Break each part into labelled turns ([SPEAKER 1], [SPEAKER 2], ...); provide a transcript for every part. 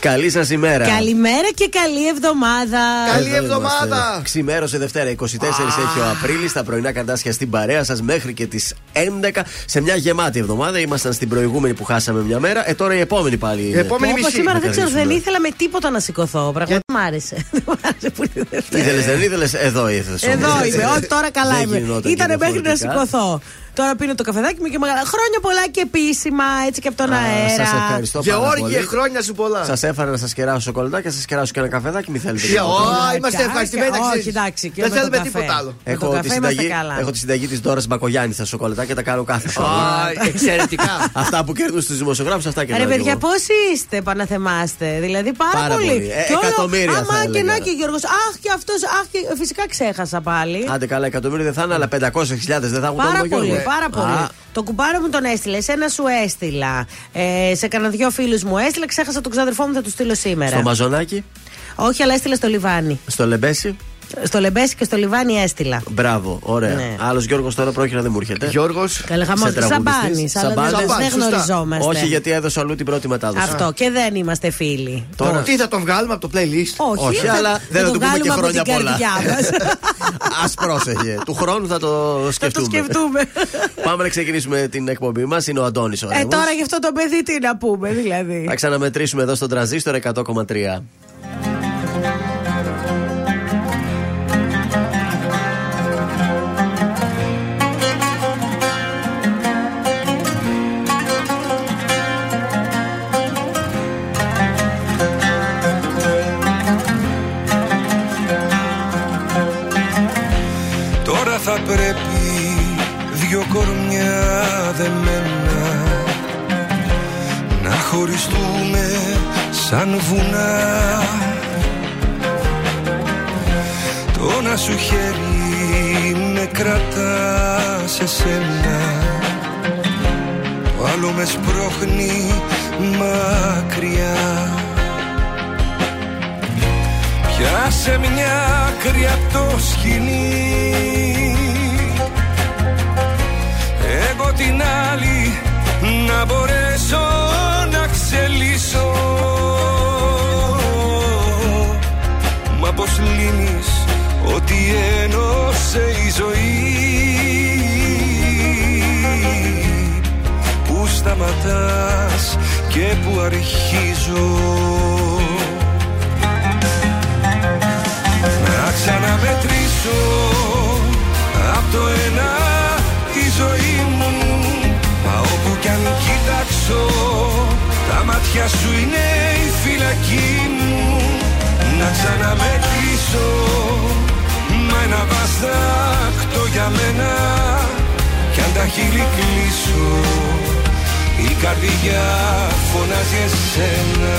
[SPEAKER 1] Καλή σας ημέρα.
[SPEAKER 2] Καλημέρα και καλή εβδομάδα.
[SPEAKER 3] Καλή εβδομάδα.
[SPEAKER 1] Ξημέρωσε Δευτέρα, 24 έχει ο Απρίλης. Τα πρωινά καρτάσια στην παρέα σας μέχρι και τις 11. Σε μια γεμάτη εβδομάδα. Ήμασταν στην προηγούμενη που χάσαμε μια μέρα. Ε, τώρα η επόμενη πάλι.
[SPEAKER 3] Η επόμενη
[SPEAKER 2] Όπως
[SPEAKER 3] μισή.
[SPEAKER 2] σήμερα δεν ξέρω, δεν ήθελα με τίποτα να σηκωθώ. Πραγματικά μ' άρεσε. Δεν μ' άρεσε που είναι Δευτέρα.
[SPEAKER 1] Ήθελες, δεν ήθελες, εδώ ήθελες.
[SPEAKER 2] Εδώ είμαι, όχι τώρα καλά
[SPEAKER 1] Δεν
[SPEAKER 2] είμαι.
[SPEAKER 1] γινόταν
[SPEAKER 2] Ήτανε
[SPEAKER 1] και
[SPEAKER 2] μέχρι να
[SPEAKER 1] διαφορετικά.
[SPEAKER 2] σηκωθώ. Τώρα πίνω το καφεδάκι μου και μεγάλα. Χρόνια πολλά και επίσημα, έτσι και από τον
[SPEAKER 1] Σα
[SPEAKER 2] αέρα.
[SPEAKER 1] ευχαριστώ πάρα
[SPEAKER 3] Γεώργιε,
[SPEAKER 1] πολύ.
[SPEAKER 3] χρόνια σου πολλά.
[SPEAKER 1] Σας έφερα να σας κεράσω σοκολατάκια, σας κεράσω και ένα καφεδάκι, μη θέλετε.
[SPEAKER 3] Γεια,
[SPEAKER 1] τίποτα.
[SPEAKER 3] ω, είμαστε
[SPEAKER 2] Καφέ,
[SPEAKER 3] ευχαριστημένοι.
[SPEAKER 2] όχι,
[SPEAKER 3] ξέρεις.
[SPEAKER 2] εντάξει, και
[SPEAKER 3] Δεν
[SPEAKER 2] με τον
[SPEAKER 3] θέλουμε
[SPEAKER 2] καφέ.
[SPEAKER 3] τίποτα άλλο.
[SPEAKER 2] Με τον
[SPEAKER 1] Έχω τη,
[SPEAKER 2] καφέ είμαστε
[SPEAKER 1] συνταγή,
[SPEAKER 2] καλά.
[SPEAKER 1] έχω τη συνταγή της Δώρα Μπακογιάννης στα σοκολατάκια, τα κάνω κάθε χρόνο.
[SPEAKER 3] Α, Εξαιρετικά.
[SPEAKER 1] Αυτά που κερδούν στους δημοσιογράφους, αυτά και
[SPEAKER 2] Ρε παιδιά, πώς είστε, παναθεμάστε. Δηλαδή πάρα,
[SPEAKER 1] Πάρα πολύ. Ε,
[SPEAKER 2] Και όλο-
[SPEAKER 1] εκατομμύρια θα
[SPEAKER 2] Αμά και
[SPEAKER 1] έλεγα.
[SPEAKER 2] να και Γιώργος. Αχ και αυτός. Αχ και φυσικά ξέχασα πάλι.
[SPEAKER 1] Άντε καλά, εκατομμύρια δεν θα είναι, αλλά 500.000 δεν θα έχουν
[SPEAKER 2] Πάρα
[SPEAKER 1] τον
[SPEAKER 2] πολύ,
[SPEAKER 1] Γιώργο.
[SPEAKER 2] Πάρα πολύ.
[SPEAKER 1] Α,
[SPEAKER 2] Το κουμπάρο μου τον έστειλε, ένα σου έστειλα. Ε, σε κανένα δυο φίλους μου έστειλα, ξέχασα τον ξαδερφό μου, θα του στείλω σήμερα.
[SPEAKER 1] Στο Μαζωνάκη,
[SPEAKER 2] Όχι, αλλά έστειλα στο Λιβάνι.
[SPEAKER 1] στο Λεμπέση;
[SPEAKER 2] Στο Λεμπέση και στο Λιβάνι έστειλα.
[SPEAKER 1] Μπράβο, ωραία.
[SPEAKER 2] Ναι.
[SPEAKER 1] Άλλος Γιώργος τώρα πρόκειται δεν μου έρχεται.
[SPEAKER 3] Γιώργος.
[SPEAKER 2] Καλά, χαμός.
[SPEAKER 1] Σε τραγουδιστής.
[SPEAKER 2] Σαμπάνη, αλλά δεν-
[SPEAKER 1] Σαμπάνης.
[SPEAKER 2] δεν
[SPEAKER 3] Σωστά.
[SPEAKER 2] γνωριζόμαστε.
[SPEAKER 1] Όχι, γιατί έδωσε αλλού την πρώτη μετάδοση.
[SPEAKER 2] Αυτό και δεν είμαστε φίλοι.
[SPEAKER 1] Τώρα-
[SPEAKER 3] Τι θα τον βγάλουμε από το playlist;
[SPEAKER 2] Όχι,
[SPEAKER 1] Όχι,
[SPEAKER 2] θα-
[SPEAKER 1] αλλά δεν θα
[SPEAKER 2] το
[SPEAKER 1] του πούμε και
[SPEAKER 2] βγάλουμε από
[SPEAKER 1] χρόνια
[SPEAKER 2] την
[SPEAKER 1] πολλά.
[SPEAKER 2] καρδιά μας.
[SPEAKER 1] Α πρόσεχε. Του χρόνου θα το
[SPEAKER 2] Θα το
[SPEAKER 1] σκεφτούμε.
[SPEAKER 2] σκεφτούμε.
[SPEAKER 1] Πάμε να ξεκινήσουμε την εκπομπή μας. Είναι ο Αντώνης ο
[SPEAKER 2] Ε,
[SPEAKER 1] Ρέμος.
[SPEAKER 2] τώρα γι' αυτό το παιδί τι να πούμε, δηλαδή.
[SPEAKER 1] Θα ξαναμετρήσουμε εδώ στον τραζίστορ 100,3.
[SPEAKER 4] Χωριστούμε σαν βουνά. Το να σου χέρι με κρατά σε σένα. Το άλλο με σπρώχνει μακριά. Πιάσε μια άκρη απ' το σκηνή Εγώ την άλλη να μπορέσω να ξελίσω. Μα πως λύνεις ότι ένωσε η ζωή Πού σταματάς και πού αρχίζω. Να ξαναμετρήσω από το ένα τα μάτια σου είναι η φυλακή μου. Να ξαναμετρήσω με ένα βαστάκτο για μένα. Κι αν τα χείλη κλείσω η καρδιά φωνάζει εσένα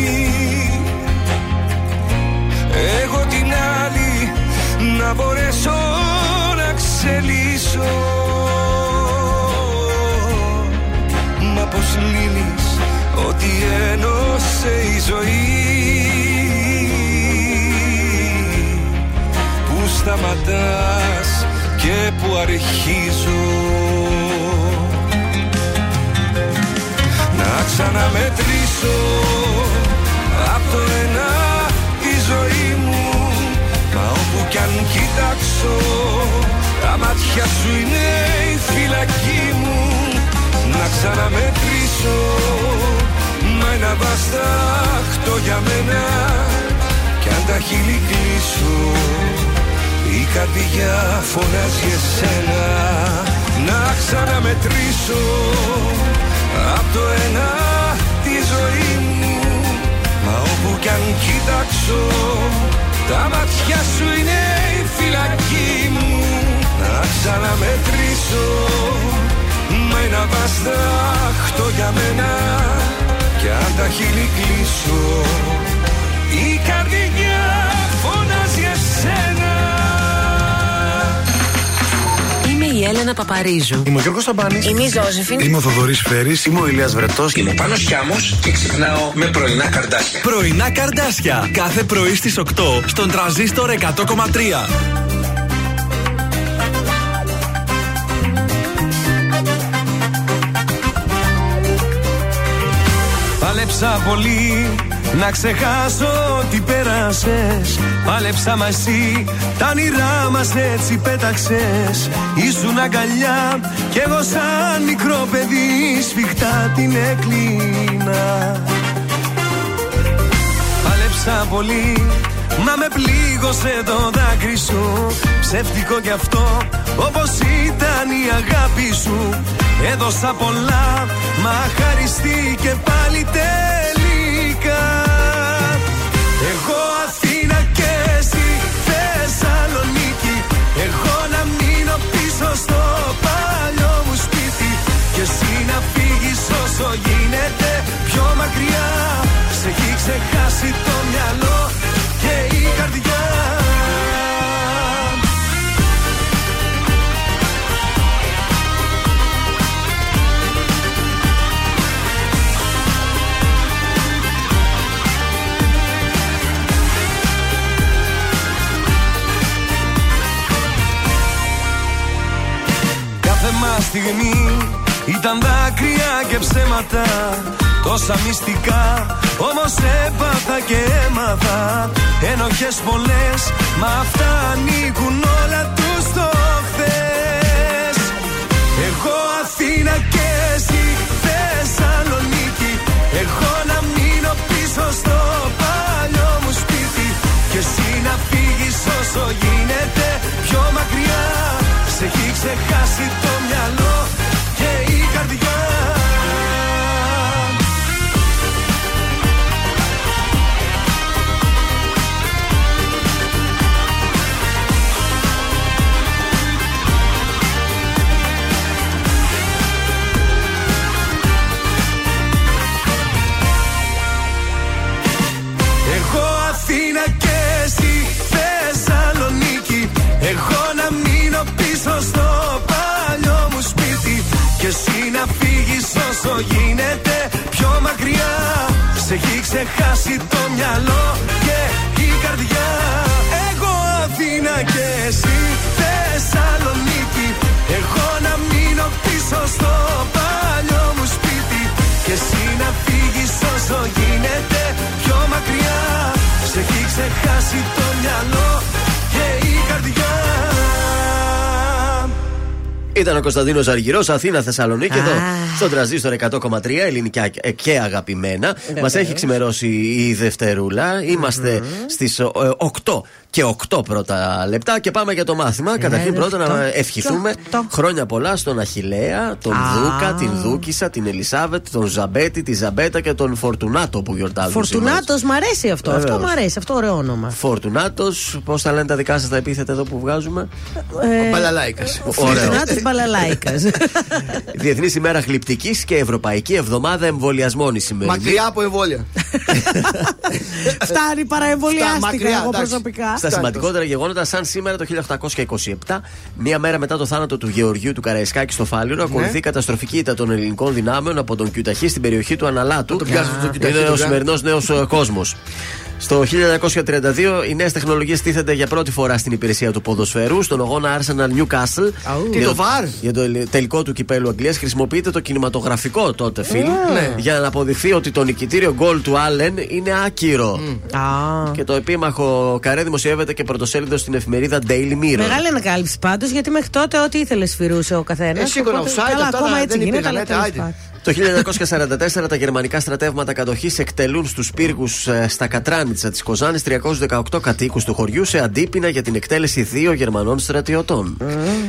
[SPEAKER 4] Εγώ την άλλη να μπορέσω να ξελίσω. Μα πως λύνεις ότι ένωσε η ζωή; Πού σταματάς και πού αρχίζω; Να ξαναμετρήσω από το ξαναμετρήσω Μα ένα βαστάχτο για μένα. Κι αν τα χείλη κλείσω Η καρδιά φωνάζει εσένα Να ξαναμετρήσω Απ' το ένα τη ζωή μου. Μα όπου κι αν κοιτάξω Τα μάτια σου είναι η φυλακή μου. Να ξαναμετρήσω Μα ένα βαστάχτο για μένα Κι αν τα χείλη κλείσω Η καρδιά φωνάζει εσένα
[SPEAKER 5] Είμαι η Έλενα Παπαρίζου.
[SPEAKER 6] Είμαι ο Γιώργος Σαμπάνης.
[SPEAKER 5] Είμαι η Ζώζεφιν.
[SPEAKER 6] Είμαι ο Θοδωρής Φέρης. Είμαι ο Ηλίας Βρετός.
[SPEAKER 7] Είμαι ο Πάνος Χιάμος και ξυπνάω με πρωινά καρδάσια.
[SPEAKER 8] Πρωινά καρδάσια. Κάθε πρωί στις 8 στον τραζίστορ 100,3.
[SPEAKER 4] Πάλεψα πολύ. Να ξεχάσω τι πέρασες. Πάλεψα μα εσύ τα όνειρά μας έτσι πέταξες. Ήσουν αγκαλιά. Κι εγώ σαν μικρό παιδί σφιχτά την έκλεινα. Πάλεψα πολύ. Μα με πλήγωσε το δάκρυ σου. Ψεύτικο κι αυτό Όπως ήταν η αγάπη σου Έδωσα πολλά Μα χαριστεί πάλι τελικά. Εγώ Αθήνα και εσύ Θεσσαλονίκη. Εγώ να μείνω πίσω στο παλιό μου σπίτι. Και εσύ να φύγεις όσο γίνεται πιο μακριά. Σε έχει ξεχάσει το μυαλό και η καρδιά Κάθε μας στιγμή. Ήταν δάκρυα και ψέματα Τόσα μυστικά. Όμως έπαθα και έμαθα. Ενοχές πολλές Μα αυτά ανήκουν όλα τους στο χθες. Εγώ Αθήνα και εσύ Θεσσαλονίκη. Εγώ να μείνω πίσω στο παλιό μου σπίτι. Και εσύ να φύγεις όσο γίνεται πιο μακριά. Σε έχει ξεχάσει το γίνεται πιο μακριά. Σε έχει ξεχάσει το μυαλό και η καρδιά. Εγώ Αθήνα και εσύ Θεσσαλονίκη. Εγώ να μείνω πίσω στο παλιό μου σπίτι. Και εσύ να φύγεις όσο γίνεται πιο μακριά. Σε έχει ξεχάσει το μυαλό
[SPEAKER 1] Ήταν ο Κωνσταντίνος Αργυρός, Αθήνα, Θεσσαλονίκη.
[SPEAKER 2] Α.
[SPEAKER 1] Εδώ στον τραζίστορ 100,3 ελληνικά και αγαπημένα. Μας έχει ξημερώσει η Δευτερούλα. Είμαστε στις 8 και 8 πρώτα λεπτά και πάμε για το μάθημα. Καταρχήν
[SPEAKER 2] ναι,
[SPEAKER 1] πρώτα να
[SPEAKER 2] οκτώ
[SPEAKER 1] ευχηθούμε
[SPEAKER 2] και οκτώ.
[SPEAKER 1] χρόνια πολλά στον Αχηλέα, τον
[SPEAKER 2] Α.
[SPEAKER 1] Δούκα, την Δούκησα, την Ελισάβετ, τον Ζαμπέτη, τη Ζαμπέτα και τον Φορτουνάτο που γιορτάζουν. σήμερα.
[SPEAKER 2] Φορτουνάτος, μ' αρέσει αυτό. Αυτό
[SPEAKER 1] Βεβαίως.
[SPEAKER 2] μ' αρέσει. Αυτό ωραίο όνομα.
[SPEAKER 1] Φορτουνάτος, πώς θα λένε τα δικά σας τα επίθετα εδώ που βγάζουμε;
[SPEAKER 2] Ε,
[SPEAKER 3] Μπαλαλάικα.
[SPEAKER 1] Ωραίο.
[SPEAKER 2] Φορτουνάτο Μπαλαλάικα.
[SPEAKER 1] Διεθνής ημέρα γλυπτικής και Ευρωπαϊκή Εβδομάδα Εμβολιασμών η σημερινή.
[SPEAKER 3] Μακριά από εμβόλια.
[SPEAKER 2] Φτάνει,
[SPEAKER 3] Στα
[SPEAKER 2] παραεμβολιάστηκα
[SPEAKER 3] μακριά,
[SPEAKER 2] εγώ
[SPEAKER 3] εντάξει.
[SPEAKER 2] προσωπικά.
[SPEAKER 1] Στα σημαντικότερα γεγονότα, σαν σήμερα το 1827, μία μέρα μετά το θάνατο του Γεωργίου του Καραϊσκάκη στο Φάληρο, ακολουθεί η καταστροφική ήττα των ελληνικών δυνάμεων από τον Κιουταχή στην περιοχή του Αναλάτου.
[SPEAKER 3] το πιάσετε το Κιουταχή,
[SPEAKER 1] Είναι
[SPEAKER 3] το
[SPEAKER 1] ο
[SPEAKER 3] πιάσετε.
[SPEAKER 1] σημερινός νέος κόσμος. Στο 1932 οι νέες τεχνολογίες τίθενται για πρώτη φορά στην υπηρεσία του ποδοσφαίρου. Στον αγώνα Arsenal Newcastle.
[SPEAKER 3] Τι,
[SPEAKER 1] Για
[SPEAKER 3] το VAR?
[SPEAKER 1] Για το τελικό του κυπέλου Αγγλίας χρησιμοποιείται το κινηματογραφικό τότε φιλμ
[SPEAKER 3] Ναι.
[SPEAKER 1] για να αποδειχθεί ότι το νικητήριο γκολ του Άλεν είναι άκυρο.
[SPEAKER 2] Α.
[SPEAKER 1] Και το επίμαχο καρέ δημοσιεύεται και πρωτοσέλιδο στην εφημερίδα Daily Mirror.
[SPEAKER 2] Μεγάλη ανακάλυψη πάντως, γιατί μέχρι τότε ό,τι ήθελε σφυρούσε ο καθένας.
[SPEAKER 3] Ε, σίγουρα offside,
[SPEAKER 2] Καλά,
[SPEAKER 3] αυτά
[SPEAKER 2] ακόμα
[SPEAKER 3] δεν
[SPEAKER 2] έτσι
[SPEAKER 3] υπήρχαν,
[SPEAKER 2] γίνεται, αλλά
[SPEAKER 3] ε,
[SPEAKER 2] τέλος
[SPEAKER 3] άιντε.
[SPEAKER 2] πάντων.
[SPEAKER 1] Το 1944 τα γερμανικά στρατεύματα κατοχής εκτελούν στους πύργους στα Κατράνιτσα της Κοζάνης 318 κατοίκους του χωριού σε αντίπεινα για την εκτέλεση δύο Γερμανών στρατιωτών.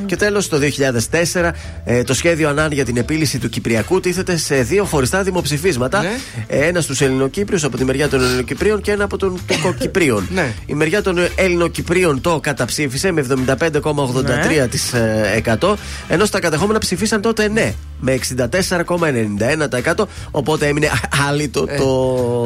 [SPEAKER 1] Και τέλος, το 2004 ε, το σχέδιο Ανάν για την επίλυση του Κυπριακού τίθεται σε δύο χωριστά δημοψηφίσματα.
[SPEAKER 3] Ναι.
[SPEAKER 1] Ε, Ένα στους Ελληνοκύπριους από τη μεριά των Ελληνοκυπρίων και ένα από των Τουρκοκυπρίων.
[SPEAKER 3] Ναι.
[SPEAKER 1] Η μεριά των Ελληνοκυπρίων το καταψήφισε με 75,83%, ενώ στα κατεχόμενα ψηφίσαν τότε ναι, με 64,91%. Οπότε έμεινε άλυτο το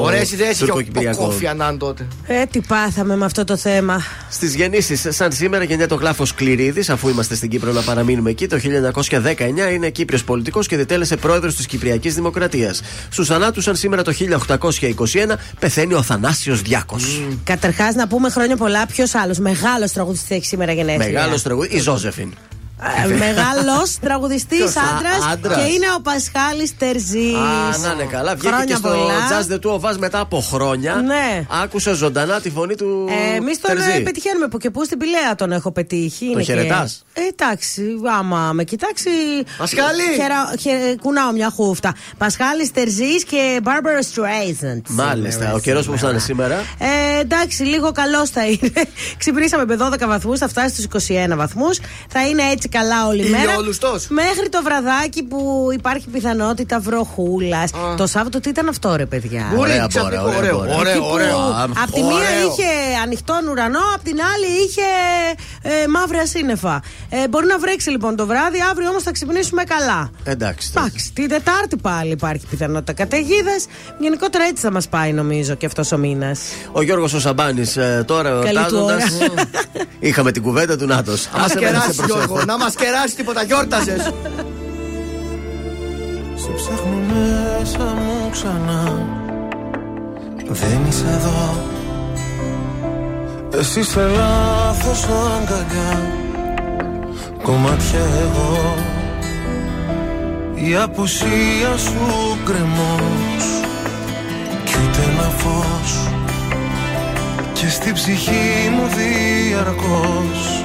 [SPEAKER 3] Ωραίες ιδέες είχε ο- ο
[SPEAKER 1] τουρκοκυπριακό.
[SPEAKER 3] Κόφι Ανάν τότε.
[SPEAKER 2] Ε, τι πάθαμε με αυτό το θέμα.
[SPEAKER 1] Στις γεννήσεις, σαν σήμερα, γεννιέται ο Γλάφος Κληρίδης, αφού είμαστε στην Κύπρο να παραμείνουμε εκεί. Το 1919 είναι Κύπριος πολιτικός και διτέλεσε πρόεδρος της Κυπριακής Δημοκρατίας. Στους θανάτους, σαν σήμερα το 1821, πεθαίνει ο Θανάσιος Διάκος.
[SPEAKER 2] Καταρχάς, να πούμε χρόνια πολλά. Ποιος άλλος; Μεγάλος τραγουδιστής έχει σήμερα γενέθλια.
[SPEAKER 1] Μεγάλος τραγουδί, η Ζώζεφιν.
[SPEAKER 2] Μεγάλος τραγουδιστής
[SPEAKER 1] Ποιος, α,
[SPEAKER 2] άντρας
[SPEAKER 1] άντρας.
[SPEAKER 2] και είναι ο Πασχάλης Τερζής.
[SPEAKER 1] Α, να είναι καλά. Βγήκε
[SPEAKER 2] Χρόνια
[SPEAKER 1] και στο
[SPEAKER 2] πολλά.
[SPEAKER 1] Jazz The Two of Us μετά από χρόνια.
[SPEAKER 2] Ναι.
[SPEAKER 1] Άκουσε ζωντανά τη φωνή του.
[SPEAKER 2] Ε, Εμείς τον
[SPEAKER 1] Τερζή.
[SPEAKER 2] ε, πετυχαίνουμε που και που στην Πηλαία τον έχω πετύχει. Είναι και-
[SPEAKER 1] χαιρετάς;
[SPEAKER 2] Ε, εντάξει, άμα με κοιτάξει.
[SPEAKER 3] Πασχάλη!
[SPEAKER 2] χερα- χε- κουνάω μια χούφτα. Πασχάλης Τερζής και Barbara Streisand.
[SPEAKER 1] Μάλιστα.
[SPEAKER 2] σήμερα,
[SPEAKER 1] Ο καιρός που
[SPEAKER 2] σήμερα.
[SPEAKER 1] θα είναι σήμερα.
[SPEAKER 2] Ε, εντάξει, λίγο καλός θα είναι. Ξυπνήσαμε με 12 βαθμούς, θα φτάσει στους 21 βαθμούς. Θα είναι έτσι καλά όλη μέρα.
[SPEAKER 3] Ηλιόλουστος.
[SPEAKER 2] Μέχρι το βραδάκι που υπάρχει πιθανότητα βροχούλας. Το Σάββατο τι ήταν αυτό, ρε παιδιά;
[SPEAKER 3] Μπορεί,
[SPEAKER 1] Ωραία,
[SPEAKER 3] ξαφνικό,
[SPEAKER 1] ωραία,
[SPEAKER 3] ωραίο.
[SPEAKER 1] ωραία.
[SPEAKER 3] Ωραίο,
[SPEAKER 2] Εκεί που
[SPEAKER 3] ωραίο.
[SPEAKER 2] Απ' τη μία
[SPEAKER 3] Ωραίο.
[SPEAKER 2] είχε ανοιχτόν ουρανό, απ' την άλλη είχε ε, μαύρη ασύννεφα. Ε, μπορεί να βρέξει λοιπόν το βράδυ, αύριο όμως θα ξυπνήσουμε καλά.
[SPEAKER 1] Εντάξει. τότε.
[SPEAKER 2] Εντάξει, την Τετάρτη πάλι υπάρχει πιθανότητα καταιγίδε. Γενικότερα έτσι θα μας πάει νομίζω και αυτός ο μήνας.
[SPEAKER 1] Ο Γιώργος ο Σαμπάνης τώρα
[SPEAKER 2] Καλή του
[SPEAKER 1] ρωτάζοντα.
[SPEAKER 2] ώρα.
[SPEAKER 1] Είχαμε την κουβέντα του Νάτο.
[SPEAKER 3] Να μα κεράσει, Γιώργο, να μας κεράσει τίποτα, γιόρταζες.
[SPEAKER 9] Σε ψάχνω μέσα μου ξανά. Δεν είσαι εδώ. Εσύ σε λάθος αγκαλιά. Κομμάτια εγώ. Η απουσία σου κρεμός Κι ούτε ένα φως. Και στη ψυχή μου διαρκώς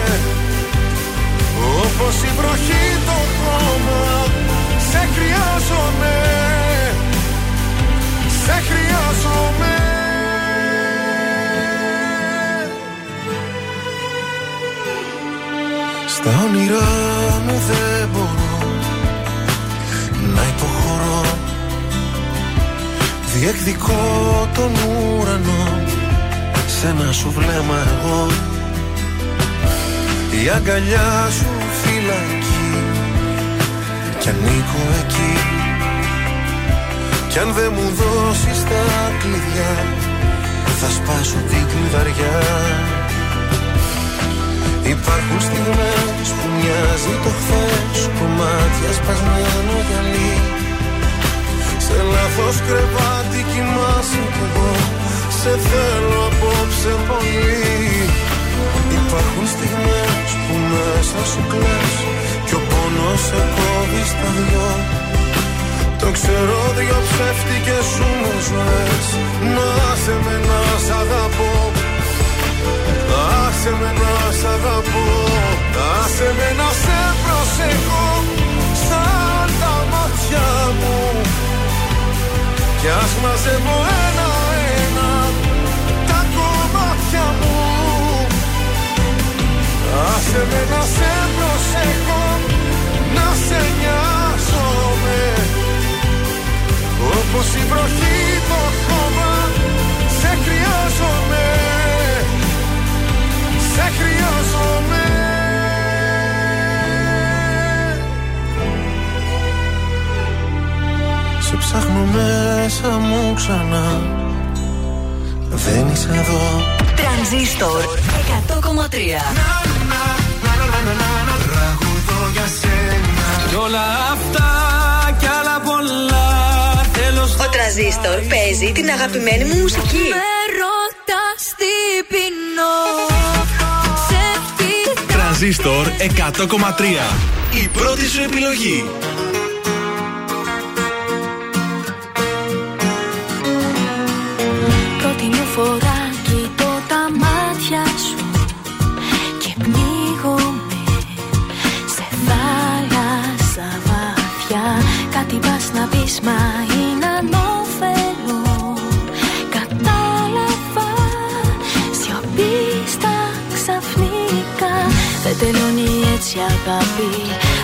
[SPEAKER 9] Όπως η βροχή το χώμα Σε χρειάζομαι. Σε χρειάζομαι. Στα όνειρά μου δεν μπορώ να υποχωρώ. Διεκδικώ τον ουρανό σε ένα σου βλέμμα εγώ Η αγκαλιά σου φυλακή. Κι ανήκω εκεί. Κι αν δεν μου δώσεις τα κλειδιά Θα σπάσω την κλειδαριά. Υπάρχουν στιγμές που μοιάζει το χθες Κομμάτια σπασμένο γυαλί. Σε λάθος κρεβάτι κοιμάσαι κι εγώ. Σε θέλω απόψε πολύ Υπάρχουν στιγμές που μέσα σου κλαις Κι ο πόνος σε κόβει στα δυο. Το ξέρω δυο ψεύτικες σου μου ζωές. Να σε με να σ' αγαπώ. Άσε με να σ' αγαπώ. Άσε με να σε προσεχώ Σαν τα μάτια μου. Κι ας μαζεύω ένα-ένα Σε με να σε προσέχω Να σε νοιάζομαι. Όπως η βροχή το χώμα Σε χρειάζομαι. Σε χρειάζομαι.
[SPEAKER 4] Σε ψάχνω μέσα μου ξανά. Δεν είσαι εδώ.
[SPEAKER 5] Τρανζίστορ 100,3
[SPEAKER 4] όλα αυτά κι άλλα πολλά Θέλω στο
[SPEAKER 5] Ο Τρανζίστορ παίζει την αγαπημένη μου μουσική.
[SPEAKER 10] Με ρωτάς τι πεινώ Σε τι
[SPEAKER 8] Τρανζίστορ 100,3. Η πρώτη σου επιλογή.
[SPEAKER 10] Πρώτη μου φορά κοιτώ τα μάτια σου πας να πεις μα είναι ανώφελο. Κατάλαβα σιωπή στα ξαφνικά. Δεν τελειώνει έτσι αγάπη.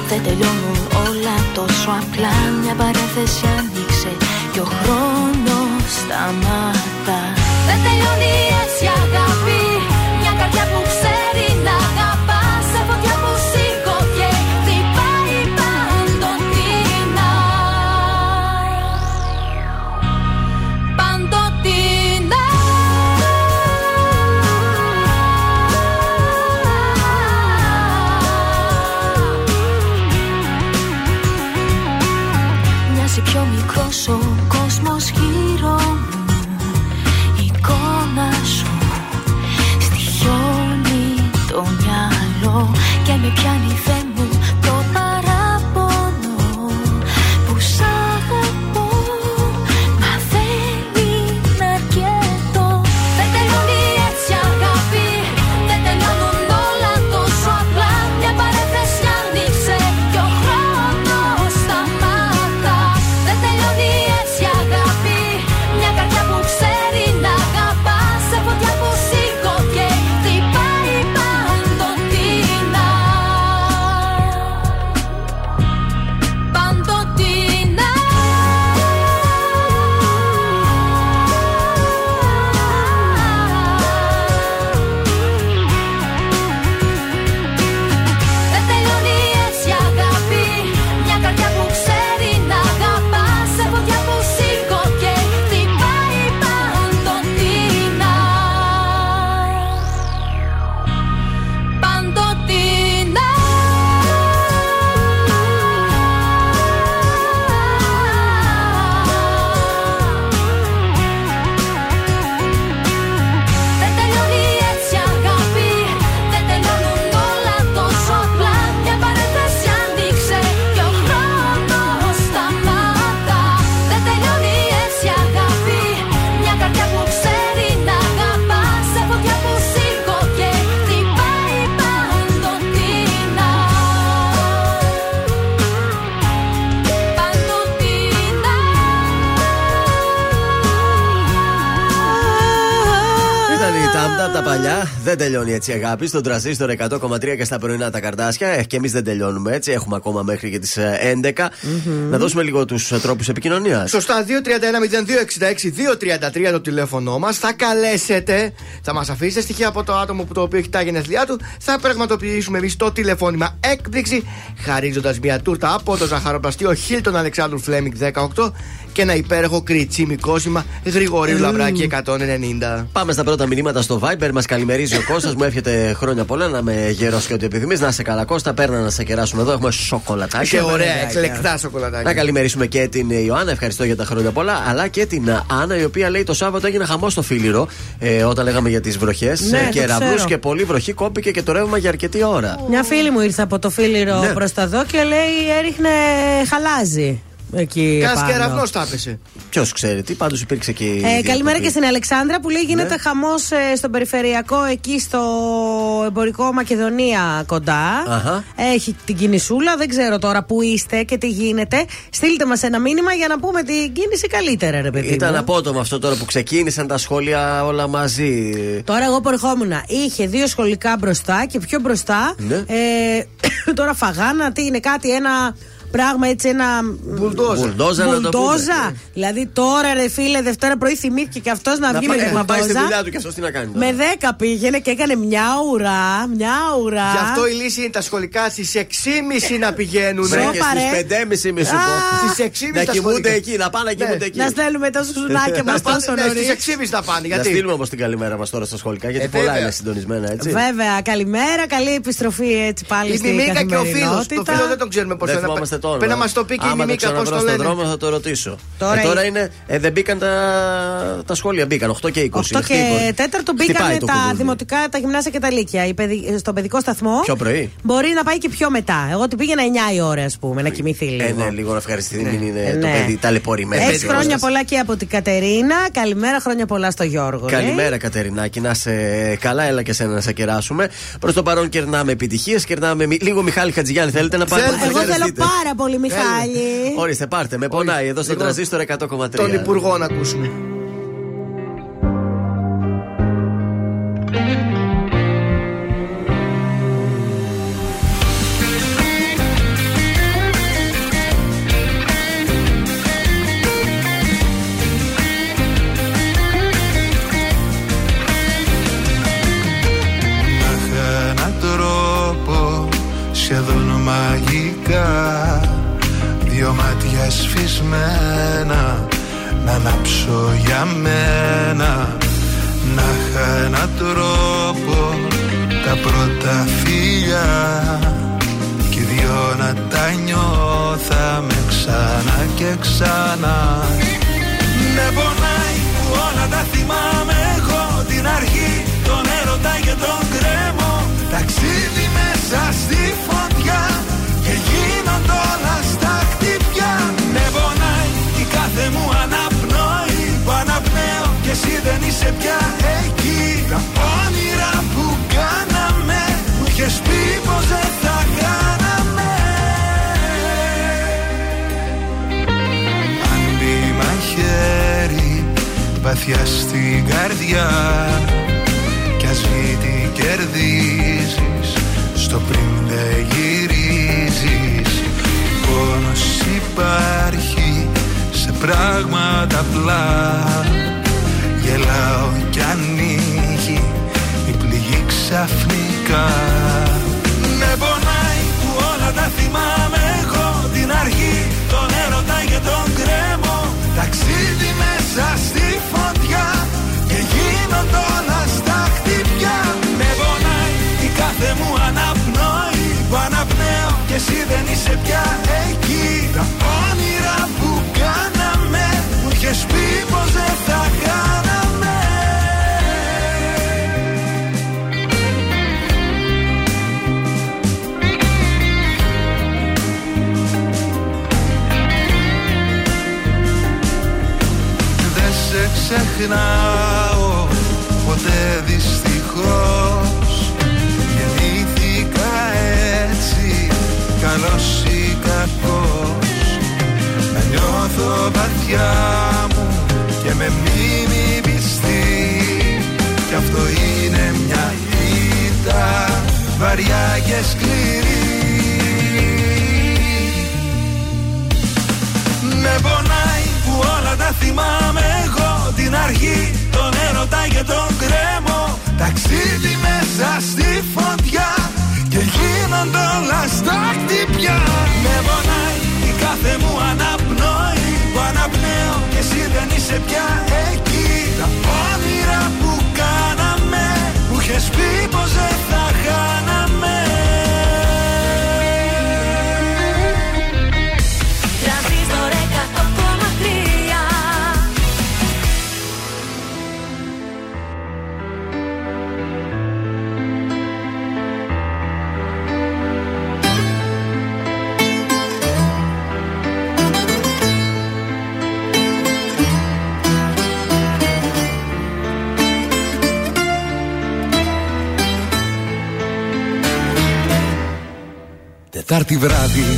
[SPEAKER 10] Δεν τελειώνουν όλα τόσο απλά. Μια παρένθεση άνοιξε και ο χρόνος σταμάτα. Δεν τελειώνει έτσι αγάπη Δεν τελειώνει έτσι
[SPEAKER 1] η αγάπη. Στον τραζίστορ 100,3 και στα πρωινά τα καρτάσια. Ε, και εμείς δεν τελειώνουμε έτσι. Έχουμε ακόμα μέχρι και τις 11. Να δώσουμε λίγο τους τρόπους επικοινωνίας.
[SPEAKER 3] Σωστά, 231-0266-233 το τηλέφωνό μας. Θα καλέσετε, θα μας αφήσετε στοιχεία από το άτομο που το οποίο έχει τα γενέθλιά του. Θα πραγματοποιήσουμε εμείς το τηλεφώνημα έκπληξη, χαρίζοντας μια τούρτα από το ζαχαροπλαστείο Χίλτον Αλεξάνδρου Φλέμινγκ 18 και ένα υπέροχο κριτσί μικρόσημα Γρηγορίου Λαμπράκη 190.
[SPEAKER 1] Πάμε στα πρώτα μηνύματα στο Viber. Μας καλημερίζει ο Κώστας Μου εύχεται χρόνια πολλά να με γερό και ό,τι επιθυμείς. Να σε καλά, Κώστα. Παίρνα να σε κεράσουμε εδώ. Έχουμε σοκολατάκια.
[SPEAKER 3] Και ωραία,
[SPEAKER 2] βέβαια,
[SPEAKER 3] εκλεκτά
[SPEAKER 1] Να
[SPEAKER 3] σοκολατάκια.
[SPEAKER 1] καλημερίσουμε και την Ιωάννα, ευχαριστώ για τα χρόνια πολλά. Αλλά και την Άννα, η οποία λέει το Σάββατο έγινε χαμός στο Φίλιρο ε, όταν λέγαμε για τις βροχές.
[SPEAKER 2] Ναι, το
[SPEAKER 1] κεραυνούς
[SPEAKER 2] ξέρω.
[SPEAKER 1] και πολύ βροχή κόπηκε και το ρεύμα για αρκετή ώρα.
[SPEAKER 2] Μια φίλη μου ήρθε από το φίλιρο
[SPEAKER 1] Ναι.
[SPEAKER 2] προς τα δω και λέει έριχνε χαλάζι. Εκεί
[SPEAKER 3] Κάνα
[SPEAKER 2] επάνω.
[SPEAKER 3] κεραυνός τα έπεσε.
[SPEAKER 1] Ποιος ξέρει τι, πάντως υπήρξε και. η
[SPEAKER 2] Ε,
[SPEAKER 1] διακοπή.
[SPEAKER 2] καλημέρα και στην Αλεξάνδρα που λέει γίνεται
[SPEAKER 1] Ναι.
[SPEAKER 2] χαμός ε, στον περιφερειακό εκεί στο εμπορικό Μακεδονία κοντά.
[SPEAKER 1] Αχα.
[SPEAKER 2] Έχει την κινησούλα, δεν ξέρω τώρα που είστε και τι γίνεται. Στείλτε μας ένα μήνυμα για να πούμε την κίνηση καλύτερα, ρε παιδί.
[SPEAKER 1] Ήταν
[SPEAKER 2] μου.
[SPEAKER 1] απότομο αυτό τώρα που ξεκίνησαν τα σχόλια όλα μαζί.
[SPEAKER 2] Τώρα εγώ που ερχόμουν είχε δύο σχολικά μπροστά και πιο μπροστά.
[SPEAKER 1] Ναι.
[SPEAKER 2] Ε, τώρα φαγάνα, τι είναι κάτι, ένα πράγμα έτσι ένα.
[SPEAKER 11] Μπουλντόζα.
[SPEAKER 1] Μπουλντόζα να το
[SPEAKER 2] Μπουλντόζα.
[SPEAKER 1] πούμε.
[SPEAKER 2] Δηλαδή τώρα ρε φίλε, Δευτέρα πρωί θυμήθηκε και αυτός να
[SPEAKER 1] Να
[SPEAKER 2] βγει με
[SPEAKER 1] πάει,
[SPEAKER 2] την
[SPEAKER 1] να πάει στη
[SPEAKER 2] μπουλντόζα.
[SPEAKER 1] δουλειά του και αυτός τι να κάνει. τώρα.
[SPEAKER 2] Με 10 πήγαινε και έκανε μια ουρά, μια ουρά.
[SPEAKER 11] Γι' αυτό η λύση είναι τα σχολικά στις 6.30 να πηγαίνουν.
[SPEAKER 2] Βρε,
[SPEAKER 1] Βρε και
[SPEAKER 2] Σοπα, ρε.
[SPEAKER 1] στι 5.30 μη σου πω.
[SPEAKER 2] Α,
[SPEAKER 11] Στις 6.30
[SPEAKER 1] Να
[SPEAKER 11] τα
[SPEAKER 1] κοιμούνται
[SPEAKER 11] σχολικά.
[SPEAKER 1] εκεί, να πάνε να κοιμούνται εκεί.
[SPEAKER 2] Να στέλνουμε τα σουζουνάκια μας
[SPEAKER 11] Να πάνε,
[SPEAKER 2] τόσο
[SPEAKER 11] ναι,
[SPEAKER 2] νωρίς.
[SPEAKER 11] στις 6.30 θα πάνε.
[SPEAKER 1] Να
[SPEAKER 11] Γιατί;
[SPEAKER 1] στείλουμε όμως την καλημέρα μας τώρα στα σχολικά γιατί
[SPEAKER 11] Ε,
[SPEAKER 1] πολλά
[SPEAKER 11] βέβαια.
[SPEAKER 1] είναι συντονισμένα έτσι.
[SPEAKER 2] Βέβαια, καλημέρα, καλή επιστροφή έτσι πάλι
[SPEAKER 11] Η
[SPEAKER 2] στην
[SPEAKER 11] Μιμίκα και ο φίλος. Το
[SPEAKER 2] καθημερινότητα.
[SPEAKER 11] φίλο δεν τον ξέρουμε πώ
[SPEAKER 1] Δεν
[SPEAKER 11] είναι.
[SPEAKER 1] θυμάμαστε το όνομα.
[SPEAKER 11] Πρέπει να μας το πει και η
[SPEAKER 1] Άμα
[SPEAKER 11] Μιμίκα πώς
[SPEAKER 1] το
[SPEAKER 11] το
[SPEAKER 1] ξαναβρω στον
[SPEAKER 11] λένε.
[SPEAKER 1] δρόμο θα το ρωτήσω.
[SPEAKER 2] Τώρα
[SPEAKER 1] Ε, τώρα
[SPEAKER 2] η-
[SPEAKER 1] είναι. Ε, δεν μπήκαν τα, τα σχόλια, μπήκαν 8 και 20.
[SPEAKER 2] 8 και 4
[SPEAKER 1] Χτυπάει
[SPEAKER 2] μπήκαν
[SPEAKER 1] το
[SPEAKER 2] τα
[SPEAKER 1] κουδούνι.
[SPEAKER 2] δημοτικά, τα γυμνάσια και τα λύκεια. Η παιδι- Στον παιδικό σταθμό.
[SPEAKER 1] Πιο πρωί.
[SPEAKER 2] Μπορεί να πάει και πιο μετά. Εγώ την πήγαινα 9 η ώρα, ας πούμε, να κοιμηθεί λίγο.
[SPEAKER 1] Ε, ναι, λίγο να ευχαριστηθεί, μην είναι
[SPEAKER 2] Ε,
[SPEAKER 1] το
[SPEAKER 2] ναι.
[SPEAKER 1] παιδί ταλαιπωρημένο.
[SPEAKER 2] Έχεις
[SPEAKER 1] Έτσι,
[SPEAKER 2] χρόνια
[SPEAKER 1] Κώστας.
[SPEAKER 2] πολλά και από την Κατερίνα. Καλημέρα, χρόνια πολλά στο Γιώργο. λέει.
[SPEAKER 1] Καλημέρα, Κατερινάκη. Να σε καλά, έλα και σένα να σε κεράσουμε. Προς το παρόν κερνάμε επιτυχίες. Κερνάμε μι- λίγο Μιχάλη Χατζηγιάννη. Θέλετε να πάρετε.
[SPEAKER 11] Θέλω.
[SPEAKER 1] να
[SPEAKER 2] Εγώ θέλω
[SPEAKER 1] ευχαριστείτε.
[SPEAKER 2] Πάρα πολύ, Μιχάλη.
[SPEAKER 1] Ορίστε, πάρτε. Με πονάει εδώ στο
[SPEAKER 11] Λοιπόν,
[SPEAKER 1] τραζίστρο 100,3.
[SPEAKER 11] Τον Υπουργό να ακούσουμε.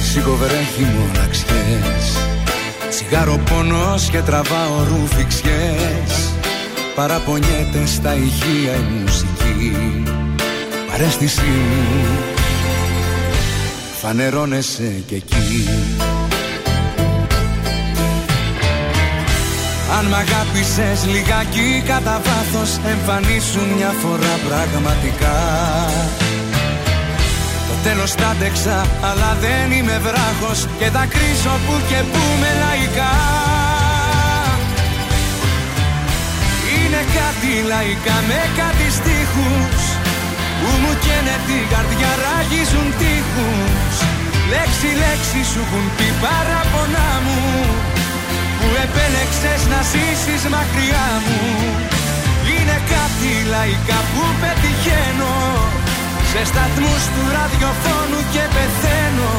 [SPEAKER 12] Βράδυ σιγοβρέχει μοναξιές Τσιγάρο πόνος και τραβάω ρουφιξιές. Παραπονιέται στα ηχεία η μουσική. Παρέστησή μου
[SPEAKER 11] φανερώνεσαι και εκεί. Αν μ' αγάπησες λιγάκι κατά βάθος Εμφανίσουν μια φορά πραγματικά. Το τέλος τα άντεξα αλλά δεν είμαι βράχος Και θα κρίσω που και που με λαϊκά. Είναι κάτι λαϊκά με κάτι στίχους Που μου καίνε την καρδιά ράγιζουν τείχους. Λέξη λέξη σου έχουν πει παραπονά μου που επέλεξες να ζήσεις μακριά μου. Είναι κάτι λαϊκά που πετυχαίνω Σε σταθμούς του ραδιοφώνου και πεθαίνω.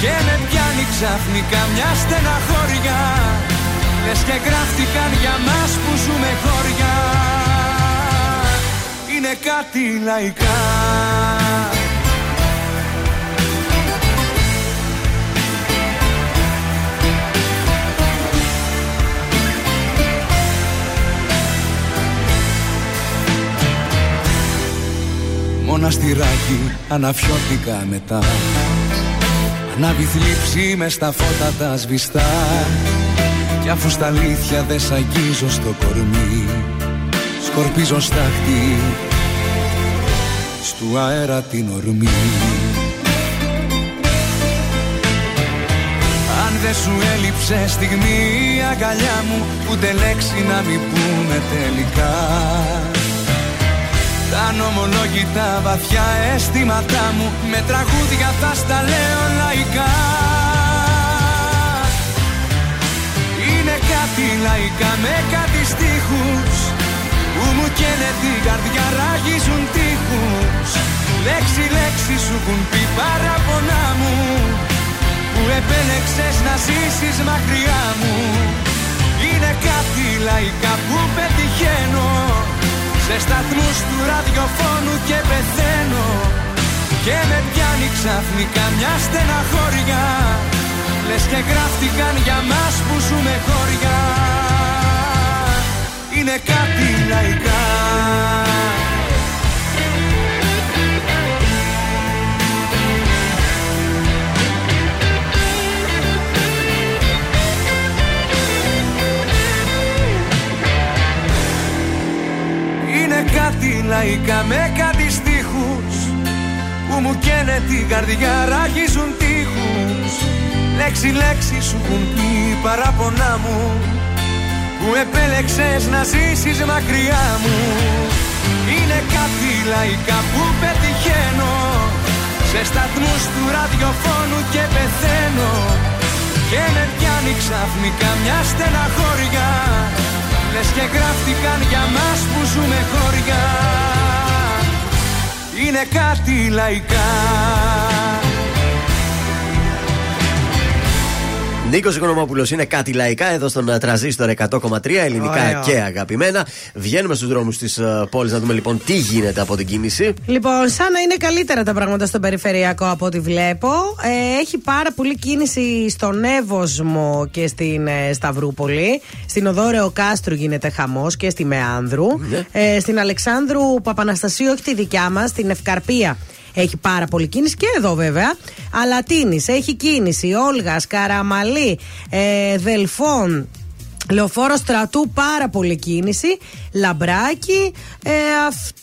[SPEAKER 11] Και με πιάνει ξαφνικά μια στεναχώρια. Λες και γράφτηκαν για μας που ζούμε χώρια. Είναι κάτι λαϊκά Μοναστηράκι αναφιώθηκα μετά. Ανάβει θλίψη μες στα φώτα τα σβηστά. Κι αφού στα αλήθεια δεν σ' αγγίζω στο κορμί Σκορπίζω στάχτη Στου αέρα την ορμή. Αν δεν σου έλειψε στιγμή η αγκαλιά μου Ούτε λέξη να μην πούμε τελικά τα νομολόγητα βαθιά αισθήματά μου. Με τραγούδια θα στα λέω λαϊκά. Είναι κάτι λαϊκά με κάτι στίχους Που μου καίνε την καρδιά ράγιζουν τείχους. Λέξη λέξη σου έχουν πει παραπονά μου Που επέλεξες να ζήσεις μακριά μου. Είναι κάτι λαϊκά που πετυχαίνω σε σταθμούς του ραδιοφώνου και πεθαίνω. Και με πιάνει ξαφνικά μια στεναχώρια. Λες και γράφτηκαν για μας που ζούμε χώρια. Είναι κάτι λαϊκά κάτι λαϊκά με κάτι στίχους Που μου καίνε την καρδιά ράγιζουν τείχους. Λέξη λέξη σου έχουν πει παράπονά μου Που επέλεξες να ζήσεις μακριά μου. Είναι κάτι λαϊκά που πετυχαίνω Σε σταθμούς του ραδιοφώνου και πεθαίνω. Και με πιάνει ξαφνικά μια στεναχώρια Λες και γράφτηκαν για μας που ζούμε χωριά. Είναι κάτι λαϊκά
[SPEAKER 1] Νίκος Οικονομόπουλος είναι κάτι λαϊκά εδώ στον ε, τραζίστορ 100,3 ελληνικά
[SPEAKER 2] Ωραίο.
[SPEAKER 1] και αγαπημένα. Βγαίνουμε στους δρόμους της πόλης να δούμε λοιπόν τι γίνεται από την κίνηση.
[SPEAKER 2] Λοιπόν, σαν να είναι καλύτερα τα πράγματα στον περιφερειακό από ό,τι βλέπω. Ε, έχει πάρα πολύ κίνηση στον Εύωσμο και στην ε, Σταυρούπολη. Στην Οδόρεο Κάστρου γίνεται χαμός και στη Μεάνδρου. Ε, στην Αλεξάνδρου Παπαναστασίου, όχι τη δικιά μας, στην Ευκαρπία. Έχει πάρα πολύ κίνηση και εδώ βέβαια. Αλατίνης έχει κίνηση. Όλγας, Καραμαλή, ε, Δελφών, Λεωφόρος στρατού, πάρα πολύ κίνηση. Λαμπράκι. Ε, αυτά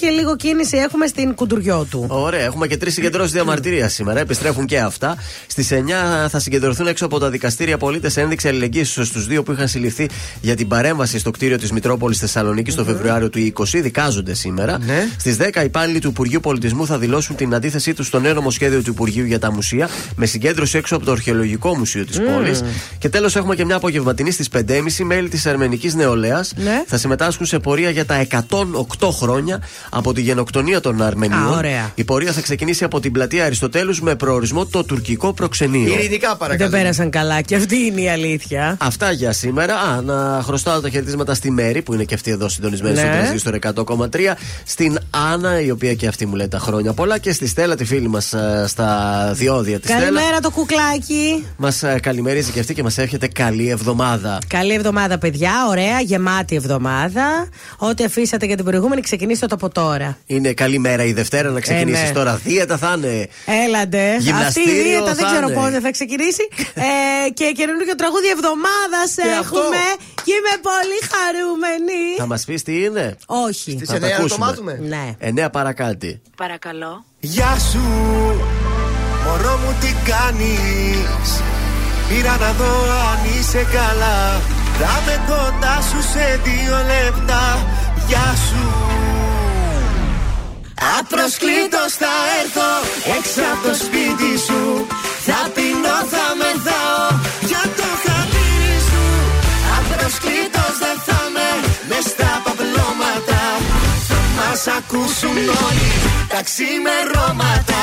[SPEAKER 2] και λίγο κίνηση έχουμε στην κουντουριό του.
[SPEAKER 1] Ωραία, έχουμε και τρεις συγκεντρώσεις διαμαρτυρίας σήμερα. Επιστρέφουν και αυτά. Στις 9 θα συγκεντρωθούν έξω από τα δικαστήρια πολίτες ένδειξη αλληλεγγύης στου δύο που είχαν συλληφθεί για την παρέμβαση στο κτίριο της Μητρόπολης Θεσσαλονίκης το Φεβρουάριο του 20. Δικάζονται σήμερα.
[SPEAKER 3] Ναι.
[SPEAKER 1] Στις 10 υπάλληλοι του Υπουργείου Πολιτισμού θα δηλώσουν την αντίθεσή τους στο νέο νομοσχέδιο του Υπουργείου για τα μουσεία με συγκέντρωση έξω από το Αρχαιολογικό Μουσείο της
[SPEAKER 2] Μμμ.
[SPEAKER 1] πόλης. Και τέλος έχουμε και μια απογευματινή στις 5.30 μέλη της Αρμενική Νεολαίας
[SPEAKER 2] Ναι.
[SPEAKER 1] θα συμμετάσχουν σε πορεία για τα 108 χρόνια από τη γενοκτονία των Αρμενίων.
[SPEAKER 2] Α, ωραία.
[SPEAKER 1] Η πορεία θα ξεκινήσει από την πλατεία Αριστοτέλους με προορισμό το τουρκικό προξενείο.
[SPEAKER 3] Ειρηνικά
[SPEAKER 2] Δεν
[SPEAKER 3] παρακαλώ.
[SPEAKER 2] πέρασαν καλά και αυτή είναι η αλήθεια.
[SPEAKER 1] Αυτά για σήμερα. Α, να χρωστάω τα χαιρετίσματα στη Μέρη που είναι και αυτή εδώ συντονισμένη
[SPEAKER 2] Ναι.
[SPEAKER 1] στο τραζίστορ 100,3. Στην Άννα η οποία και αυτή μου λέει τα χρόνια πολλά. Και στη Στέλλα τη φίλη μας στα διόδια της Στέλλα.
[SPEAKER 2] Καλημέρα το κουκλάκι.
[SPEAKER 1] Μας καλημερίζει και αυτή και μας εύχεται καλή εβδομάδα.
[SPEAKER 2] Καλή εβδομάδα, παιδιά. Ωραία, γεμάτη εβδομάδα. Ό,τι αφήσατε για την προηγούμενη ξεκινήσει ξεκινήσω το από τώρα.
[SPEAKER 1] Είναι καλή μέρα η Δευτέρα να ξεκινήσεις
[SPEAKER 2] ναι.
[SPEAKER 1] τώρα. Δίαιτα θα είναι.
[SPEAKER 2] Έλαντε. Αυτή η
[SPEAKER 1] Γυμναστήριο
[SPEAKER 2] δίαιτα δεν
[SPEAKER 1] θα
[SPEAKER 2] ξέρω
[SPEAKER 1] είναι.
[SPEAKER 2] πότε θα ξεκινήσει. ε, και καινούργιο τραγούδι εβδομάδας
[SPEAKER 1] αυτό.
[SPEAKER 2] έχουμε. Και είμαι πολύ χαρούμενη.
[SPEAKER 1] Θα μας πεις τι είναι;
[SPEAKER 2] Όχι.
[SPEAKER 3] Στις
[SPEAKER 1] Θα τα
[SPEAKER 3] 9 να το
[SPEAKER 1] ακούσουμε.
[SPEAKER 3] μάθουμε.
[SPEAKER 2] Ναι.
[SPEAKER 1] Εννέα παρακάτι.
[SPEAKER 2] Παρακαλώ.
[SPEAKER 4] Γεια σου, μωρό μου τι κάνεις; Πήρα να δω αν είσαι καλά Θα με κοντά σου σε δύο λεπτά Γεια σου Απροσκλήτως θα έρθω. Έξω από το σπίτι σου. Θα πεινώ, θα μεθάω. Για το χατήρι σου. Απροσκλήτως δεν θα με. Μες στα παπλώματα. Θα μας ακούσουν όλοι τα ξημερώματα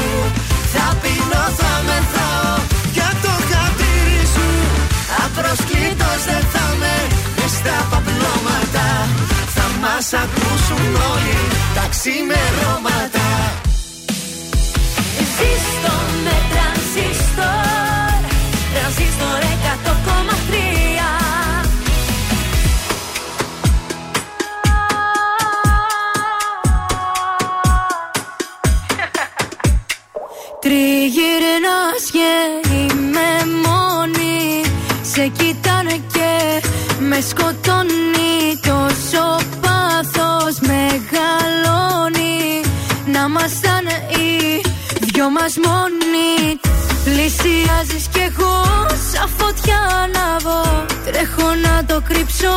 [SPEAKER 4] Θα πεινώ, θα μεθάω για το χατήρι σου. Απροσκλήτως δεν θα με μες στα παπλώματα. Θα μας ακούσουν όλοι τα ξημερώματα
[SPEAKER 10] με σκοτώνει Τόσο πάθος μεγαλώνει. Να ήμασταν οι δυο μας μόνοι. Πλησιάζεις κι εγώ σαν φωτιά ανάβω Τρέχω να το κρύψω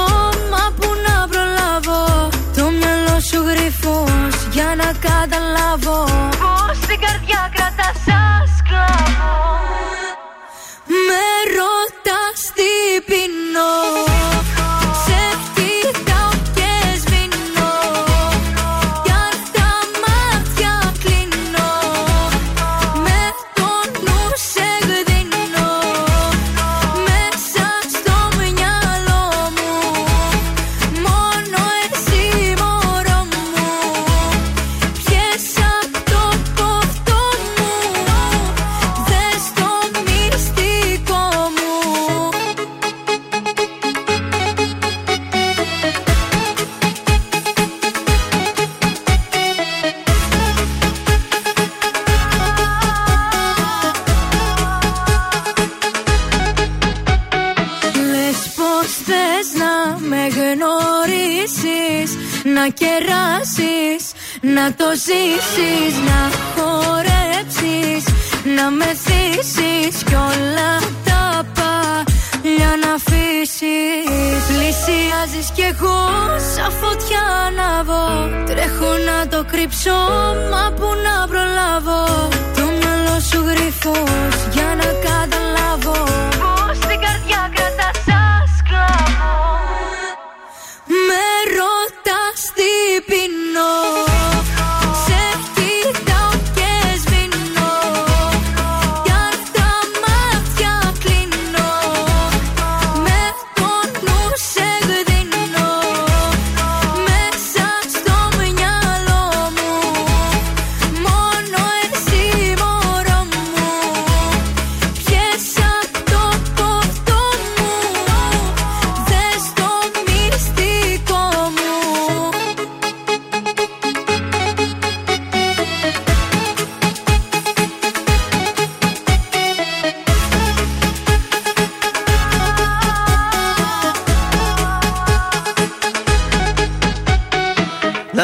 [SPEAKER 10] μα που να προλάβω. Το μυαλό σου γρυφός για να καταλάβω. Πως την καρδιά κρατάς σαν σκλάβο Με ρωτάς τι πεινώ να το ζήσεις Να χορέψεις, να με θύσεις Κι όλα τα παλιά να αφήσεις. Πλησιάζεις κι εγώ σαν φωτιά ανάβω Τρέχω να το κρύψω, μα που να προλάβω. Το μυαλό σου γρυφός για να καταλάβω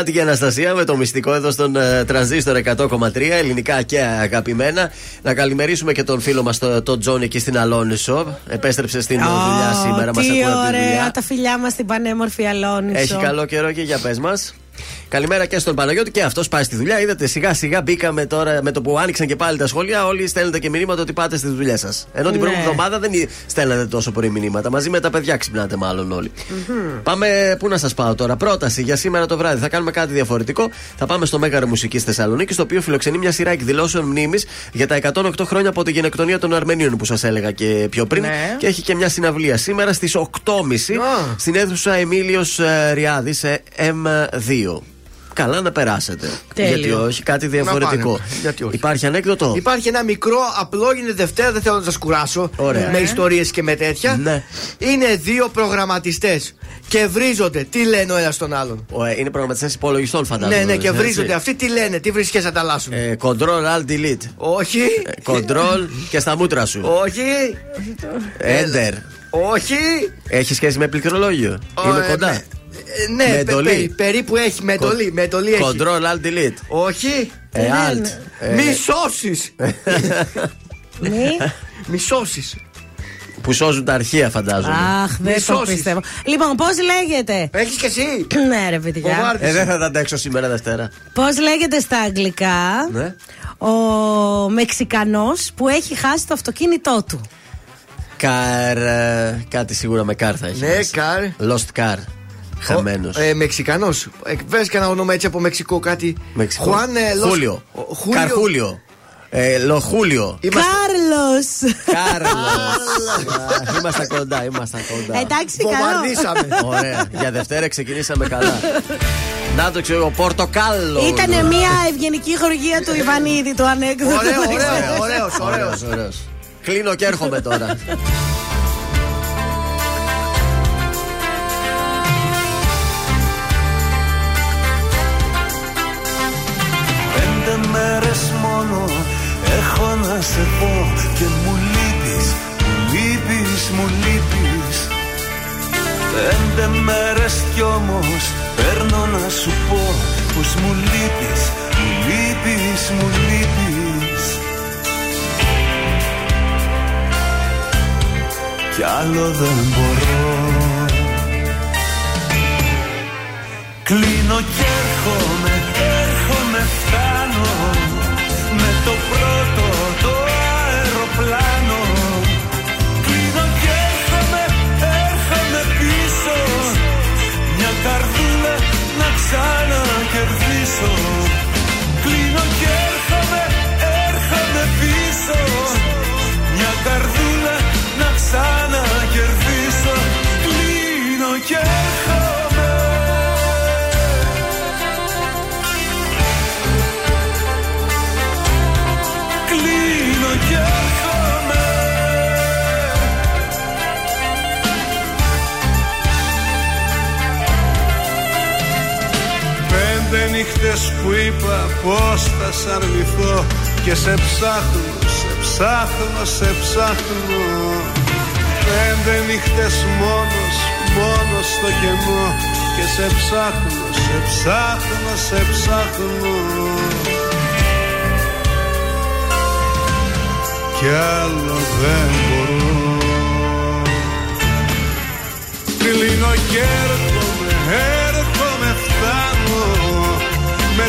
[SPEAKER 1] Νάτι και Αναστασία με το μυστικό εδώ στον ε, τρανζίστορ 100,3 ελληνικά και αγαπημένα. Να καλημερίσουμε και τον φίλο μας τον το Τζόνι εκεί στην Αλόνισο. Επέστρεψε στην ε, δουλειά σήμερα, μας
[SPEAKER 2] Τι
[SPEAKER 1] ακούει από τη
[SPEAKER 2] ωραία
[SPEAKER 1] δουλειά.
[SPEAKER 2] τα φιλιά μας στην πανέμορφη Αλόνισο.
[SPEAKER 1] Έχει καλό καιρό και για πες μας. Καλημέρα και στον Παναγιώτη και αυτός πάει στη δουλειά. Είδατε σιγά σιγά μπήκαμε τώρα με το που άνοιξαν και πάλι τα σχολεία. Όλοι στέλνετε και μηνύματα ότι πάτε στη δουλειά σας. Ενώ την
[SPEAKER 2] Ναι.
[SPEAKER 1] προηγούμενη εβδομάδα δεν στέλνατε τόσο πολύ μηνύματα. Μαζί με τα παιδιά ξυπνάτε μάλλον όλοι. Πάμε, πού να σας πάω τώρα. Πρόταση για σήμερα το βράδυ. Θα κάνουμε κάτι διαφορετικό. Θα πάμε στο Μέγαρο Μουσική Θεσσαλονίκη, το οποίο φιλοξενεί μια σειρά εκδηλώσεων μνήμης για τα 108 χρόνια από τη γενοκτονία των Αρμενίων που σας έλεγα και πιο πριν.
[SPEAKER 2] Ναι.
[SPEAKER 1] Και έχει και μια συναυλία σήμερα στις 8.30 στην αίθουσα Εμίλιος Ριάδης σε M2. Καλά να περάσετε.
[SPEAKER 2] Τέλειο.
[SPEAKER 1] Γιατί όχι, κάτι διαφορετικό.
[SPEAKER 3] πάνε. Γιατί όχι.
[SPEAKER 1] Υπάρχει ανέκδοτο;
[SPEAKER 3] Υπάρχει ένα μικρό απλό, είναι Δευτέρα, δεν θέλω να σας κουράσω.
[SPEAKER 1] Ωραία.
[SPEAKER 3] Με ιστορίες και με τέτοια.
[SPEAKER 1] Ναι.
[SPEAKER 3] Είναι δύο προγραμματιστές και βρίζονται. Τι λένε ο ένας τον άλλον;
[SPEAKER 1] Ο, ε, είναι προγραμματιστές υπολογιστών, φαντάζομαι.
[SPEAKER 3] Ναι, ναι, και
[SPEAKER 1] έτσι.
[SPEAKER 3] βρίζονται. Αυτοί τι λένε, τι βρίσκε ανταλλάσσουν.
[SPEAKER 1] Ε, control Alt Delete.
[SPEAKER 3] Όχι.
[SPEAKER 1] Ε, Control και στα μούτρα σου.
[SPEAKER 3] Όχι.
[SPEAKER 1] Enter.
[SPEAKER 3] Όχι.
[SPEAKER 1] Έχει σχέση με πληκτρολόγιο; Είναι
[SPEAKER 3] Ε,
[SPEAKER 1] κοντά;
[SPEAKER 3] Με- ε, Ναι,
[SPEAKER 1] Με
[SPEAKER 3] πε-
[SPEAKER 1] εντολή.
[SPEAKER 3] περί- περίπου έχει. Με εντολή, με εντολή έχει.
[SPEAKER 1] Control Alt Delete.
[SPEAKER 3] Όχι.
[SPEAKER 1] Ε, Alt. Ε,
[SPEAKER 3] Μη σώσεις.
[SPEAKER 2] Μη.
[SPEAKER 3] Μη σώσεις.
[SPEAKER 1] Που σώζουν τα αρχεία, φαντάζομαι.
[SPEAKER 2] Αχ, δεν
[SPEAKER 3] Μη
[SPEAKER 2] το
[SPEAKER 3] σώσεις.
[SPEAKER 2] πιστεύω. Λοιπόν, πώς λέγεται;
[SPEAKER 3] Έχεις και εσύ.
[SPEAKER 2] ναι, ρε παιδιά.
[SPEAKER 3] Φοβάρτης.
[SPEAKER 1] Ε, δεν θα τα αντέξω σήμερα Δευτέρα.
[SPEAKER 2] Πώς λέγεται στα αγγλικά
[SPEAKER 1] Ναι.
[SPEAKER 2] ο Μεξικανός που έχει χάσει το αυτοκίνητό του;
[SPEAKER 1] Καρ. ε, Κάτι σίγουρα με κάρ θα έχει.
[SPEAKER 3] Ναι,
[SPEAKER 1] μέσα.
[SPEAKER 3] καρ.
[SPEAKER 1] Lost car. Χαμένος.
[SPEAKER 3] Ε, Μεξικανός. Ε, Βες και ένα όνομα έτσι από Μεξικό κάτι. Χουάν ε, Λος-
[SPEAKER 1] Χούλιο.
[SPEAKER 3] Ο- Χούλιο.
[SPEAKER 1] Καρχούλιο. Ε, Λοχούλιο.
[SPEAKER 3] Είμαστε-
[SPEAKER 2] Κάρλος!
[SPEAKER 1] Κάρλος. Είμαστε κοντά, είμαστε κοντά.
[SPEAKER 2] Εντάξει, καλό.
[SPEAKER 3] Βομβαρδίσαμε.
[SPEAKER 1] Ωραία. Για Δευτέρα ξεκινήσαμε καλά. Να το ξέρω, ο Πορτοκάλος.
[SPEAKER 2] Ήταν μια ευγενική χορηγία του Ιβανίδη το ανέκδοτο.
[SPEAKER 3] Ωραίο, ωραίο, ωραίος, ωραίος.
[SPEAKER 1] Ωραίος, ωραίος. Κλείνω και έρχομαι τώρα.
[SPEAKER 4] Μέρες μόνο. Έχω να σε πω και μου λείπεις, μου λείπεις, μου λείπεις. Πέντε μέρες κι όμως παίρνω να σου πω πως μου λείπεις, μου λείπεις, μου λείπεις. Κι άλλο δεν μπορώ. Κλείνω και έρχομαι, έρχομαι, φτάνω. Με το πρώτο το αεροπλάνο. Κλείνω και έρχομαι, έρχομαι πίσω. Μια καρδούλα να ξανακερδίσω νύχτες που είπα πως θα σ' αρνηθώ Και σε ψάχνω, σε ψάχνω, σε ψάχνω. Πέντε νύχτες μόνος, μόνος στο κενό Και σε ψάχνω, σε ψάχνω, σε ψάχνω. Κι άλλο δεν μπορώ. Κλείνω και έρχομαι, έρχομαι, φτάνω Με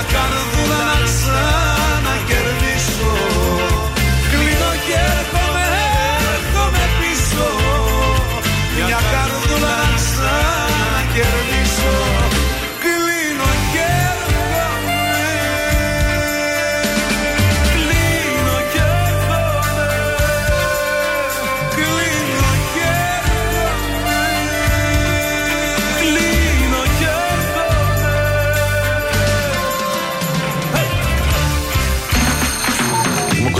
[SPEAKER 4] Μια καρδούλα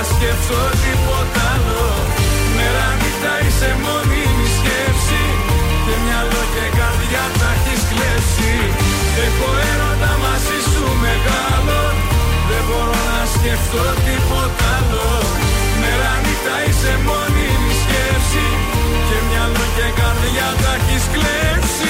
[SPEAKER 11] μπορώ να σκεφτώ τίποτα άλλο. Μέρα νύχτα είσαι μόνιμη σκέψη. Και μυαλό και καρδιά τα έχεις κλέψει. Έχω έρωτα μαζί σου μεγάλο. Δεν μπορώ να σκεφτώ τίποτα άλλο. Μέρα νύχτα είσαι μόνιμη σκέψη. Και μυαλό και καρδιά τα έχεις κλέψει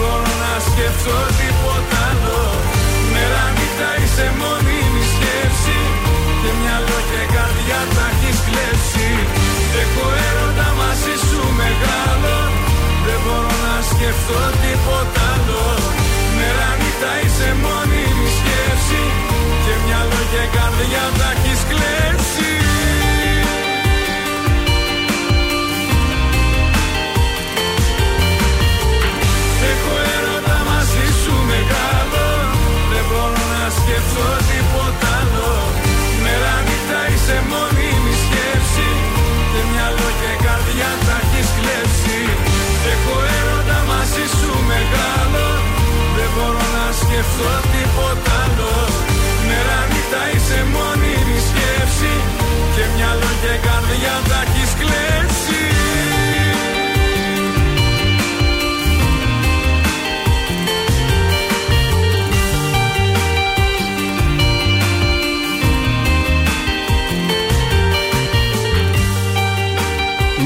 [SPEAKER 11] μπορώ να σκεφτώ τίποτα άλλο. Μέρα νύχτα είσαι μόνιμη σκέψη. Και μυαλό και καρδιά τα έχεις κλέψει. Έχω έρωτα μαζί σου μεγάλο. Δεν μπορώ να σκεφτώ τίποτα άλλο. Μέρα νύχτα είσαι μόνιμη σκέψη. Και μυαλό και καρδιά τα έχεις κλέψει μπορώ να σκεφτώ τίποτα άλλο. Μέρα νύχτα είσαι μόνιμη σκέψη. Και μυαλό και καρδιά τα έχεις κλέψει. Έχω έρωτα μαζί σου μεγάλο. Δεν μπορώ να σκεφτώ τίποτα άλλο. Μέρα νύχτα είσαι μόνιμη σκέψη. Και μυαλό και καρδιά τα έχεις κλέψει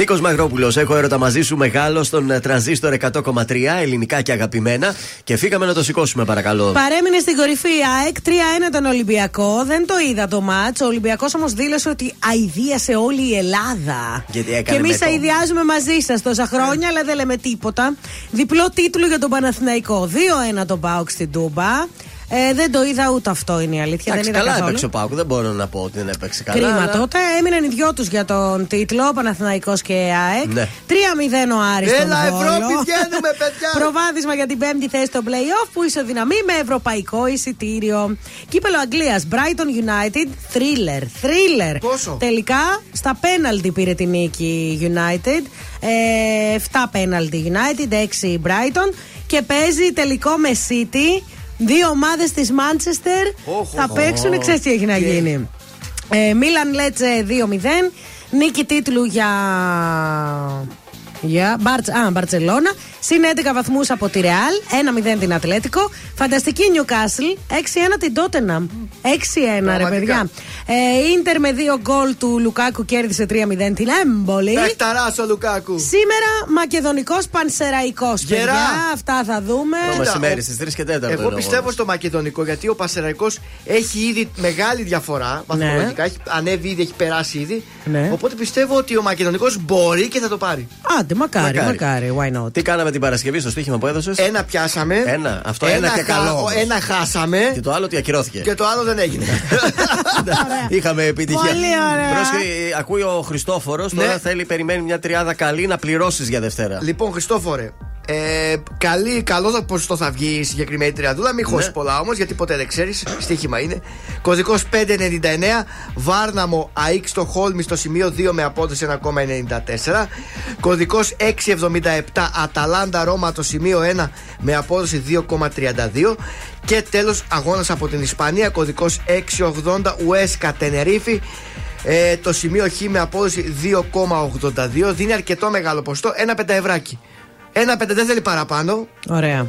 [SPEAKER 1] Νίκος Μαγρόπουλο, έχω έρωτα μαζί σου μεγάλο στον ε, τρανζίστορ 100,3 ελληνικά και αγαπημένα. Και φύγαμε να το σηκώσουμε, παρακαλώ.
[SPEAKER 2] Παρέμεινε στην κορυφή. ΑΕΚ 3-1 τον Ολυμπιακό. Δεν το είδα το μάτς. Ο Ολυμπιακός όμως δήλωσε ότι αηδίασε όλη η Ελλάδα.
[SPEAKER 1] Γιατί
[SPEAKER 2] Και
[SPEAKER 1] έκανε
[SPEAKER 2] εμείς
[SPEAKER 1] με το-
[SPEAKER 2] αηδιάζουμε μαζί σας τόσα χρόνια, αλλά δεν λέμε τίποτα. Διπλό τίτλο για τον Παναθηναϊκό. 2-1 τον Πάοξ στην Τούμπα. Ε, δεν το είδα ούτε αυτό είναι η αλήθεια.
[SPEAKER 1] Εντάξει,
[SPEAKER 2] δεν είδα
[SPEAKER 1] καλά
[SPEAKER 2] καθόλου.
[SPEAKER 1] έπαιξε ο Πάκου, δεν μπορώ να πω ότι δεν έπαιξε καλά.
[SPEAKER 2] Κρίμα
[SPEAKER 1] αλλά-
[SPEAKER 2] τότε. Έμειναν οι δυο τους για τον τίτλο, Παναθηναϊκός και ΑΕΚ.
[SPEAKER 1] Ναι.
[SPEAKER 2] 3-0 ο Άρης στον
[SPEAKER 3] Έλα,
[SPEAKER 2] Βόλο.
[SPEAKER 3] Ευρώπη, βγαίνουμε, παιδιά!
[SPEAKER 2] Προβάδισμα για την πέμπτη θέση στο playoff που ισοδυναμεί με ευρωπαϊκό εισιτήριο. Κύπελο Αγγλίας, Brighton United, thriller. Thriller.
[SPEAKER 3] Πόσο;
[SPEAKER 2] Τελικά στα πέναλτι πήρε την νίκη United. Ε, 7 πέναλτι United, 6 Brighton. Και παίζει τελικό με City. Δύο ομάδες της Manchester
[SPEAKER 3] Οχ,
[SPEAKER 2] θα
[SPEAKER 3] οχ,
[SPEAKER 2] παίξουν.
[SPEAKER 3] οχ.
[SPEAKER 2] Ξέρεις τι έχει να
[SPEAKER 3] Και-
[SPEAKER 2] γίνει. Ε, Μίλαν Λέτσε 2-0. Νίκη τίτλου για. Για Μπαρτς, α, Μπαρτσελώνα. Συν 11 βαθμούς από τη Ρεάλ. 1-0 την Ατλέτικο. Φανταστική Νιουκάσλ. 6-1 την Τότεναμ. 6-1 ρε
[SPEAKER 3] Πραγματικά.
[SPEAKER 2] παιδιά. Ε, Ίντερ με 2 γκολ του Λουκάκου κέρδισε 3-0 την Έμπολη.
[SPEAKER 3] Πεχταράς ο Λουκάκου.
[SPEAKER 2] Σήμερα Μακεδονικός Πανσεραϊκός.
[SPEAKER 3] Γερά.
[SPEAKER 2] Αυτά θα δούμε.
[SPEAKER 1] Το
[SPEAKER 3] Κοίτα,
[SPEAKER 1] μεσημέρι
[SPEAKER 3] ο-
[SPEAKER 1] στις 3 και 4.
[SPEAKER 3] Εγώ πιστεύω στο μακεδονικό γιατί ο Πασεραϊκό έχει ήδη μεγάλη διαφορά βαθμολογικά. Έχει ανέβει ήδη, έχει περάσει ήδη.
[SPEAKER 2] Ναι.
[SPEAKER 3] Οπότε πιστεύω ότι ο μακεδονικός μπορεί και θα το πάρει.
[SPEAKER 2] Άντε, μακάρι,
[SPEAKER 1] Μακάρι.
[SPEAKER 2] μακάρι. Why not;
[SPEAKER 1] Τι κάναμε την Παρασκευή στο στοίχημα που έδωσες.
[SPEAKER 3] Ένα πιάσαμε.
[SPEAKER 1] Ένα. Αυτό ένα, και
[SPEAKER 3] χα-
[SPEAKER 1] καλό. όμως.
[SPEAKER 3] Ένα χάσαμε.
[SPEAKER 1] Και το άλλο τι ακυρώθηκε.
[SPEAKER 3] Και το άλλο δεν έγινε.
[SPEAKER 1] Είχαμε επιτυχία.
[SPEAKER 2] Πολύ ωραία.
[SPEAKER 1] Πρόσεχε, ε, ακούει ο Χριστόφορος. Τώρα
[SPEAKER 3] Ναι.
[SPEAKER 1] θέλει, περιμένει μια τριάδα καλή να πληρώσεις για Δευτέρα.
[SPEAKER 3] λοιπόν, Χριστόφορε. Ε, καλή, καλός το ποσοστό θα βγει η συγκεκριμένη τριαδούλα. Μην χώσει
[SPEAKER 1] Ναι.
[SPEAKER 3] πολλά όμως, γιατί ποτέ δεν ξέρεις. Στοίχημα είναι. Κωδικός 599. Βάρναμο ΑΕΚ στο Χόλμη στο σημείο 2 με απόδοση 1,94. Κωδικός 677. Αταλάντα Ρώμα το σημείο 1 με απόδοση 2,32. Και τέλος αγώνας από την Ισπανία. Κωδικός 680. Ουέσκα Τενερίφη. Ε, το σημείο Χ με απόδοση 2,82 δίνει αρκετό μεγάλο ποσοστό. Ένα πενταευράκι. Ένα πέντε δεν θέλει παραπάνω.
[SPEAKER 2] Ωραία.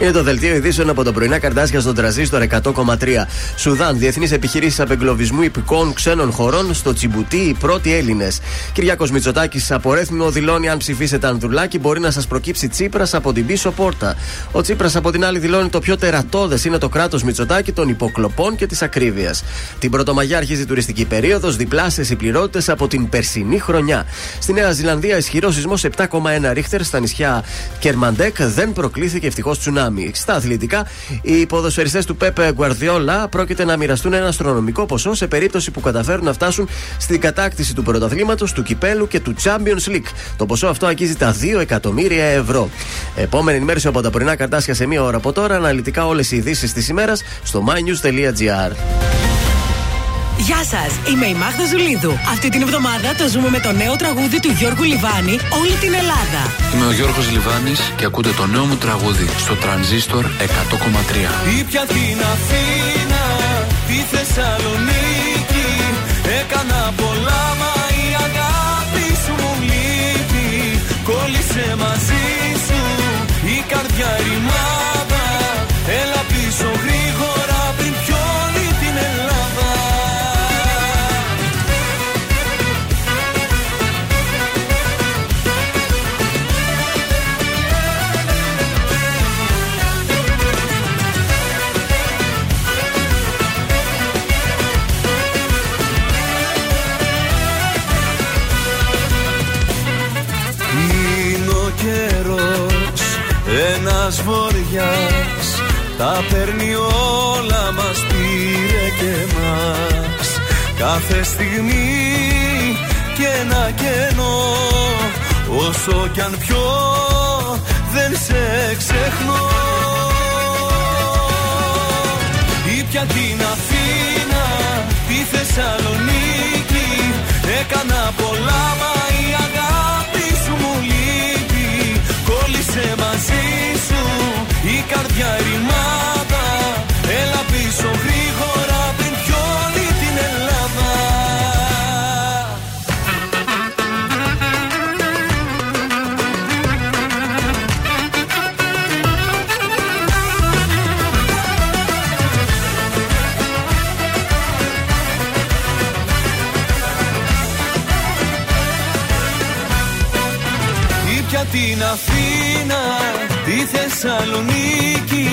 [SPEAKER 1] Είναι το δελτίο ειδήσεων από τα πρωινά καρτάσια στον τραζίστορ 100,3. Σουδάν, διεθνείς επιχειρήσεις απεγκλωβισμού υπηκών ξένων χωρών στο Τσιμπουτί, οι πρώτοι Έλληνες. Κυριάκος Μητσοτάκης απορέθμιο δηλώνει: Αν ψηφίσετε Ανδρουλάκη, μπορεί να σας προκύψει Τσίπρας από την πίσω πόρτα. Ο Τσίπρας από την άλλη δηλώνει: Το πιο τερατώδες είναι το κράτος Μητσοτάκη των υποκλοπών και της ακρίβειας. Την Πρωτομαγιά αρχίζει η τουριστική περίοδος, διπλάσιες οι πληρότητε από την περσινή χρονιά. Στη Νέα Ζηλανδία, ισχυρό σεισμός 7,1 ρίχτερ στα νησιά Κερμαντέκ δεν προκλήθηκε ευτυχώς τσουνάμι. Στα αθλητικά, οι ποδοσφαιριστές του Πέπε Γκουαρδιόλα πρόκειται να μοιραστούν ένα αστρονομικό ποσό σε περίπτωση που καταφέρουν να φτάσουν στην κατάκτηση του πρωταθλήματος, του κυπέλου και του Champions League. Το ποσό αυτό αγγίζει τα 2 εκατομμύρια ευρώ. Επόμενη ενημέρωση από τα πρωινά καρτάσια σε μία ώρα από τώρα. Αναλυτικά όλες οι ειδήσεις της ημέρας στο mynews.gr.
[SPEAKER 13] Γεια σας, είμαι η Μάγδα Ζουλίδου. Αυτή την εβδομάδα το ζούμε με το νέο τραγούδι του Γιώργου Λιβάνη, Όλη την Ελλάδα.
[SPEAKER 6] Είμαι ο Γιώργος Λιβάνης και ακούτε το νέο μου τραγούδι στο Τρανζίστορ 100,3.
[SPEAKER 11] Ήπια την Αθήνα, τη Θεσσαλονίκη Έκανα πολλά μα η αγάπη σου μου λείπει Κόλλησε μαζί σου η καρδιά ρημάδα Έλα πίσω γρήγορα ένας βοριάς. Τα παίρνει όλα μας πήρε και μας. Κάθε στιγμή και ένα κενό Όσο κι αν πιω δεν σε ξεχνώ. Ήπια την Αθήνα, τη Θεσσαλονίκη Έκανα πολλά μα η αγάπη σου μου λείπει. Κόλλησε μαζί σου η καρδιά ρημάδα Έλα πίσω γρήγορα πριν πιώνει την Ελλάδα. Ήπια την Αθήνα, τη Θεσσαλονίκη.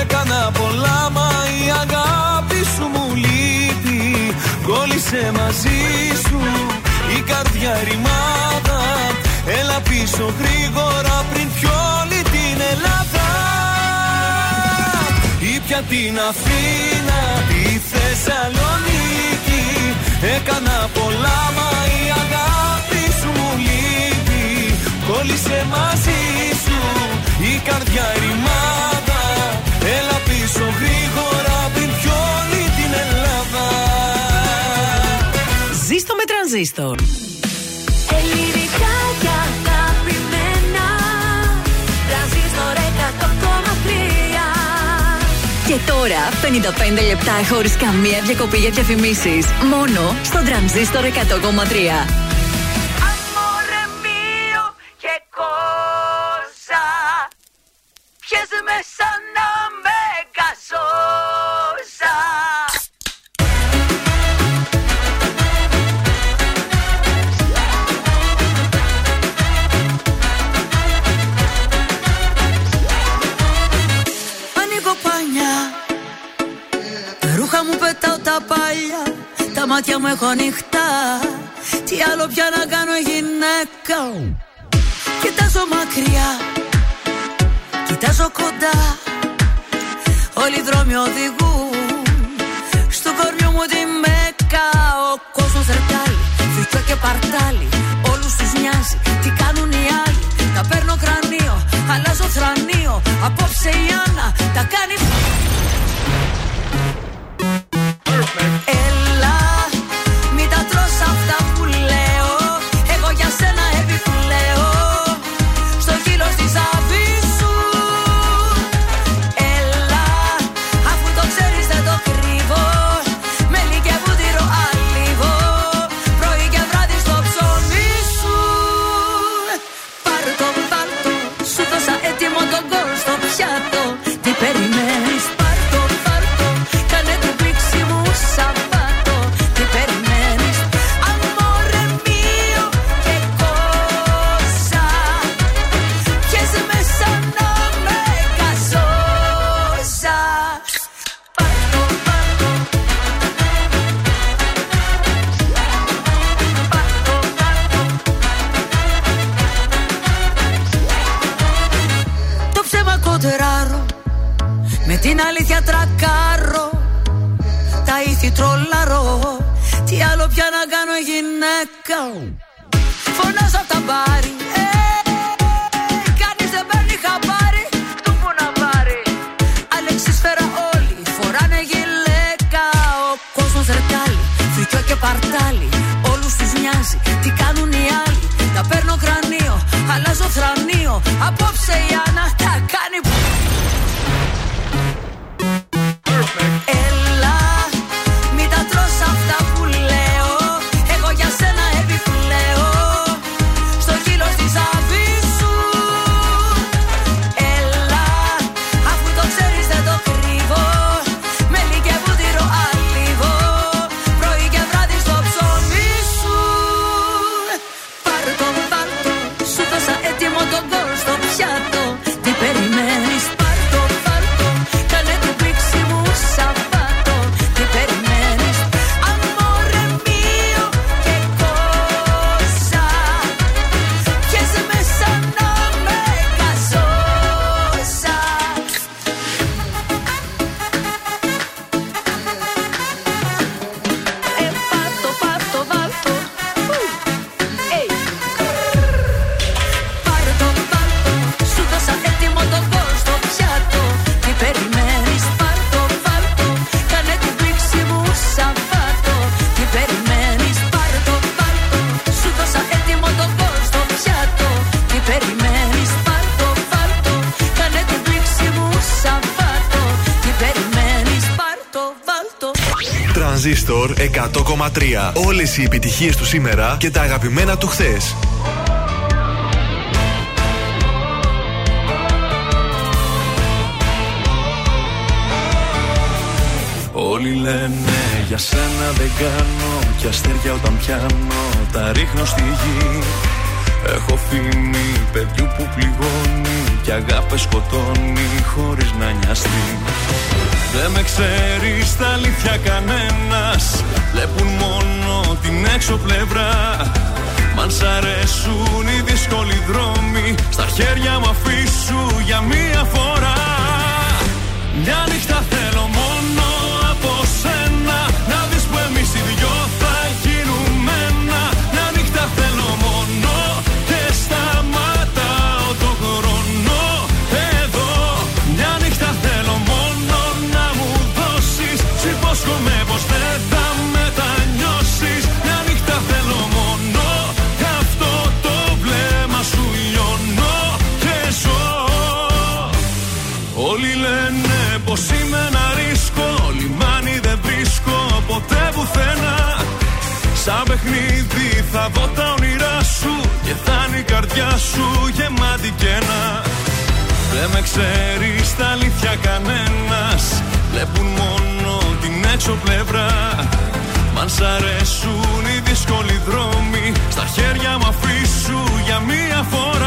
[SPEAKER 11] Έκανα πολλά μα η αγάπη σου μου λείπει. Κόλλησε μαζί σου η καρδιά ρημάδα. Έλα πίσω γρήγορα πριν πιόλει την Ελλάδα. Ήπια την Αθήνα, τη Θεσσαλονίκη. Έκανα πολλά μα η αγάπη σου μου λείπει. Κόλλησε μαζί σου η καρδιά ρημάδα Έλα πίσω γρήγορα πριν πιώνει την Ελλάδα
[SPEAKER 13] Ζήστο με τρανζίστορ.
[SPEAKER 10] Ελληνικά και αγαπημένα Τρανζίστορ 100,3
[SPEAKER 5] Και τώρα 55 λεπτά χωρίς καμία διακοπή για διαφημίσεις. Μόνο στο Τρανζίστορ 100,3.
[SPEAKER 10] μακριά. Κοιτάζω κοντά. Όλοι οι δρόμοι οδηγούν.
[SPEAKER 8] Όλες οι επιτυχίες του σήμερα και τα αγαπημένα του χθες.
[SPEAKER 11] Όλοι λένε για σένα δεν κάνω και αστέρια όταν πιάνω τα ρίχνω στη γη Έχω φήμη παιδιού που πληγώνει και αγάπη σκοτώνει χωρίς να νοιαστεί. Δεν με ξέρεις τα αλήθεια κανένας Βλέπουν μόνο την έξω πλευρά. Μ' αν σ' αρέσουν οι δύσκολοι δρόμοι Στα χέρια μου αφήσου για μία φορά. Μια νύχτα θέλω μόνο από σένα Να θα δω όνειρά σου και θα είναι η καρδιά σου γεμάτη Ένα Δεν με ξέρεις τα αλήθεια κανένας. Βλέπουν μόνο την έξω πλευρά. Μ' αν σ' αρέσουν οι δύσκολοι δρόμοι, στα χέρια μου αφήσου για μία φορά.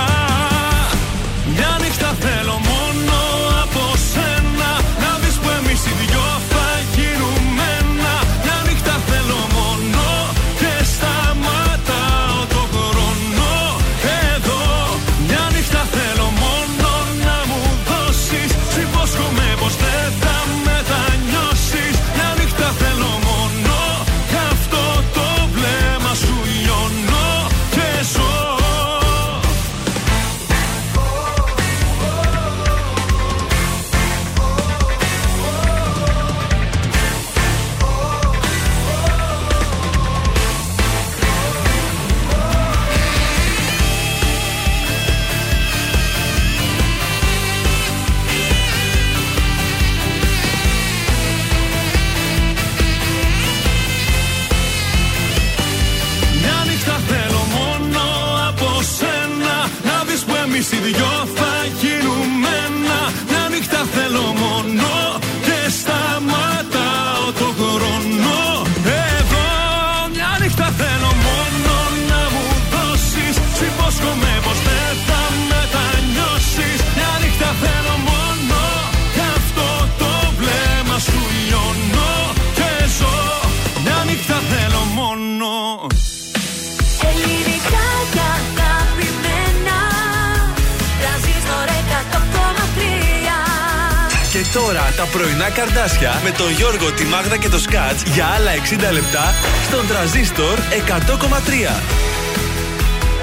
[SPEAKER 8] Καρδάσια με τον Γιώργο, τη Μάγδα και το Σκάτ για άλλα 60 λεπτά στον τραζίστορ 100,3.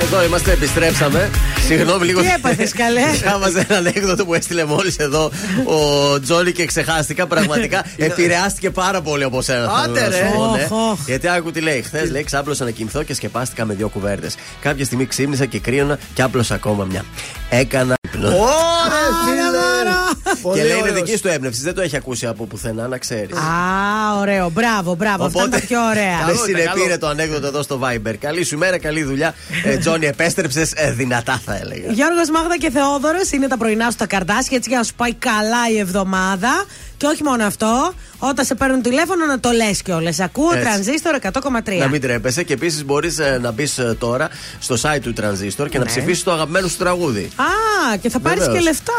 [SPEAKER 1] Εδώ είμαστε, επιστρέψαμε. Συγγνώμη λίγο.
[SPEAKER 2] Τι έπαθες, καλέ;
[SPEAKER 1] Διάβαζα ένα ανέκδοτο που έστειλε μόλις εδώ ο Τζόλι και ξεχάστηκα. Πραγματικά επηρεάστηκε πάρα πολύ από σένα. θέλω
[SPEAKER 3] Άντε,
[SPEAKER 1] να σου
[SPEAKER 3] ρε.
[SPEAKER 1] πω, ναι.
[SPEAKER 2] Οχ, οχ.
[SPEAKER 1] Γιατί άκου τι λέει. Χθες λέει ξάπλωσα να κοιμηθώ και σκεπάστηκα με δύο κουβέρτες. Κάποια στιγμή ξύπνησα και κρύωνα και άπλωσα ακόμα μια. Έκανα ύπνο.
[SPEAKER 3] Ωρε φίλε!
[SPEAKER 1] Και λέει είναι
[SPEAKER 3] ωραίος.
[SPEAKER 1] δική του έμπνευση. Δεν το έχει ακούσει από πουθενά, να ξέρεις.
[SPEAKER 2] Α, ωραίο. Μπράβο, μπράβο. Αυτά είναι τα πιο ωραία.
[SPEAKER 1] με
[SPEAKER 3] Καλό ήταν,
[SPEAKER 1] συνεπήρε
[SPEAKER 3] καλό.
[SPEAKER 1] το ανέκδοτο εδώ στο Viber. Καλή σου μέρα, καλή δουλειά. Ε, Τζόνι, επέστρεψες δυνατά, θα έλεγα.
[SPEAKER 2] Γιώργος Μάγδα και Θεόδωρος είναι τα πρωινά σου τα καρτάσια έτσι για να σου πάει καλά η εβδομάδα. Και όχι μόνο αυτό, όταν σε παίρνουν τηλέφωνο να το λες κιόλας. Ακούω
[SPEAKER 1] Έτσι.
[SPEAKER 2] τρανζίστορ 100,3.
[SPEAKER 1] Να μην τρέπεσαι και επίσης μπορείς να μπεις τώρα στο site του Transistor και να
[SPEAKER 2] Ναι.
[SPEAKER 1] ψηφίσεις το αγαπημένο σου τραγούδι.
[SPEAKER 2] Α, και θα πάρεις
[SPEAKER 1] Βεβαίως.
[SPEAKER 2] και λεφτά,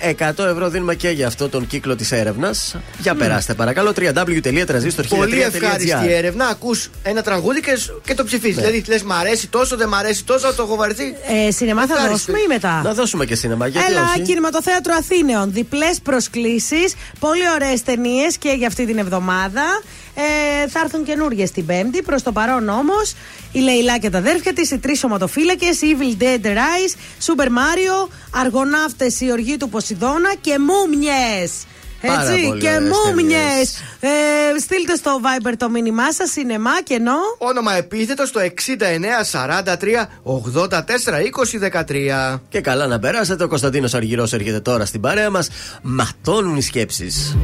[SPEAKER 2] ε.
[SPEAKER 1] 100 ευρώ δίνουμε και για αυτό τον κύκλο της έρευνας. Για περάστε παρακαλώ www.transistor.gr.
[SPEAKER 3] Πολύ ευχάριστη έρευνα. Ακούς ένα τραγούδι και, και το ψηφίζεις. Δηλαδή λες, μ' αρέσει τόσο, δεν μ' αρέσει τόσο, το έχω βαρεθεί.
[SPEAKER 2] ε σινεμά θα
[SPEAKER 3] Ευχάριστη.
[SPEAKER 2] δώσουμε ή μετά;
[SPEAKER 1] Να δώσουμε και σινεμά, γιατί
[SPEAKER 2] Έλα,
[SPEAKER 1] όχι;
[SPEAKER 2] κινηματοθέατρο Αθήνεων. Διπλές προσκλήσεις. Πολύ ωραίες ταινίες και για αυτή την εβδομάδα. Ε, θα έρθουν καινούργιες την Πέμπτη. Προς το παρόν όμως, η Λεϊλά και τα αδέρφια της, οι τρεις σωματοφύλακες, Evil Dead Rise, Super Mario, Αργοναύτες, η οργή του Ποσειδώνα και Μούμιες.
[SPEAKER 1] Πάρα
[SPEAKER 2] Έτσι,
[SPEAKER 1] πολύ
[SPEAKER 2] και
[SPEAKER 1] ωραίες
[SPEAKER 2] μούμιες.
[SPEAKER 1] ταινίες.
[SPEAKER 2] Ε, στείλτε στο Viber το μήνυμά σας, σινεμά κενό.
[SPEAKER 3] Όνομα επίθετο στο 69 43 84 20 13.
[SPEAKER 1] Και καλά να περάσετε. Ο Κωνσταντίνος Αργυρός έρχεται τώρα στην παρέα μας. Ματώνουν οι σκέψεις.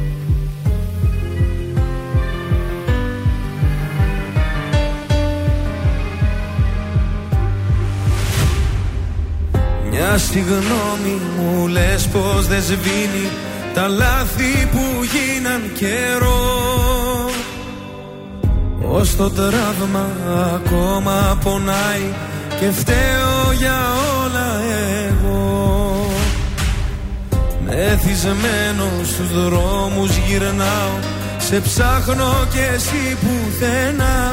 [SPEAKER 11] Μια στιγνώμη μου λες πως δεν σβήνει Τα λάθη που γίναν καιρό Ως το τραύμα ακόμα πονάει Και φταίω για όλα εγώ. Μεθυσμένο στους δρόμους γυρνάω Σε ψάχνω κι εσύ πουθενά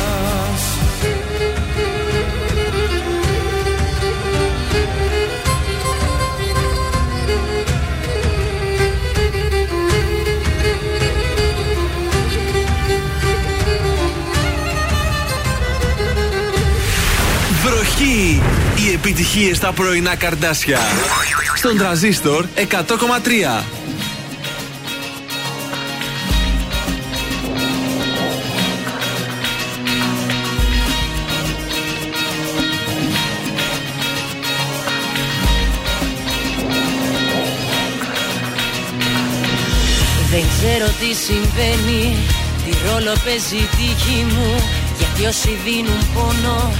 [SPEAKER 8] Βροχή! Οι επιτυχίες στα πρωινά καρδάσια. Στον τραζίστορ 100,3.
[SPEAKER 14] Δεν ξέρω τι συμβαίνει, τι ρόλο παίζει η τύχη μου Γιατί όσοι δίνουν πόνο,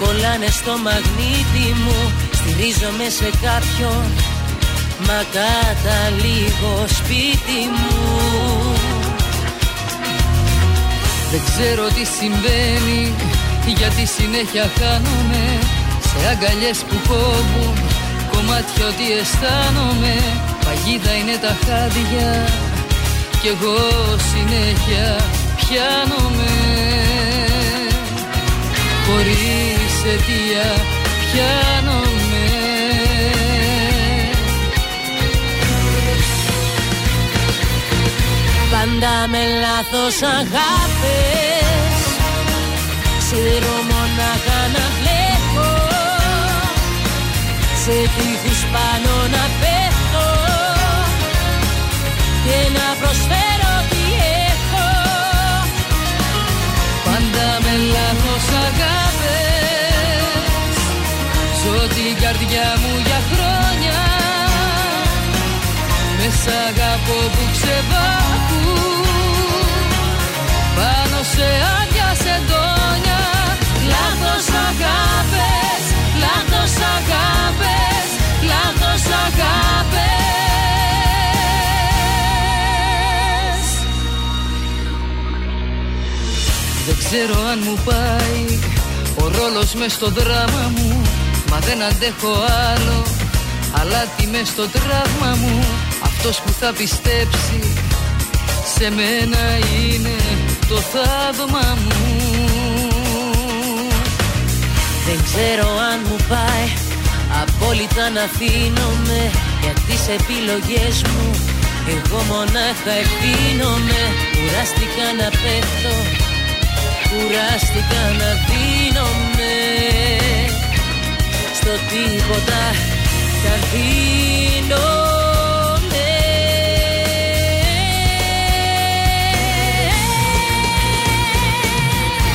[SPEAKER 14] κολλάνε στο μαγνήτη μου. Στηρίζομαι σε κάποιον, μα καταλήγω σπίτι μου.
[SPEAKER 15] Δεν ξέρω τι συμβαίνει Γιατί συνέχεια χάνομαι. Σε αγκαλιές που κόβουν Κομμάτια ότι αισθάνομαι. Παγίδα είναι τα χάδια Κι εγώ συνέχεια πιάνομαι. Χωρίς αιτία πιάνομαι.
[SPEAKER 14] Πάντα με λάθος αγάπες Ξέρω μονάχα να βλέπω. Σε τείχους πάνω να πέφτω Και να προσφέρω τι έχω.
[SPEAKER 15] Πάντα με λάθος αγάπες Ζω την καρδιά μου για χρόνια. Μέσα αγαπώ που ξεβάκουν Πάνω σε άδεια σεντόνια
[SPEAKER 14] Λάθος αγάπες, λάθος αγάπες, λάθος αγάπες.
[SPEAKER 15] Δεν ξέρω αν μου πάει ο ρόλος μες στο δράμα μου Μα δεν αντέχω άλλο Αλάτι μες στο τραύμα μου Αυτός που θα πιστέψει Σε μένα είναι το θαύμα μου.
[SPEAKER 14] Δεν ξέρω αν μου πάει Απόλυτα να αφήνομαι Για τις επιλογές μου. Εγώ μονάχα ευθύνομαι Κουράστηκα να πέφτω Κουράστηκα να δίνομαι Στο τίποτα Κι αφήνομαι.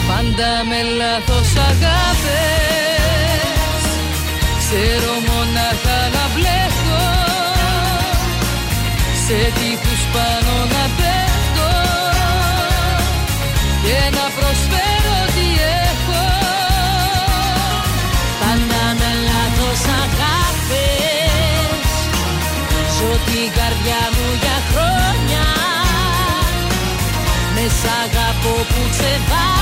[SPEAKER 15] Πάντα με λάθος αγάπες Ξέρω μονάχα να μπλέκω. Σε τείχους πάνω να πέφτω Και να προσφέρω
[SPEAKER 14] την καρδιά μου για χρόνια. Με σ' αγαπώ που ξεβάκουν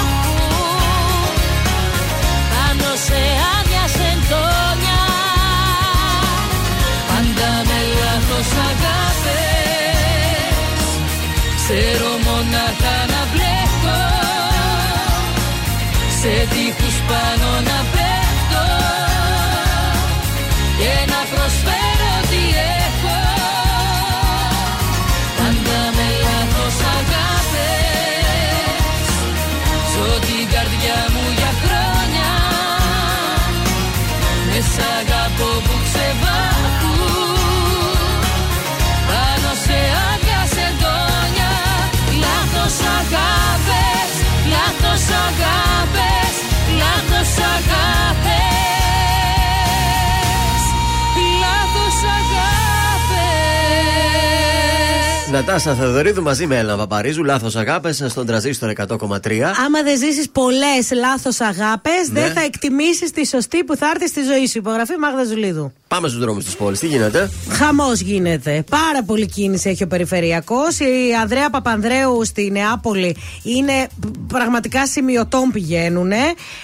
[SPEAKER 15] αγάπες
[SPEAKER 1] Νατάσα Θεοδωρίδου μαζί με Έλληνα Παπαρίζου. Λάθος αγάπες στον τραζίστορ 100,3.
[SPEAKER 2] Άμα δεν ζήσεις πολλές λάθος αγάπες,
[SPEAKER 1] Ναι.
[SPEAKER 2] δεν θα εκτιμήσεις τη σωστή που θα έρθει στη ζωή σου. Υπογραφή Μάγδα Ζουλίδου.
[SPEAKER 1] Πάμε στους δρόμους της πόλης. Τι γίνεται;
[SPEAKER 2] Χαμός γίνεται. Πάρα πολύ κίνηση έχει ο Περιφερειακός. Η Ανδρέα Παπανδρέου στη Νεάπολη είναι πραγματικά σημειωτών πηγαίνουν.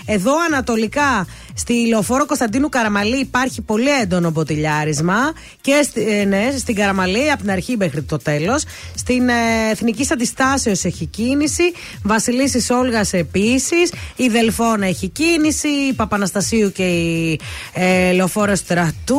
[SPEAKER 2] Εδώ ανατολικά στη λεωφόρο Κωνσταντίνου Καραμαλή υπάρχει πολύ έντονο μποτιλιάρισμα. Και στη, ε, ναι, στην Καραμαλή από την αρχή μέχρι το τέλος. Στην ε, Εθνική Αντιστάσεως έχει κίνηση. Βασιλίση Όλγας επίσης. Η Δελφόνα έχει κίνηση. Η Παπαναστασίου και η ε, λεωφόρος Στρατού.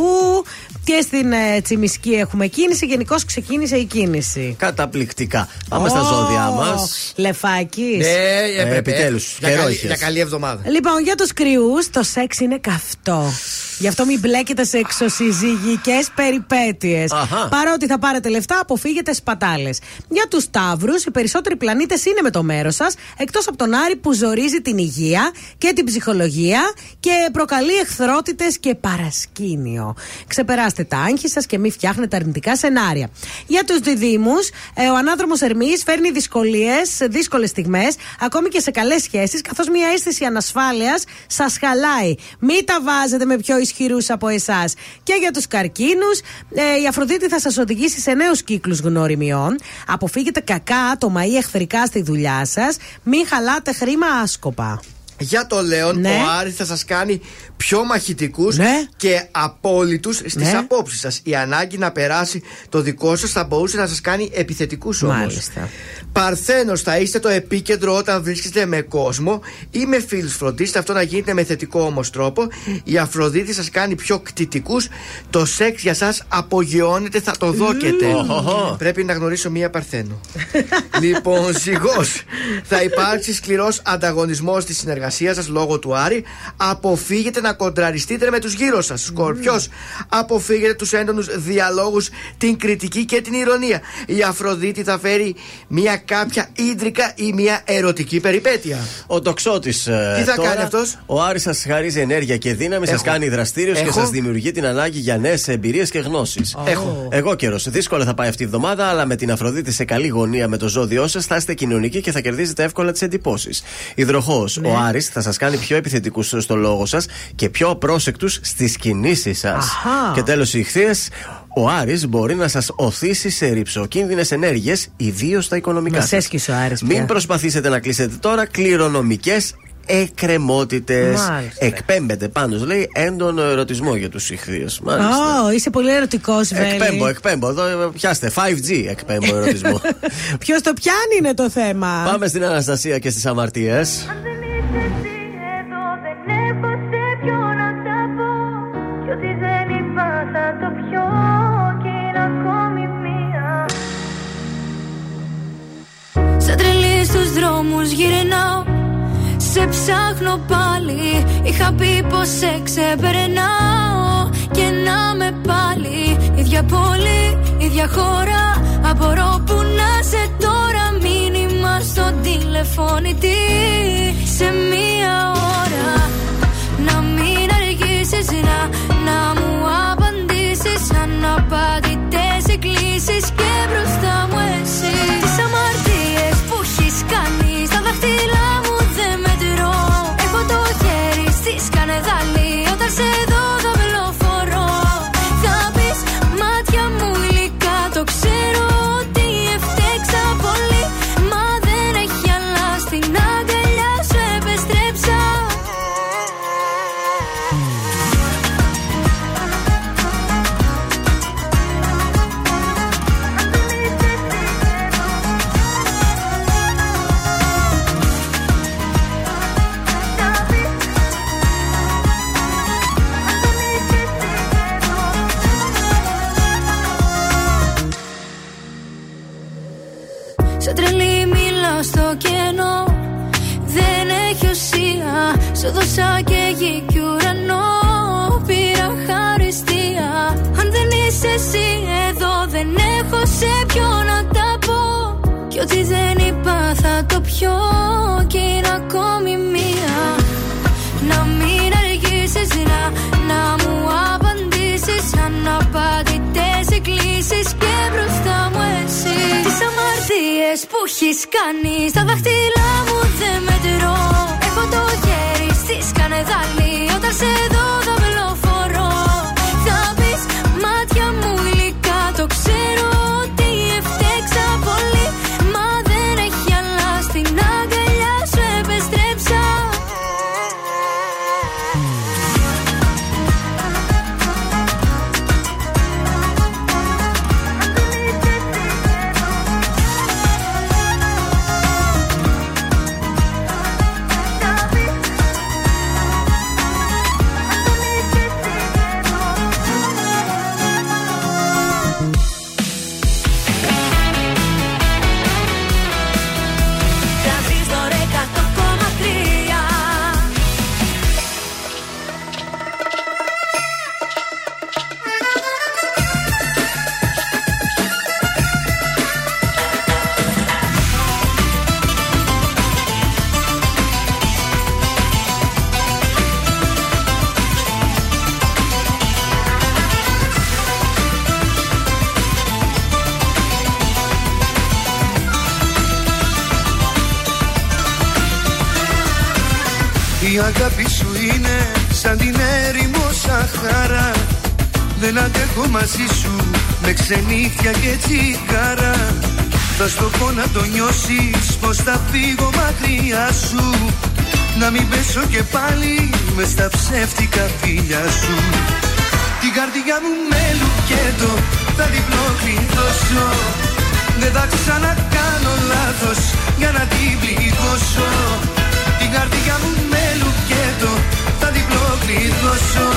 [SPEAKER 2] Και στην ε, Τσιμισκή έχουμε κίνηση. Γενικώς ξεκίνησε η κίνηση.
[SPEAKER 1] Καταπληκτικά. Πάμε στα ζώδια μας.
[SPEAKER 2] Λεφάκι.
[SPEAKER 3] Ναι, έπρεπε.
[SPEAKER 1] επιτέλους.
[SPEAKER 3] Για,
[SPEAKER 1] Καιρό
[SPEAKER 3] καλή,
[SPEAKER 1] είχες.
[SPEAKER 3] για καλή εβδομάδα.
[SPEAKER 2] Λοιπόν, για τους κρυούς, το σεξ είναι καυτό. Γι' αυτό μην μπλέκετε σε εξωσυζυγικές περιπέτειες.
[SPEAKER 1] Αχα.
[SPEAKER 2] Παρότι θα πάρετε λεφτά, αποφύγετε σπατάλες. Για τους Ταύρου, οι περισσότεροι πλανήτες είναι με το μέρος σας, εκτός από τον Άρη που ζορίζει την υγεία και την ψυχολογία και προκαλεί εχθρότητες και παρασκήνιο. Ξεπεράστε τα άγχη σας και μην φτιάχνετε αρνητικά σενάρια. Για τους Διδήμου, ε, ο ανάδρομος Ερμής φέρνει δυσκολίες, δύσκολες στιγμές, ακόμη και σε καλές σχέσεις, καθώς μια αίσθηση ανασφάλειας σας χαλάει. Μην τα βάζετε με πιο ισχυρούς από εσάς. Και για τους καρκίνους, ε, η Αφροδίτη θα σας οδηγήσει σε νέους κύκλους γνωριμιών. Αποφύγετε κακά άτομα ή εχθρικά στη δουλειά σας. Μην χαλάτε χρήμα άσκοπα.
[SPEAKER 3] Για το Λέον,
[SPEAKER 2] Ναι.
[SPEAKER 3] ο Άρης θα σας κάνει πιο μαχητικούς και απόλυτους στις
[SPEAKER 2] Ναι.
[SPEAKER 3] απόψεις σας. Η ανάγκη να περάσει το δικό σας θα μπορούσε να σας κάνει επιθετικούς όμως.
[SPEAKER 2] Μάλιστα.
[SPEAKER 3] Παρθένος, θα είστε το επίκεντρο όταν βρίσκεστε με κόσμο ή με φίλους. Φροντίστε αυτό να γίνεται με θετικό όμως τρόπο. Η Αφροδίτη σας κάνει πιο κτητικούς. Το σεξ για σας απογειώνεται, θα το δόκετε.
[SPEAKER 1] Οχοχο.
[SPEAKER 3] Πρέπει να γνωρίσω μία Παρθένο. λοιπόν, ζυγός. θα υπάρξει σκληρός ανταγωνισμός στη συνεργασία σας λόγω του Άρη. Αποφύγετε να κοντραριστείτε με τους γύρω σας. Σκορπιός. Αποφύγετε τους έντονους διαλόγους, την κριτική και την ηρωνία. Η Αφροδίτη θα φέρει μία κάποια ίντρικα ή μία ερωτική περιπέτεια.
[SPEAKER 1] Ο τοξότης.
[SPEAKER 3] Τι θα κάνει αυτός;
[SPEAKER 1] Ο Άρης σας χαρίζει ενέργεια και δύναμη, σας
[SPEAKER 3] Έχω.
[SPEAKER 1] κάνει δραστήριος και
[SPEAKER 3] Έχω.
[SPEAKER 1] σας δημιουργεί την ανάγκη για νέες εμπειρίες και γνώσεις.
[SPEAKER 3] Έχω.
[SPEAKER 1] Εγώ καιρός. Δύσκολα θα πάει αυτή η εβδομάδα, αλλά με την Αφροδίτη σε καλή γωνία με το ζώδιό σας θα είστε κοινωνικοί και θα κερδίζετε εύκολα τις εντυπώσεις. Υδροχός.
[SPEAKER 2] Ναι.
[SPEAKER 1] Ο Άρης θα σας κάνει πιο επιθετικούς στο λόγο σας και πιο απρόσεκτους στις κινήσεις σας.
[SPEAKER 2] Αχα.
[SPEAKER 1] Και τέλος οι ηχθείες. Ο Άρης μπορεί να σας οθήσει σε ρηψοκίνδυνε ενέργειες, ιδίως στα οικονομικά.
[SPEAKER 2] Μας
[SPEAKER 1] σας.
[SPEAKER 2] έσκησε ο Άρης
[SPEAKER 1] Μην
[SPEAKER 2] πια.
[SPEAKER 1] προσπαθήσετε να κλείσετε τώρα κληρονομικές εκκρεμότητες.
[SPEAKER 2] Μάλιστα.
[SPEAKER 1] Εκπέμπεται πάντως, λέει, έντονο ερωτισμό για τους ηχθείες. Μάλιστα.
[SPEAKER 2] Ω, είσαι πολύ ερωτικός, Βέλη.
[SPEAKER 1] Εκπέμπω, εκπέμπω. Εδώ ε, πιάστε. 5G εκπέμπω ερωτισμό.
[SPEAKER 2] Ποιος το πιάνει είναι το θέμα.
[SPEAKER 1] Πάμε στην Αναστασία και στις αμαρτίες.
[SPEAKER 16] Έχω σε ποιο να τα πω. Κι ότι δεν είπα θα το πιω. Κι είναι ακόμη μία.
[SPEAKER 10] Σαν τρελή στους δρόμους γυρνάω. Σε ψάχνω πάλι. Είχα πει πως σε ξεπερνάω. Και να με πάλι. Ίδια πόλη, ίδια χώρα. Απορώ που να σε τώρα Μήνυμα στο τηλεφώνητη Σε μία ώρα. Να μην αργήσεις να, να μου απαντήσεις. Αναπαντητές εκκλήσεις Και μπροστά μου
[SPEAKER 4] ξενύχια και τσιγάρα. Θα στο πω να το νιώσεις πως θα φύγω μακριά σου. Να μην πέσω και πάλι μες στα ψεύτικα φίλια σου. Την καρδιά μου με λουκέτο θα διπλό κλειδώσω Δεν θα ξανακάνω λάθος για να την πληγώσω. Την καρδιά μου με λουκέτο θα διπλό κλειδώσω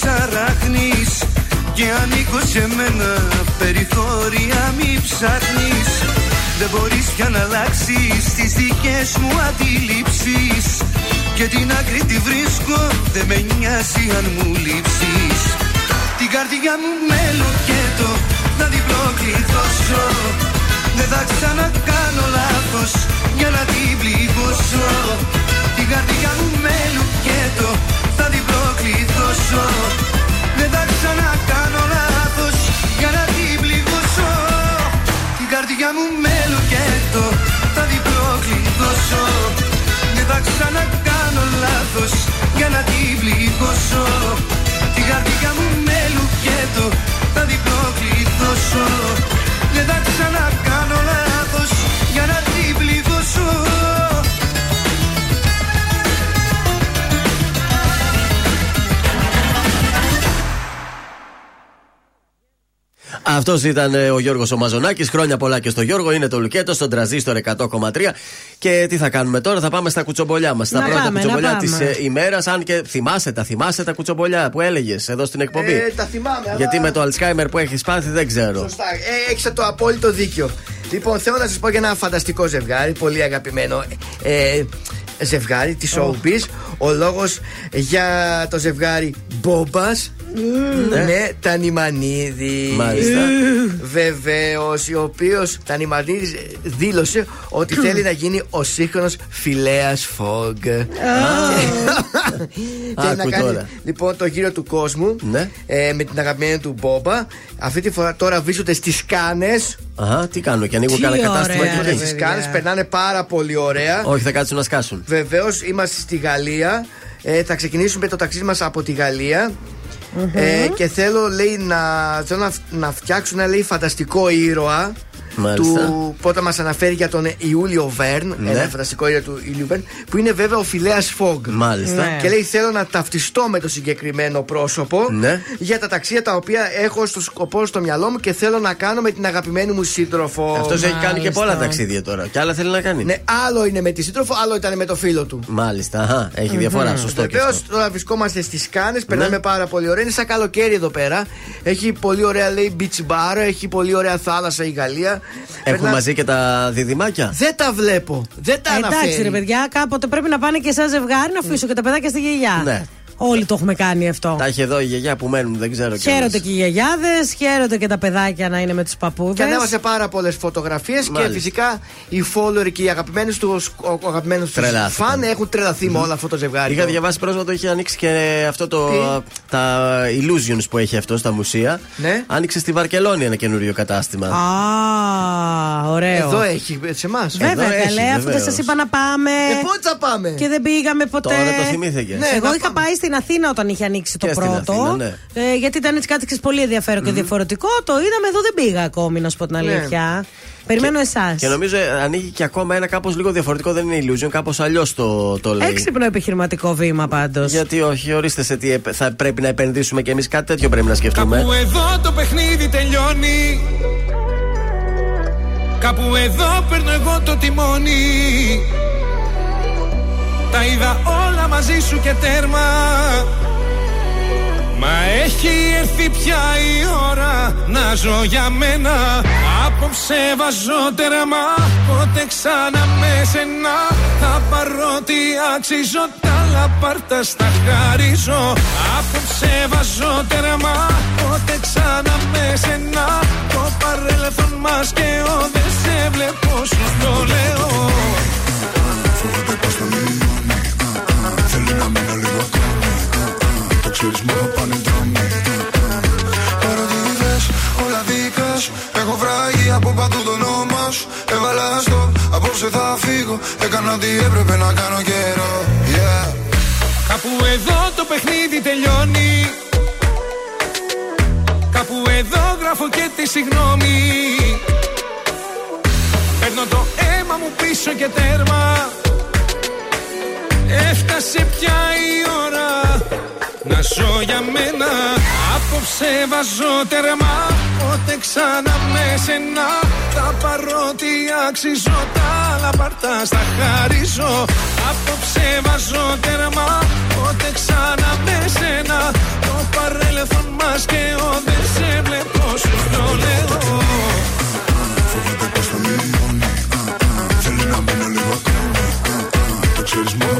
[SPEAKER 4] δίχτυ της αράχνης Και ανήκω σε μένα. Περιθώρια μη ψάχνεις. Δεν μπορείς πια να αλλάξεις τις δικές μου αντιλήψεις. Και την άκρη τη βρίσκω δεν με νοιάζει αν μου λείψεις. Την καρδιά μου με λοκέτο να διπλό κλειδώσω. Δεν θα ξανακάνω λάθος για να την πληγώσω. Την καρδιά μου με λουκέτο θα την προκληθώσω Δεν θα ξανακάνω λάθος για να την πληγώσω. Την καρδιά μου με λουκέτο θα την προκληθώσω Δεν θα ξανακάνω λάθος για να την πληγώσω. Την καρδιά μου με λουκέτο θα την προκληθώσω Δεν θα ξανακάνω λάθος
[SPEAKER 1] Αυτός ήταν ε, ο Γιώργος ο Μαζονάκη. Χρόνια πολλά και στο Γιώργο. Είναι το Λουκέτο στον τραζίστορ 100,3. Και τι θα κάνουμε τώρα, θα πάμε στα κουτσομπολιά μας. Τα
[SPEAKER 2] Να
[SPEAKER 1] πρώτα
[SPEAKER 2] πάμε,
[SPEAKER 1] κουτσομπολιά
[SPEAKER 2] να
[SPEAKER 1] της
[SPEAKER 2] πάμε.
[SPEAKER 1] ημέρας. Αν και θυμάσαι τα, θυμάσαι τα κουτσομπολιά που έλεγες εδώ στην εκπομπή.
[SPEAKER 3] Ε, τα θυμάμαι. αλλά-
[SPEAKER 1] Γιατί με το Αλτσχάιμερ που έχεις πάθει δεν ξέρω.
[SPEAKER 3] Σωστά. Ε, Έχεις το απόλυτο δίκιο. Λοιπόν, θέλω να σας πω για ένα φανταστικό ζευγάρι, πολύ αγαπημένο ε, ζευγάρι της Showbiz. Ο λόγος για το ζευγάρι Μπόμπας. Ναι, Τανιμανίδη.
[SPEAKER 1] Μάλιστα.
[SPEAKER 3] Βεβαίως, ο οποίος Τανιμανίδη δήλωσε ότι θέλει να γίνει ο σύγχρονος φιλέας Φόγκ. Και να
[SPEAKER 1] Άκου
[SPEAKER 3] κάνει
[SPEAKER 1] τώρα.
[SPEAKER 3] λοιπόν το γύρο του κόσμου
[SPEAKER 1] Ναι.
[SPEAKER 3] ε, με την αγαπημένη του Μπόμπα. Αυτή τη φορά τώρα βρίσκονται στις Κάνες.
[SPEAKER 1] Αχα, τι κάνουν και ανοίγουν
[SPEAKER 2] Τι
[SPEAKER 1] κανένα κατάστημα
[SPEAKER 2] ωραία,
[SPEAKER 1] εκεί.
[SPEAKER 2] ρε.
[SPEAKER 3] Στις
[SPEAKER 2] παιδιά.
[SPEAKER 3] Κάνες περνάνε πάρα πολύ ωραία.
[SPEAKER 1] Όχι, θα κάτσουν να σκάσουν.
[SPEAKER 3] Βεβαίως είμαστε στη Γαλλία. Ε, θα ξεκινήσουμε το ταξίδι μας από τη γαλλια Ε, και θέλω, λέει, να, θέλω να, να φτιάξω ένα λέει, φανταστικό ήρωα.
[SPEAKER 1] Μάλιστα.
[SPEAKER 3] Του πρώτα μας αναφέρει για τον Ιούλιο Βέρν.
[SPEAKER 1] Ναι.
[SPEAKER 3] Ένα φανταστικό ήρωα του Ιούλιο Βέρν. Που είναι βέβαια ο φιλέας Φόγκ.
[SPEAKER 1] Μάλιστα.
[SPEAKER 2] Ναι.
[SPEAKER 3] Και λέει θέλω να ταυτιστώ με το συγκεκριμένο πρόσωπο
[SPEAKER 1] Ναι.
[SPEAKER 3] για τα ταξίδια τα οποία έχω στο σκοπό στο μυαλό μου και θέλω να κάνω με την αγαπημένη μου σύντροφο.
[SPEAKER 1] Αυτός έχει κάνει και
[SPEAKER 2] Μάλιστα.
[SPEAKER 1] πολλά ταξίδια τώρα. Και άλλα θέλει να κάνει.
[SPEAKER 3] Ναι, άλλο είναι με τη σύντροφο, άλλο ήταν με το φίλο του.
[SPEAKER 1] Μάλιστα. Αχα, έχει διαφορά. Σωστό και
[SPEAKER 3] Βεβαίως
[SPEAKER 1] αυτό.
[SPEAKER 3] τώρα βρισκόμαστε στις Κάνες, περνάμε
[SPEAKER 1] Ναι.
[SPEAKER 3] πάρα πολύ ωραία. Είναι σαν καλοκαίρι εδώ πέρα. Έχει πολύ ωραία λέει beach bar, έχει πολύ ωραία θάλασσα η Γαλλία.
[SPEAKER 1] Έχουν
[SPEAKER 3] Περνά-
[SPEAKER 1] μαζί και τα διδυμάκια;
[SPEAKER 3] Δεν τα βλέπω. Δεν τα
[SPEAKER 2] Ε, Εντάξει,
[SPEAKER 3] αναφέρει.
[SPEAKER 2] ρε παιδιά, κάποτε πρέπει να πάνε και σαν ζευγάρι να αφήσω και τα παιδάκια στη γιαγιά.
[SPEAKER 1] Ναι.
[SPEAKER 2] Όλοι το έχουμε κάνει αυτό.
[SPEAKER 1] Τα έχει εδώ η γιαγιά που μένουν, δεν ξέρω κιόλας.
[SPEAKER 2] Χαίρονται και οι γιαγιάδες, χαίρονται και τα παιδάκια να είναι με τους
[SPEAKER 3] Και
[SPEAKER 2] παππούδε.
[SPEAKER 3] ανέβασε πάρα πολλές φωτογραφίες και
[SPEAKER 1] Μάλιστα.
[SPEAKER 3] φυσικά οι follower και οι αγαπημένοι του ο αγαπημένος τους
[SPEAKER 1] Τρελάθηκαν.
[SPEAKER 3] φαν έχουν τρελαθεί με όλο αυτό το ζευγάρι.
[SPEAKER 1] Είχα διαβάσει πρόσφατα ότι είχε ανοίξει και αυτό το.
[SPEAKER 3] Τι;
[SPEAKER 1] τα illusions που έχει αυτό στα μουσεία.
[SPEAKER 3] Ναι.
[SPEAKER 1] Άνοιξε στη Βαρκελόνη ένα καινούριο κατάστημα.
[SPEAKER 2] Α, ωραίο.
[SPEAKER 3] Εδώ έχει σε εμάς.
[SPEAKER 2] Βέβαια,
[SPEAKER 1] Εδώ έχει,
[SPEAKER 2] καλέ, αφού δεν
[SPEAKER 1] βεβαίως.
[SPEAKER 2] σα είπα να πάμε.
[SPEAKER 3] Ε, πότε θα πάμε.
[SPEAKER 2] Και δεν πήγαμε ποτέ.
[SPEAKER 1] Τώρα το θυμήθηκες.
[SPEAKER 3] Ναι,
[SPEAKER 2] Εγώ
[SPEAKER 3] να
[SPEAKER 2] είχα
[SPEAKER 3] πάμε.
[SPEAKER 2] πάει στην Αθήνα όταν είχε ανοίξει το
[SPEAKER 1] Και στην
[SPEAKER 2] πρώτο.
[SPEAKER 1] Αθήνα, ναι.
[SPEAKER 2] ε, γιατί ήταν έτσι κάτι ξέρεις, πολύ ενδιαφέρον και διαφορετικό. Το είδαμε εδώ, δεν πήγα ακόμη, να σου πω την
[SPEAKER 3] Ναι.
[SPEAKER 2] αλήθεια. Περιμένω εσάς.
[SPEAKER 1] Και νομίζω ε, ανοίγει και ακόμα ένα κάπως λίγο διαφορετικό, δεν είναι illusion, κάπως αλλιώς το, το λέει.
[SPEAKER 2] Έξυπνο επιχειρηματικό βήμα πάντως.
[SPEAKER 1] Γιατί όχι, ορίστε σε τι επ- θα πρέπει να επενδύσουμε και εμείς κάτι τέτοιο πρέπει να σκεφτούμε.
[SPEAKER 11] Κάπου εδώ το παιχνίδι τελειώνει Κάπου εδώ παίρνω εγώ το τιμόνι Τα είδα όλα μαζί σου και τέρμα. Μα έχει έρθει πια η ώρα να ζω για μένα. Απόψε βάζω τέρμα Πότε ξανά με σένα. Θα πάρω τι αξίζω τα άλλα πάρτα στα χαρίζω. Απόψε βάζω τερμά Πότε ξανά με σένα. Το παρέλθον μας και ο Δεν σε βλέπω σου το λέω
[SPEAKER 17] ξέρεις μόνο πάνε δρόμοι Ερωτήτες, όλα δικά σου Έχω βράγει από παντού το όνομα σου. Έβαλα στο, απόψε θα φύγω. Έκανα ό,τι έπρεπε να κάνω καιρό. Yeah.
[SPEAKER 11] Κάπου εδώ το παιχνίδι τελειώνει. Κάπου εδώ γράφω και τη συγγνώμη Παίρνω το αίμα μου πίσω και τέρμα. Έφτασε πια η ώρα να ζω για μένα Απόψε βάζω τερμά Πότε ξανά με σένα Τα παρότι αξίζω Τα άλλα πάρτα στα χαρίζω. Απόψε βάζω τερμά Πότε ξανά με σένα Το παρέλθον μας και ο Δεν σε βλέπω. Σου το λέω.
[SPEAKER 17] Φοβάται πως θα μείνει Θέλει να μείνω λίγο ακόμη Το ξέρεις μόνο πάνε δρόμοι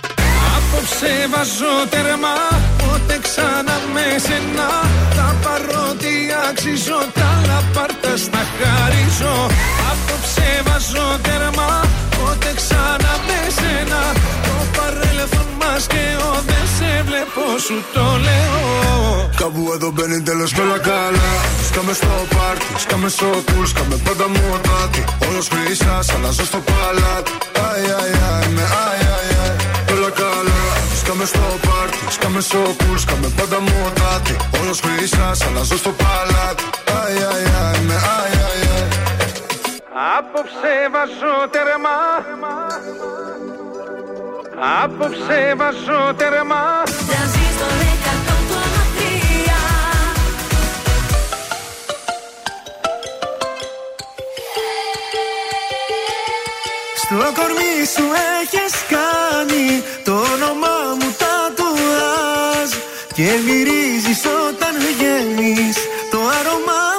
[SPEAKER 11] Απόψε βάζω τερμά Πότε ξανά με σένα Τα παρότι αξίζω Τα άλλα πάρτα στα χαρίζω. Απόψε βάζω τερμά Πότε ξανά με σένα Το παρέλθον μας και ο Δεν σε βλέπω σου το λέω.
[SPEAKER 17] Κάπου εδώ μπαίνει τέλος και όλα καλά. Σκάμε στο πάρτι, σκάμε στο πουλ Σκάμε πάντα μοτάτι. Όλος χρυσάς, αλλάζω στο παλάτι. Αι, αι, αι, με αι, αι, αι Όλα καλά Σκάμε στο πάρτι, σκάμε στο πουλ Σκάμε πάντα μοτάτι. Όλος χρυσάς, αλλάζω στο παλάτι. Αι, αι, αι, με αι, αι, αι.
[SPEAKER 11] Απόψε βάζω τερμά Απόψε βάζω τερμά
[SPEAKER 10] Τρανζίστορ
[SPEAKER 17] Στο κορμί σου έχεις κάνει το όνομά μου τατουάζ Και μυρίζεις όταν βγαίνεις το άρωμά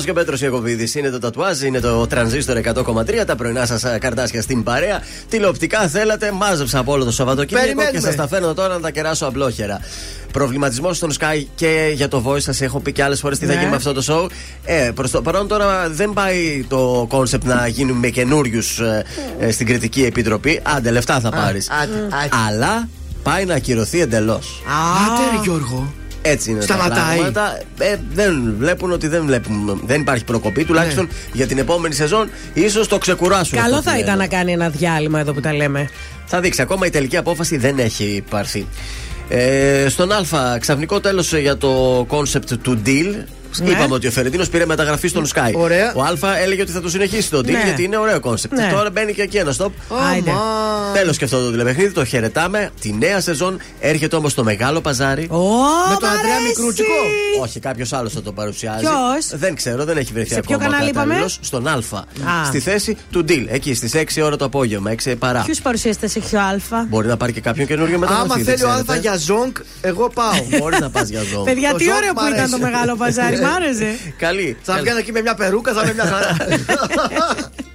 [SPEAKER 1] Νάτο και Πέτρος Ιακοβίδης είναι το τατουάζ, είναι το τρανζίστορ 100,3. Τα πρωινά σας καρτάσια στην παρέα. Τηλεοπτικά θέλατε, μάζεψα από όλο το Σαββατοκύριακο και
[SPEAKER 3] Περιμένουμε.
[SPEAKER 1] σας τα φέρνω τώρα να τα κεράσω απλόχερα. Προβληματισμός στον Sky και για το Voice, σας έχω πει και άλλες φορές τι θα
[SPEAKER 2] Ναι.
[SPEAKER 1] γίνει με αυτό το show. Ε, προς το παρόν τώρα δεν πάει το κόνσεπτ να γίνουμε καινούριους ε, στην κριτική επιτροπή. Άντε, λεφτά θα πάρεις.
[SPEAKER 3] άντε, άντε.
[SPEAKER 1] Αλλά πάει να ακυρωθεί εντελώς.
[SPEAKER 3] Άντε ρε Γιώργο.
[SPEAKER 1] Έτσι είναι
[SPEAKER 3] Σταματάει.
[SPEAKER 1] τα πράγματα. Ε, δεν βλέπουν ότι δεν, βλέπουν, δεν υπάρχει προκοπή. Τουλάχιστον για την επόμενη σεζόν ίσως το ξεκουράσουν.
[SPEAKER 2] Καλό
[SPEAKER 1] αυτό
[SPEAKER 2] θα
[SPEAKER 1] που
[SPEAKER 2] ήταν
[SPEAKER 1] λένε.
[SPEAKER 2] να κάνει ένα διάλειμμα εδώ που τα λέμε.
[SPEAKER 1] Θα δείξει. Ακόμα η τελική απόφαση δεν έχει πάρθει. Ε, στον Α, ξαφνικό τέλος για το κόνσεπτ του deal.
[SPEAKER 2] Ναι.
[SPEAKER 1] Είπαμε ότι ο Φερεντίνο πήρε μεταγραφή στον Sky.
[SPEAKER 3] Ωραία.
[SPEAKER 1] Ο Α έλεγε ότι θα το συνεχίσει το deal
[SPEAKER 2] Ναι.
[SPEAKER 1] γιατί είναι ωραίο κόνσεπτ.
[SPEAKER 2] Ναι.
[SPEAKER 1] Τώρα μπαίνει και εκεί ένα stop.
[SPEAKER 2] Άιντε.
[SPEAKER 1] Τέλος και αυτό το τηλεπαιχνίδι, το χαιρετάμε. Τη νέα σεζόν έρχεται όμως το μεγάλο παζάρι.
[SPEAKER 2] Ω,
[SPEAKER 3] Με τον
[SPEAKER 2] μ'
[SPEAKER 3] Ανδρέα
[SPEAKER 2] αρέσει.
[SPEAKER 3] Μικρούτσικο.
[SPEAKER 1] Όχι, κάποιος άλλος θα το παρουσιάζει.
[SPEAKER 2] Ποιος;
[SPEAKER 1] Δεν ξέρω, δεν έχει βρεθεί
[SPEAKER 2] Σε ποιο
[SPEAKER 1] ακόμα
[SPEAKER 2] κανάλι είπαμε;
[SPEAKER 1] κατάλληλος. Στον Α. Στη θέση του Deal, εκεί στις 6 ώρα το απόγευμα, 6 παρά.
[SPEAKER 2] Ποιους παρουσιαστές έχει ο Α.
[SPEAKER 1] Μπορεί να πάρει και κάποιον καινούριο μεταγραφή.
[SPEAKER 3] Άμα
[SPEAKER 1] δεν
[SPEAKER 3] θέλει ο
[SPEAKER 1] ξέρετε.
[SPEAKER 3] Α για ζόγκ, εγώ πάω.
[SPEAKER 1] Μπορεί να πας για ζώο.
[SPEAKER 2] Παιδιά,
[SPEAKER 3] Το
[SPEAKER 2] τι
[SPEAKER 3] ζώο
[SPEAKER 2] ωραίο
[SPEAKER 3] μ'
[SPEAKER 2] που ήταν
[SPEAKER 3] αρέσει.
[SPEAKER 2] το μεγάλο παζάρι, μ' άρεσε.
[SPEAKER 1] Καλή.
[SPEAKER 3] Θα
[SPEAKER 1] Καλή.
[SPEAKER 3] βγαίνω εκεί με μια περούκα, θα είμαι μια χαρά.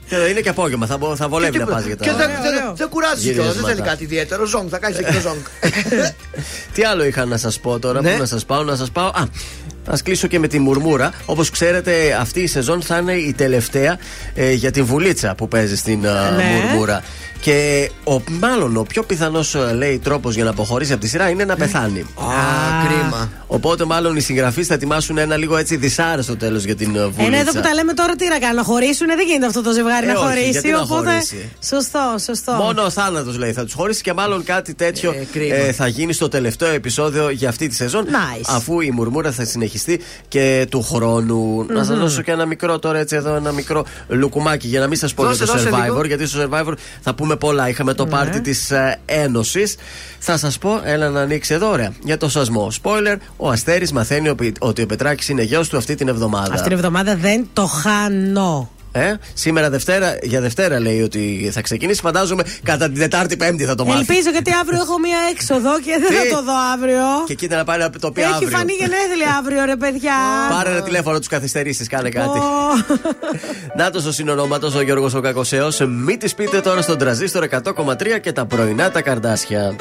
[SPEAKER 1] Και είναι και απόγευμα, θα, μπο- θα βολεύει να πας για
[SPEAKER 3] Και
[SPEAKER 1] τα.
[SPEAKER 3] δεν-
[SPEAKER 2] Ωραίο.
[SPEAKER 3] δεν- δεν κουράζεις κιόλας, δεν
[SPEAKER 1] Γυρίσματα.
[SPEAKER 3] θέλει κάτι ιδιαίτερο. Ζόγκ, θα κάνεις εκεί το ζόγκ.
[SPEAKER 1] Τι άλλο είχα να σας πω τώρα,
[SPEAKER 3] Ναι.
[SPEAKER 1] πού να σας πάω, να σας πάω. Α, Α κλείσω και με τη μουρμούρα. Όπως ξέρετε, αυτή η σεζόν θα είναι η τελευταία ε, για την βουλίτσα που παίζει στην α,
[SPEAKER 2] Ναι.
[SPEAKER 1] μουρμούρα. Και ο, μάλλον ο πιο πιθανός λέει τρόπος για να αποχωρήσει από τη σειρά είναι να πεθάνει.
[SPEAKER 3] Α, κρίμα.
[SPEAKER 1] Οπότε, μάλλον οι συγγραφείς θα ετοιμάσουν ένα λίγο έτσι δυσάρεστο τέλος για την ε, βουλίτσα.
[SPEAKER 2] Ενώ εδώ που τα λέμε τώρα τι να κάνουν, να χωρίσουν, δεν γίνεται αυτό το ζευγάρι
[SPEAKER 1] Ε,
[SPEAKER 2] να
[SPEAKER 1] όχι,
[SPEAKER 2] χωρίσει.
[SPEAKER 1] γιατί να
[SPEAKER 2] οπότε.
[SPEAKER 1] χωρίσει.
[SPEAKER 2] Σωστό, σωστό.
[SPEAKER 1] Μόνο ο θάνατος λέει θα τους χωρίσει και μάλλον κάτι τέτοιο
[SPEAKER 3] Ε, κρίμα.
[SPEAKER 1] ε, θα γίνει στο τελευταίο επεισόδιο για αυτή τη σεζόν.
[SPEAKER 2] Nice.
[SPEAKER 1] Αφού η μουρμούρα θα συνεχιστεί και του χρόνου. Να σας δώσω και ένα μικρό τώρα έτσι εδώ, ένα μικρό λουκουμάκι για να μην σας πω
[SPEAKER 3] Δώσε,
[SPEAKER 1] για το
[SPEAKER 3] δώσε
[SPEAKER 1] survivor.
[SPEAKER 3] λίγο.
[SPEAKER 1] Γιατί στο survivor θα πούμε πολλά. Είχαμε το πάρτι της Ένωσης. Θα σας πω, έλα να ανοίξει εδώ, ωραία. Για το σασμό. Spoiler, ο Αστέρης μαθαίνει ο Πι- ότι ο Πετράκης είναι γιος του αυτή την εβδομάδα.
[SPEAKER 2] Αυτή την εβδομάδα δεν το χάνω.
[SPEAKER 1] Ε, σήμερα Δευτέρα, για Δευτέρα λέει ότι θα ξεκινήσει. Φαντάζομαι κατά την Τετάρτη Πέμπτη θα το μάθει.
[SPEAKER 2] Ελπίζω γιατί αύριο έχω μία έξοδο και δεν
[SPEAKER 1] Τι;
[SPEAKER 2] θα το δω αύριο.
[SPEAKER 1] Και κοίτα να πάρει να το πει
[SPEAKER 2] Έχει
[SPEAKER 1] αύριο.
[SPEAKER 2] φανεί γενέθλια αύριο, ρε παιδιά.
[SPEAKER 1] Πάρε ένα τηλέφωνο τους καθυστερήσεις, κάνε κάτι.
[SPEAKER 2] Ω.
[SPEAKER 1] Να το συνονόματος ο Γιώργος ο Κακοσέος. Μην τη πείτε τώρα στον τραζίστορ 100,3 και τα πρωινά τα καρδάσια.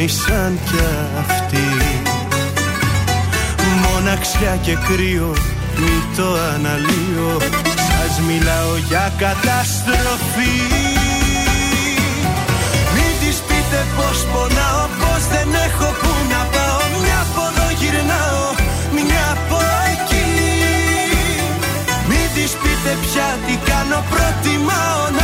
[SPEAKER 4] Περνάει σαν κι αυτή. Μοναξιά και κρύο μη το αναλύω. Σας μιλάω για καταστροφή. Μην της πείτε πως πονάω Πως δεν έχω που να πάω. Μια από εδώ γυρνάω Μια από εκεί. Μην της πείτε πια τι κάνω Προτιμάω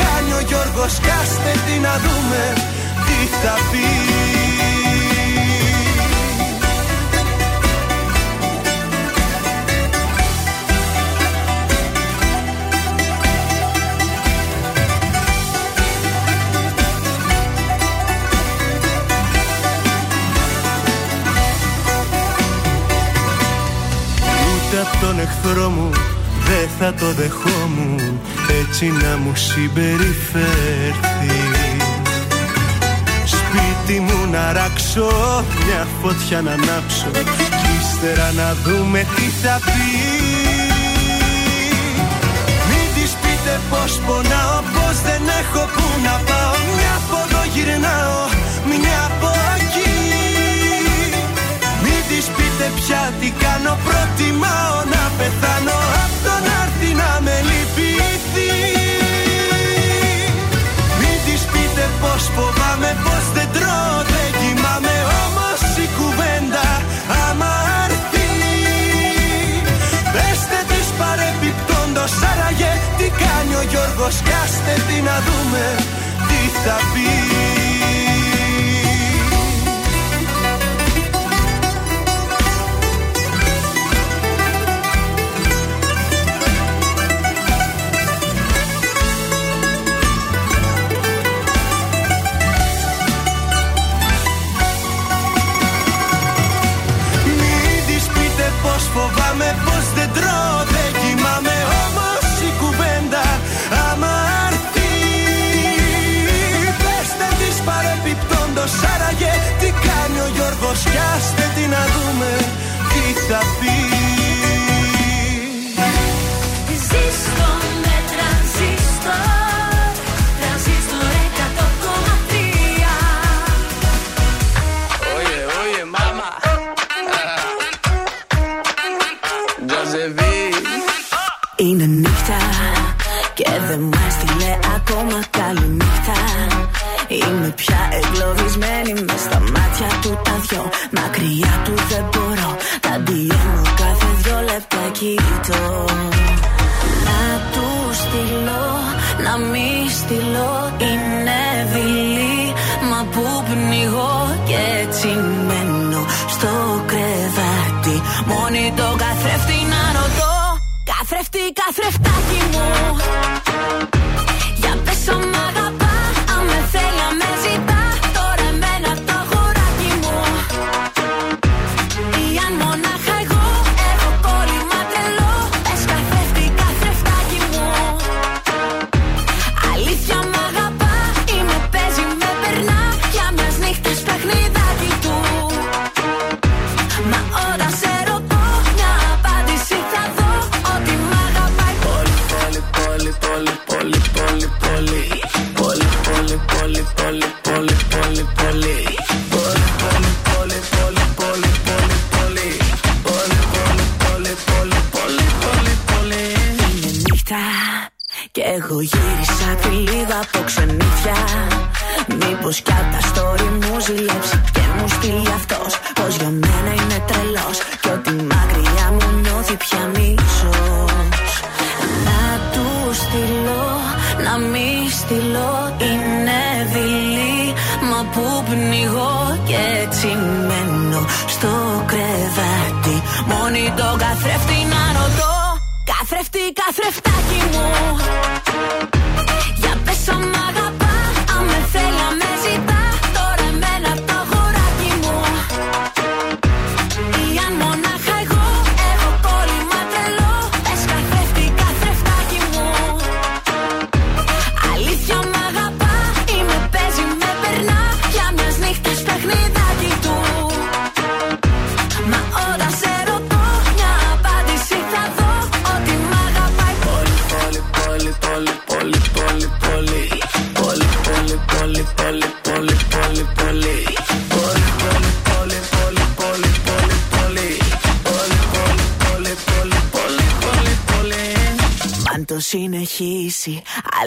[SPEAKER 4] κάνει ο Γιώργος Κάστε τι να δούμε τι θα πει. Ούτε απ' τον εχθρό μου δεν θα το δεχόμουν έτσι να μου συμπεριφέρθει. Σπίτι μου να ράξω, μια φωτιά να ανάψω Κι ύστερα να δούμε τι θα πει. Μην της πείτε πως πονάω, πως δεν έχω που να πάω. Μια από εδώ γυρνάω, μια από εκεί. Μην της πείτε πια τι κάνω, προτιμάω να πεθάνω. Απ' το να έρθει να με λυπηθεί Μην της πείτε πως φοβάμαι, πως δεν τρώω, δεν κοιμάμαι. Όμως η κουβέντα άμα έρθει. Πεστε της παρεπιπτόντος άραγε τι κάνει ο Γιώργος. Κάστε τι να δούμε τι θα πει πως φοβάμαι πως δεν τρώω δεν κοιμάμαι Όμως η κουβέντα. Άμα έρθει Πεστε της παρεπιπτόντος άραγε τι κάνει ο Γιώργος Κι άστε τι να δούμε τι θα πει.
[SPEAKER 10] Ζήστο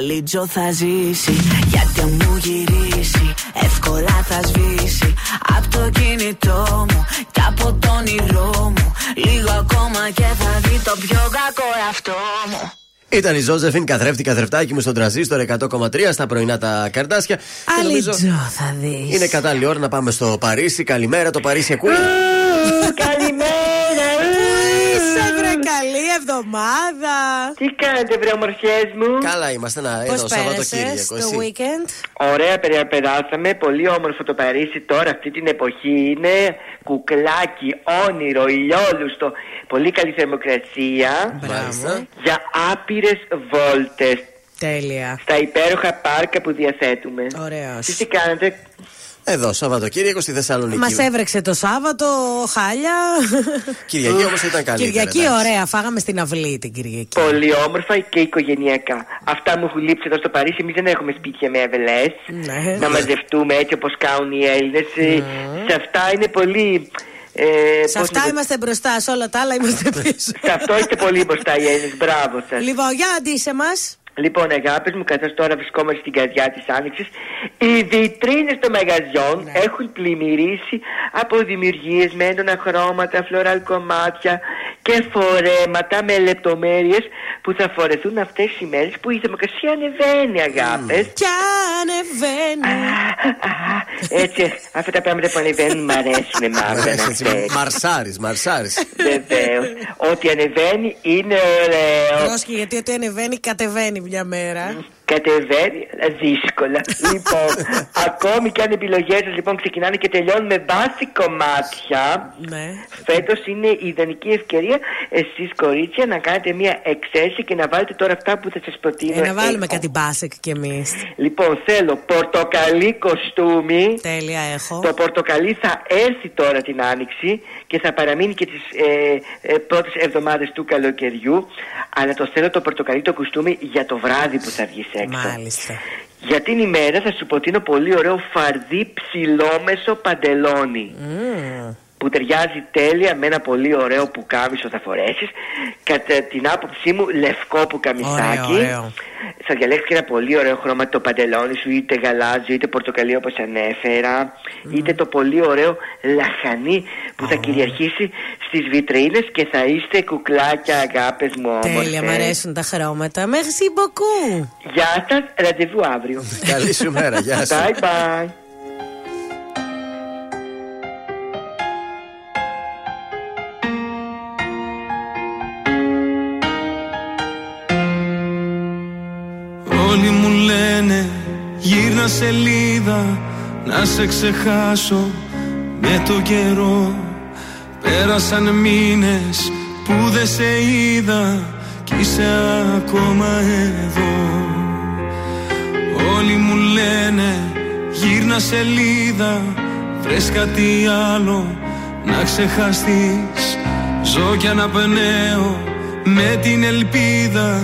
[SPEAKER 18] συνεχίσει, άλλη τζο θα ζήσει. Γιατί αν μου γυρίσει, εύκολα θα σβήσει. Απ' το κινητό μου και από το όνειρό μου. Λίγο ακόμα και θα δει το πιο κακό εαυτό μου.
[SPEAKER 1] Ήταν η Ζώζεφιν, καθρέφτη καθρεφτάκι μου στον τραζίστορ 100,3 στα πρωινά τα καρτάσια. Και
[SPEAKER 2] Άλλη
[SPEAKER 1] νομίζω
[SPEAKER 2] τζο θα δεις.
[SPEAKER 1] Είναι κατάλληλη ώρα να πάμε στο Παρίσι. Καλημέρα, το Παρίσι ακούει.
[SPEAKER 2] Εβδομάδα.
[SPEAKER 19] Τι κάνετε, βρε ομορφιές μου;
[SPEAKER 1] Καλά είμαστε, να
[SPEAKER 2] Πώς
[SPEAKER 1] εδώ
[SPEAKER 2] πέρασες
[SPEAKER 1] Σαββατοκύριακο.
[SPEAKER 2] το
[SPEAKER 1] Εσύ;
[SPEAKER 2] weekend;
[SPEAKER 19] Ωραία, παιδιά, περάσαμε. Πολύ όμορφο το Παρίσι τώρα, αυτή την εποχή είναι κουκλάκι, όνειρο, ηλιόλουστο. Πολύ καλή θερμοκρασία.
[SPEAKER 1] Μάλιστα.
[SPEAKER 19] Για άπειρες βόλτες.
[SPEAKER 2] Τέλεια.
[SPEAKER 19] Στα υπέροχα πάρκα που διαθέτουμε.
[SPEAKER 2] Ωραίος.
[SPEAKER 19] Εσείς τι κάνετε,
[SPEAKER 1] Εδώ, Σαββατοκύριακο στη Θεσσαλονίκη.
[SPEAKER 2] Μας έβρεξε το Σάββατο, χάλια.
[SPEAKER 1] Κυριακή όμως ήταν καλύτερη.
[SPEAKER 2] Κυριακή,
[SPEAKER 1] εντάξει.
[SPEAKER 2] ωραία. Φάγαμε στην αυλή την Κυριακή.
[SPEAKER 19] Πολύ όμορφα και οικογενειακά. Αυτά μου έχουν λείψει εδώ στο Παρίσι. Εμείς δεν έχουμε σπίτια με αβελέ.
[SPEAKER 2] Ναι.
[SPEAKER 19] Να μαζευτούμε έτσι όπως κάνουν οι Έλληνες. Σε αυτά είναι πολύ. Ε,
[SPEAKER 2] Σε
[SPEAKER 19] πώς
[SPEAKER 2] αυτά
[SPEAKER 19] να το-
[SPEAKER 2] είμαστε μπροστά, σε όλα τα άλλα είμαστε πίσω.
[SPEAKER 19] Σε αυτό είστε πολύ μπροστά οι Έλληνες. Μπράβο σας.
[SPEAKER 2] Λοιπόν, για αντίσε μας.
[SPEAKER 19] Λοιπόν, αγάπη μου, καθώς τώρα βρισκόμαστε στην καρδιά της Άνοιξης, οι βιτρίνες των μαγαζιών
[SPEAKER 2] Ναι.
[SPEAKER 19] έχουν πλημμυρίσει από δημιουργίες με έντονα χρώματα, φλωράλ κομμάτια και φορέματα με λεπτομέρειες που θα φορεθούν αυτές οι μέρες που η θερμοκρασία ανεβαίνει, αγάπες.
[SPEAKER 2] Κι ανεβαίνει.
[SPEAKER 19] Έτσι, αυτά τα πράγματα που ανεβαίνουν μ' αρέσουν εμένα.
[SPEAKER 1] Αρέσει, έτσι, Μαρσάρι, μαρσάρι.
[SPEAKER 19] Βεβαίως. Ό,τι ανεβαίνει είναι ωραίο.
[SPEAKER 2] Πρόσχε, γιατί ό,τι ανεβαίνει, κατεβαίνει μια μέρα.
[SPEAKER 19] Κατεβαίνει δύσκολα. λοιπόν, ακόμη και αν οι επιλογές σας λοιπόν ξεκινάνε και τελειώνουν με βάση κομμάτια,
[SPEAKER 2] Ναι.
[SPEAKER 19] φέτος είναι η ιδανική ευκαιρία εσείς κορίτσια να κάνετε μια εξαίρεση και να βάλετε τώρα αυτά που θα σας προτείνω.
[SPEAKER 2] Ε, να βάλουμε
[SPEAKER 19] εγώ.
[SPEAKER 2] κάτι μπάσεκ κι εμείς.
[SPEAKER 19] Λοιπόν, θέλω πορτοκαλί κοστούμι.
[SPEAKER 2] Τέλεια, έχω.
[SPEAKER 19] Το πορτοκαλί θα έρθει τώρα την άνοιξη και θα παραμείνει και τις ε, ε, πρώτες εβδομάδες του καλοκαιριού αλλά το θέλω το πορτοκαλί το κουστούμι για το βράδυ που θα βγεις έξω.
[SPEAKER 2] Μάλιστα.
[SPEAKER 19] Για την ημέρα θα σου προτείνω πολύ ωραίο φαρδί ψηλόμεσο παντελόνι που ταιριάζει τέλεια με ένα πολύ ωραίο πουκάμισο θα φορέσεις κατά την άποψή μου λευκό πουκαμισάκι
[SPEAKER 2] Ωραίο, ωραίο.
[SPEAKER 19] θα διαλέξεις και ένα πολύ ωραίο χρώμα το παντελόνι σου είτε γαλάζιο είτε πορτοκαλί όπως ανέφερα είτε το πολύ ωραίο λαχανί που θα κυριαρχήσει στις βιτρίνες και θα είστε κουκλάκια αγάπες μου όμορφες.
[SPEAKER 2] Τέλεια, μ' αρέσουν τα χρώματα. Merci beaucoup.
[SPEAKER 19] Γεια σας, ραντεβού αύριο.
[SPEAKER 1] Καλή σου μέρα, γεια σου.
[SPEAKER 19] Bye bye.
[SPEAKER 11] Λένε γύρνα σελίδα να σε ξεχάσω με το καιρό. Πέρασαν μήνες που δεν σε είδα κι είσαι ακόμα εδώ. Όλοι μου λένε γύρνα σελίδα βρες κάτι άλλο να ξεχαστείς. Ζω κι αναπνέω με την ελπίδα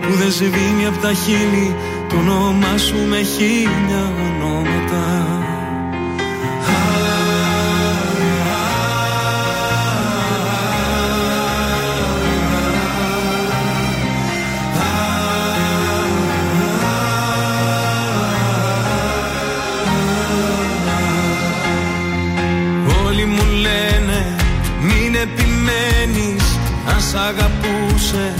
[SPEAKER 11] που δεν σβήνει από τα χείλη. Το όνομά σου με χίλια ονόματα. Όλοι μου λένε μην επιμένεις Αν σ' αγαπούσες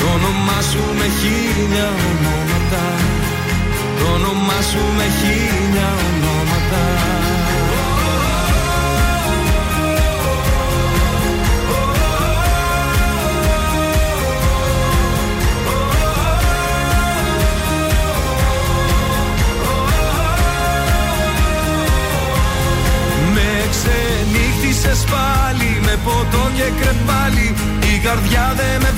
[SPEAKER 11] Το όνομά σου με χίλια ονόματα. Το όνομά σου με χίλια ονόματα. Με ξενύχτησες πάλι με ποτό και κρεπάλι Η καρδιά δεν με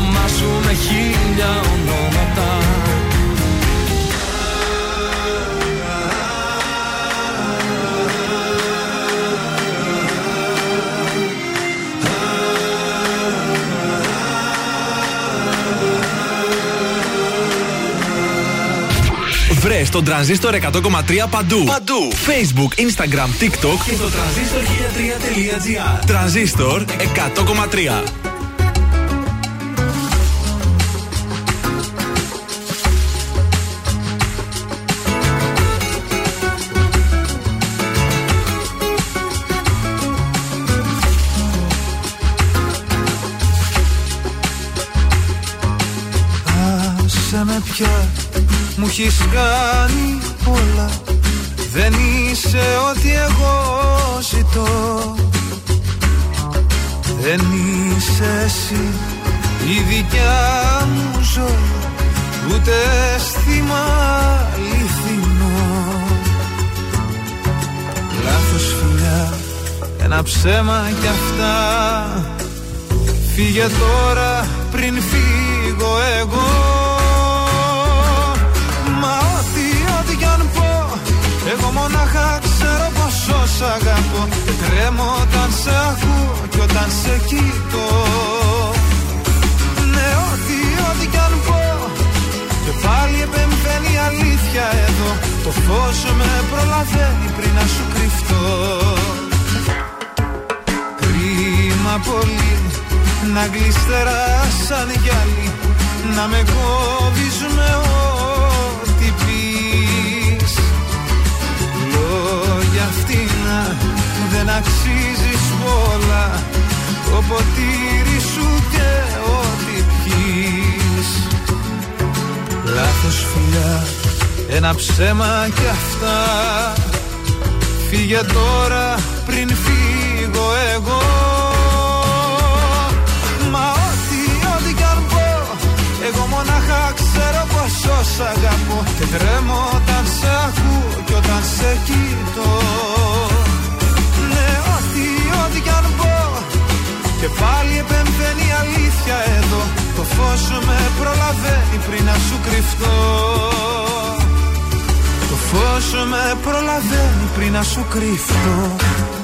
[SPEAKER 11] όνομά σου με χίλια ονόματα
[SPEAKER 8] Βρες τον τρανζίστορ 100,3 παντού. Παντού. Facebook, Instagram, TikTok και το τρανζίστορ 1003.gr. Τρανζίστορ 100,3.
[SPEAKER 11] Πια, μου έχεις κάνει πολλά. Δεν είσαι ό,τι εγώ ζητώ. Δεν είσαι εσύ η δικιά μου ζωή. Ούτε αίσθημα αληθινό. Λάθος φιλιά, ένα ψέμα κι αυτά. Φύγε τώρα πριν φύγω εγώ Εγώ μονάχα ξέρω πόσο σ' αγαπώ. Και τρέμω όταν σε ακούω κι όταν σε κοιτώ. Ναι, ό,τι, ό,τι κι αν πω. Και πάλι επεμβαίνει η αλήθεια εδώ. Το φως με προλαβαίνει πριν να σου κρυφτώ. Κρίμα πολύ να γλιστεράς σαν γυάλι Να με κόβεις με ό,τι Λόγια φτηνά δεν αξίζεις πολλά Το ποτήρι σου και ό,τι πιείς. Λάθος φιλιά, ένα ψέμα κι αυτά. Φύγε τώρα πριν φύγω εγώ ξέρω πόσο σ' αγαπώ Και τρέμω όταν σε ακούω και όταν σε κοιτώ. Ναι, ό,τι, ό,τι κι αν πω Και πάλι επεμβαίνει η αλήθεια εδώ Το φως με προλαβαίνει πριν να σου κρυφτώ. Το φως με προλαβαίνει πριν να σου κρυφτώ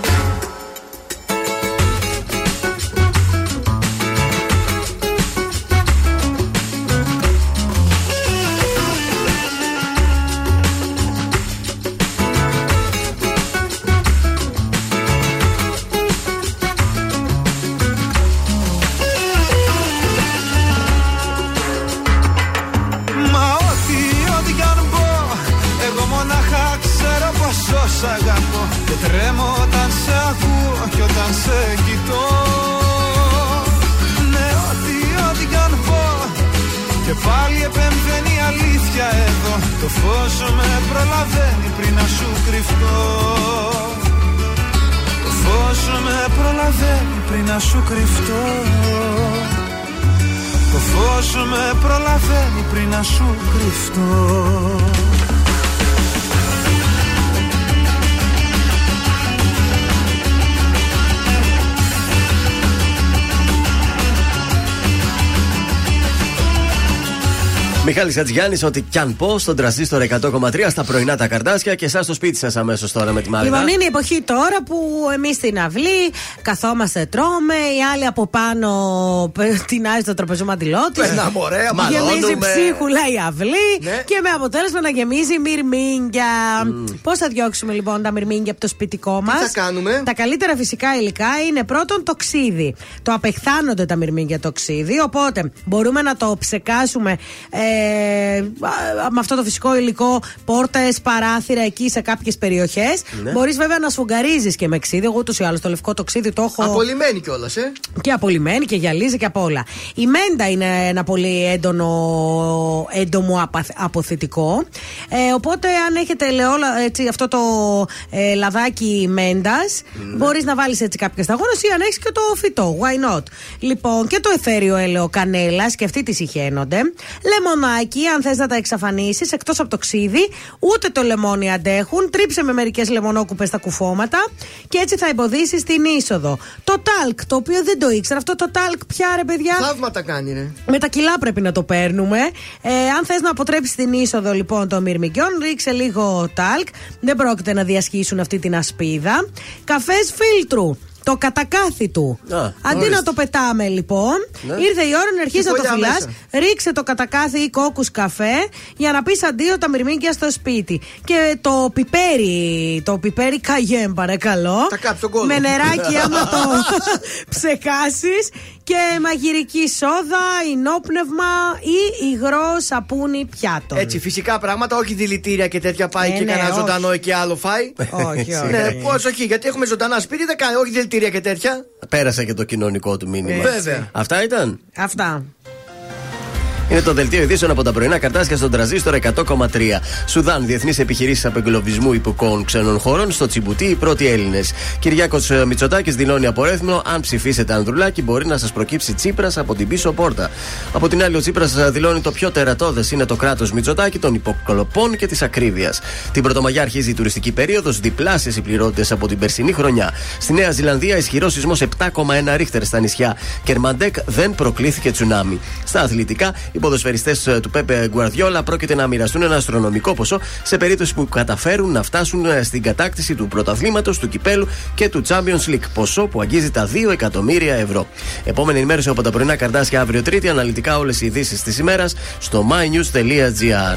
[SPEAKER 1] Μιχάλη Ατζιάννη, ότι κι αν πω στον τραζίστορ 100,3 στα πρωινά τα καρτάσια και εσάς στο σπίτι σας αμέσως τώρα με τη Μάγδα.
[SPEAKER 2] Λοιπόν, είναι η εποχή τώρα που εμείς στην αυλή καθόμαστε, τρώμε, οι άλλοι από πάνω τεινάζει το τραπεζομαντιλό τους.
[SPEAKER 3] Περνάμε ωραία,
[SPEAKER 2] Γεμίζει
[SPEAKER 3] μαλώνουμε.
[SPEAKER 2] ψίχουλα η αυλή
[SPEAKER 3] Ναι.
[SPEAKER 2] και με αποτέλεσμα να γεμίζει μυρμήγκια. Πώς θα διώξουμε λοιπόν τα μυρμήγκια από το σπιτικό μας;
[SPEAKER 3] θα κάνουμε;
[SPEAKER 2] Τα καλύτερα φυσικά υλικά είναι πρώτον το ξύδι. Το απεχθάνονται τα μυρμήγκια το ξύδι, οπότε μπορούμε να το ψεκάσουμε ε, α, με αυτό το φυσικό υλικό, πόρτες, παράθυρα εκεί σε κάποιες περιοχές.
[SPEAKER 3] Ναι.
[SPEAKER 2] Μπορείς βέβαια να σφουγγαρίζεις και με ξύδι. Εγώ ούτως ή άλλως το λευκό το ξύδι το έχω.
[SPEAKER 3] Απολυμμένη κιόλας, ε.
[SPEAKER 2] Και απολυμμένη και γυαλίζει και απ' όλα. Η μέντα είναι ένα πολύ έντονο, έντομο απαθ- αποθητικό. Ε, οπότε, αν έχετε ελαιόλα, έτσι, αυτό το ε, λαδάκι μέντας, μπορείς να βάλεις έτσι κάποια σταγόνα ή αν έχεις και το φυτό. Why not? Λοιπόν, και το εθέριο έλαιο κανέλας, και αυτοί τη συχαίνονται. Λεμονάκι, αν θες να τα εξαφανίσεις, εκτός από το ξύδι, ούτε το λεμόνι αντέχουν. Τρίψε με μερικές λεμονόκουπες στα κουφώματα και έτσι θα εμποδίσεις την είσοδο. Το τάλκ, το οποίο δεν το ήξερα, αυτό το τάλκ πια ρε παιδιά.
[SPEAKER 3] Θαύματα κάνει, ρε.
[SPEAKER 2] Με τα κιλά πρέπει να το παίρνουμε. Ε, αν θες να αποτρέψεις την είσοδο λοιπόν των μυρμικιών, ρίξε λίγο τάλκ. Δεν πρόκειται να διασχίσουν αυτή την ασπίδα. Καφές φίλτρου. Το κατακάθι του.
[SPEAKER 1] Α,
[SPEAKER 2] Αντί
[SPEAKER 1] ορίστε.
[SPEAKER 2] να το πετάμε λοιπόν,
[SPEAKER 1] Ναι.
[SPEAKER 2] ήρθε η ώρα να αρχίσει
[SPEAKER 3] Η
[SPEAKER 2] να το
[SPEAKER 3] φωλιά
[SPEAKER 2] φυλάς.
[SPEAKER 3] μέσα.
[SPEAKER 2] Ρίξε το κατακάθι ή κόκκους καφέ για να πεις αντίο τα μυρμήγκια στο σπίτι. Και το πιπέρι, το πιπέρι καγιέμ παρακαλώ.
[SPEAKER 3] Τα κάψει τον κόλλο.
[SPEAKER 2] Με νεράκι άμα το ψεκάσεις και μαγειρική σόδα, υνόπνευμα ή υγρό σαπούνι πιάτο.
[SPEAKER 3] Έτσι, φυσικά πράγματα, όχι δηλητήρια και τέτοια πάει
[SPEAKER 2] Ε,
[SPEAKER 3] και
[SPEAKER 2] ναι,
[SPEAKER 3] κανένα
[SPEAKER 2] όχι.
[SPEAKER 3] ζωντανό εκεί άλλο φάει.
[SPEAKER 2] Όχι, όχι.
[SPEAKER 3] Ναι, πώς όχι, γιατί έχουμε ζωντανά σπίτι, δεν κάνει, όχι δηλητήρια και τέτοια.
[SPEAKER 1] Πέρασε και το κοινωνικό του μήνυμα.
[SPEAKER 3] Έτσι. Βέβαια.
[SPEAKER 1] Αυτά ήταν.
[SPEAKER 2] Αυτά.
[SPEAKER 1] Είναι το δελτίο ειδήσεων από τα πρωινά καρτάσια στον τραζίστορ 100,3. Σουδάν, διεθνείς επιχειρήσεις απεγκλωβισμού υποκών ξένων χωρών. Στο Τσιμπουτί, οι πρώτοι Έλληνες. Κυριάκος Μητσοτάκης δηλώνει απορρέθμινο. Αν ψηφίσετε Ανδρουλάκη, μπορεί να σας προκύψει Τσίπρας από την πίσω πόρτα. Από την άλλη, ο Τσίπρας δηλώνει το πιο τερατώδες είναι το κράτος Μητσοτάκη των υποκλοπών και της ακρίβειας. Την Πρωτομαγιά αρχίζει η τουριστική περίοδος, διπλάσιες οι πληρότητες από την περσινή χρονιά. Στη Νέα Ζηλανδία, ισχυρό σεισμός 7,1 ρίχτερ στα νησιά Κερμαντέκ δεν προκλήθηκε τσουνάμι. Στα αθλητικά, οι ποδοσφαιριστές του Πέπε Γκουαρδιόλα πρόκειται να μοιραστούν ένα αστρονομικό ποσό σε περίπτωση που καταφέρουν να φτάσουν ε, στην κατάκτηση του πρωταθλήματος, του κυπέλου και του Champions League. Ποσό που αγγίζει τα 2 εκατομμύρια ευρώ. Επόμενη ενημέρωση από τα πρωινά καρτάσια αύριο Τρίτη. Αναλυτικά όλες οι ειδήσεις της ημέρας στο mynews.gr.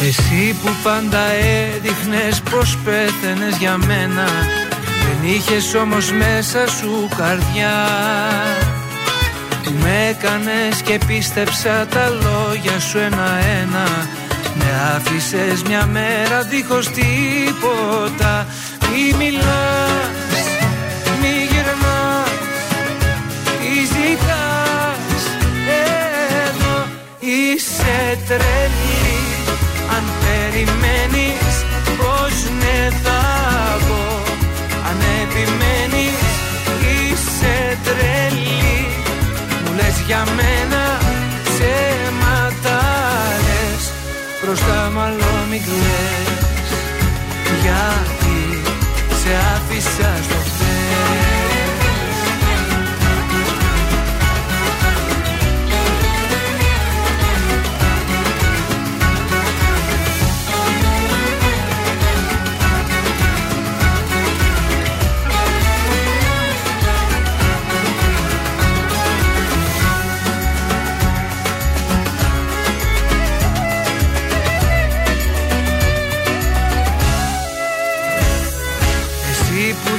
[SPEAKER 11] Εσύ που πάντα έδειχνες πως πέθαινες για μένα Δεν είχες όμως μέσα σου καρδιά. Που με έκανες και πίστεψα τα λόγια σου ένα-ένα Με άφησες μια μέρα δίχως τίποτα. Μη μιλάς, μη γυρνάς Τι ζητάς. Εδώ Είσαι τρελή. Αν περιμένεις πως ναι θα πω. Αν επιμένεις είσαι τρελή. Μου λες για μένα ψέματα λες Μπροστά μάλλον μην κλαις Γιατί σε άφησα στο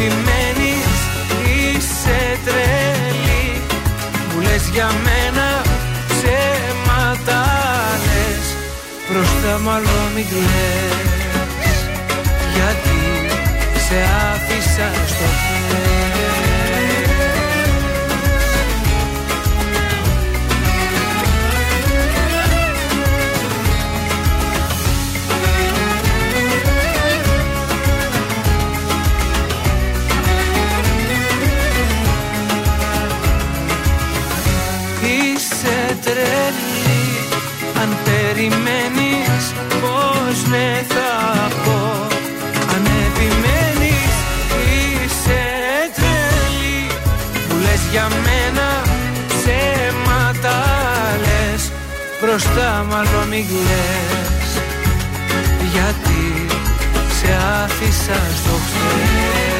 [SPEAKER 4] επιμένεις είσαι τρελή. Μου λες για μένα ψέματα λες. Μπροστά μάλλον μην κλαις. Γιατί σε άφησα στο χέρι Είσαι τρελή αν περιμένεις πως ναι θα πω. Αν επιμένεις είσαι τρελή Μου λες για μένα ψέματα λες. Μπροστά μάλλον μην κλαις. Γιατί σε άφησα στο χθες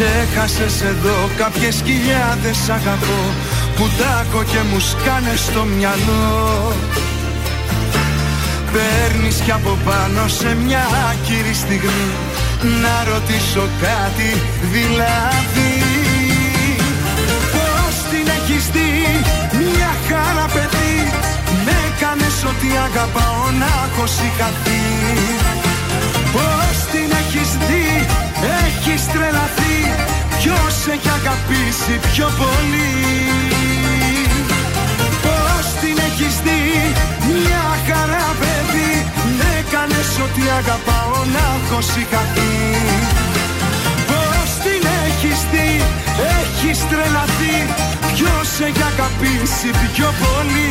[SPEAKER 11] Ξέχασες εδώ κάποιες χιλιάδες αγαπώ Που τάκω και μου σκάνε στο μυαλό. Παίρνεις κι από πάνω σε μια άκυρη στιγμή Να ρωτήσω κάτι δηλαδή. Πώς την έχεις δει μια χαρά παιδί Με έκανες ότι αγαπάω να έχω σηκαθεί Πώς την έχεις δει έχεις τρελαθεί Ποιος έχει αγαπήσει πιο πολύ. Πώς την έχεις δει μια χαρά παιδί. Με έκανες ότι αγαπάω να έχω σηκαθεί Πώς την έχεις δει έχεις τρελαθεί. Ποιος έχει αγαπήσει πιο πολύ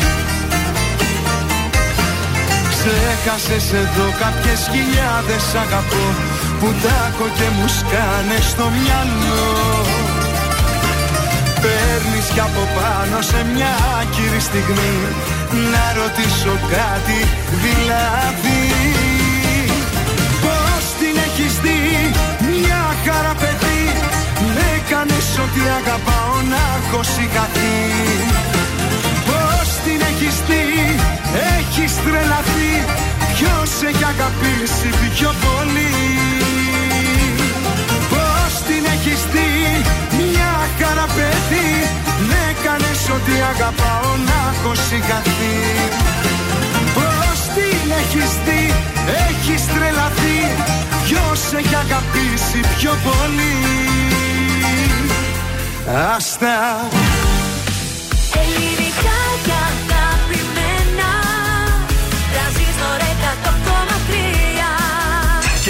[SPEAKER 11] Ξέχασες εδώ κάποιες χιλιάδες αγαπώ Που τάκω και μου σκάνε στο μυαλό. Παίρνεις κι από πάνω σε μια άκυρη στιγμή Να ρωτήσω κάτι δηλαδή. Πώς την έχεις δει μια χαρά παιδί Με έκανες ότι αγαπάω να έχω σηκαθεί Πώς την έχεις δει έχεις τρελαθεί. Ποιος έχει αγαπήσει πιο πολύ; Πώς την έχεις δει μια χαρά παιδί Με έκανες ότι αγαπάω να έχω έχει χαθεί Πώς την έχεις δει, έχεις τρελαθεί. Ποιος έχει αγαπήσει πιο πολύ; Άστα.
[SPEAKER 10] Ελληνικά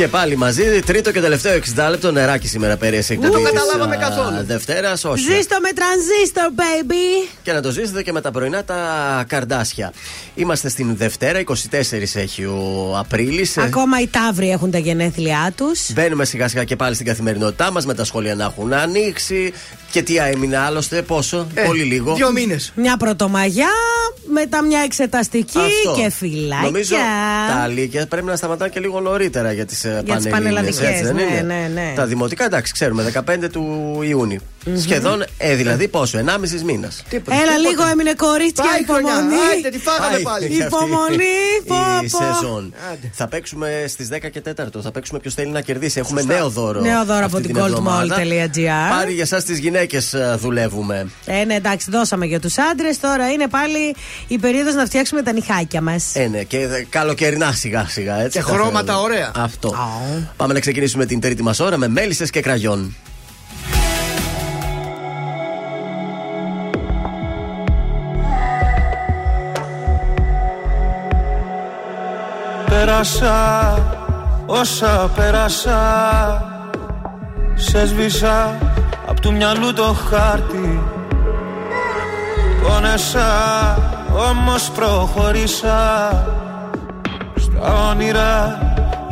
[SPEAKER 1] Και πάλι μαζί, τρίτο και τελευταίο 60 λεπτό νεράκι σήμερα πέρυσι εκπομπή.
[SPEAKER 3] Δεν το
[SPEAKER 1] της,
[SPEAKER 3] καταλάβαμε
[SPEAKER 1] α,
[SPEAKER 3] καθόλου.
[SPEAKER 1] Δευτέρας, όχι.
[SPEAKER 2] Ζήστο με τρανζίστορ, baby!
[SPEAKER 1] Και να το ζήσετε και με τα πρωινά τα καρδάσια. Είμαστε στην Δευτέρα, 24 έχει ο Απρίλης.
[SPEAKER 2] Ακόμα οι Ταύροι έχουν τα γενέθλιά τους.
[SPEAKER 1] Μπαίνουμε σιγά σιγά και πάλι στην καθημερινότητά μας με τα σχόλια να έχουν ανοίξει. Και τι έμεινε άλλωστε, πόσο,
[SPEAKER 3] Ε,
[SPEAKER 1] πολύ λίγο.
[SPEAKER 3] Δύο μήνες.
[SPEAKER 2] Μια πρωτομαγιά, μετά μια εξεταστική
[SPEAKER 1] Αυτό.
[SPEAKER 2] και φυλάκια.
[SPEAKER 1] Νομίζω τα αλήθεια πρέπει να σταματάνε και λίγο νωρίτερα για τις
[SPEAKER 2] Για τις πανελλαδικές,
[SPEAKER 1] δεν
[SPEAKER 2] ναι,
[SPEAKER 1] είναι;
[SPEAKER 2] ναι, ναι.
[SPEAKER 1] Τα δημοτικά, εντάξει, ξέρουμε, 15 του ιουνιου Σχεδόν, ε, δηλαδή πόσο, 1,5 μήνας.
[SPEAKER 2] Έλα λίγο έμεινε κορίτσια
[SPEAKER 3] Πάει χρονιά.
[SPEAKER 2] υπομονή.
[SPEAKER 3] Άιντε, τη φάγαμε πάλι.
[SPEAKER 2] Υπομονή, πω,
[SPEAKER 1] Η
[SPEAKER 2] πω.
[SPEAKER 1] σεζόν. Θα παίξουμε στις 10 και 4. Θα παίξουμε ποιος θέλει να κερδίσει. Έχουμε νέο δώρο.
[SPEAKER 2] Νέο δώρο
[SPEAKER 1] αυτή
[SPEAKER 2] από την
[SPEAKER 1] εβδομάδα.
[SPEAKER 2] goldmall.gr.
[SPEAKER 1] Πάλι για εσά τις γυναίκες δουλεύουμε.
[SPEAKER 2] Ε, ναι, εντάξει, δώσαμε για τους άντρες. Τώρα είναι πάλι η περίοδος να φτιάξουμε τα νυχάκια μας.
[SPEAKER 1] Ε, ναι, και δε- καλοκαιρινά σιγά σιγά έτσι.
[SPEAKER 3] Και
[SPEAKER 1] θα
[SPEAKER 3] χρώματα
[SPEAKER 1] θέλουμε.
[SPEAKER 3] ωραία.
[SPEAKER 1] Αυτό. Πάμε να ξεκινήσουμε την τρίτη μας ώρα με μέλισσες και κραγιόν.
[SPEAKER 11] Πέρασα όσα πέρασα Σε σβήσα απ' του μυαλού το χάρτη Πόνεσα όμως προχωρήσα Στα όνειρα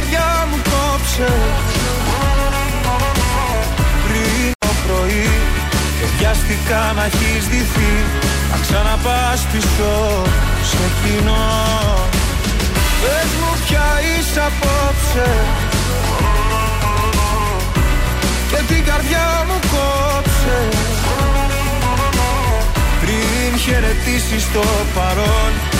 [SPEAKER 11] καρδιά μου κόψε. Πριν το πρωί και βιαστικά να έχεις δυθεί. Να ξαναπάς πίσω σε κοινό Πες μου πια είσαι απόψε. Και την καρδιά μου κόψε. Πριν χαιρετήσεις το παρόν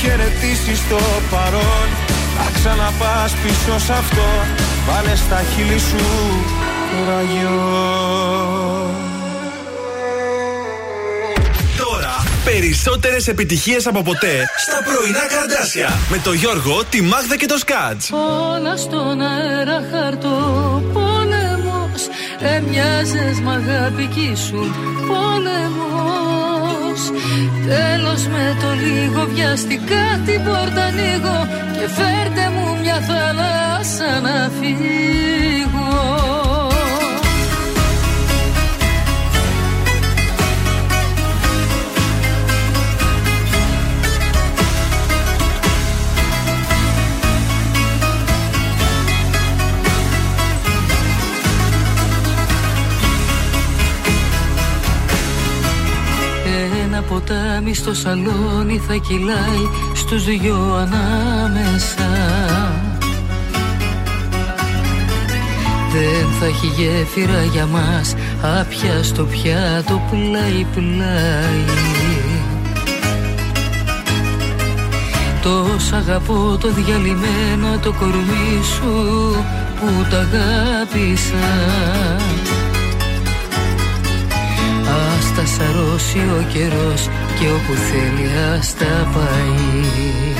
[SPEAKER 11] Πριν χαιρετήσεις το παρόν. Να ξαναπάς πίσω σ' αυτό. Βάλε στα χείλη σου το ραγιό.
[SPEAKER 8] Τώρα περισσότερες επιτυχίες από ποτέ στα πρωινά καρδάσια. Με το Γιώργο, τη Μάγδα και το Σκάτς.
[SPEAKER 15] Όλα στον αέρα χαρτό πόλεμος Έμοιαζες μ' αγάπη κι ήσουν πόλεμος Τέλος με το λίγο βιαστικά την πόρτα ανοίγω Και φέρτε μου μια θάλασσα να φύγω ποτάμι στο σαλόνι θα κυλάει στους δυο ανάμεσα. Δεν θα έχει γέφυρα για μας άπια στο πιάτο πλάι πλάι Τόσο αγαπώ το διαλυμένο το κορμί σου που τα αγάπησα Ας τα σαρώσει ο καιρός και όπου θέλει ας τα πάει.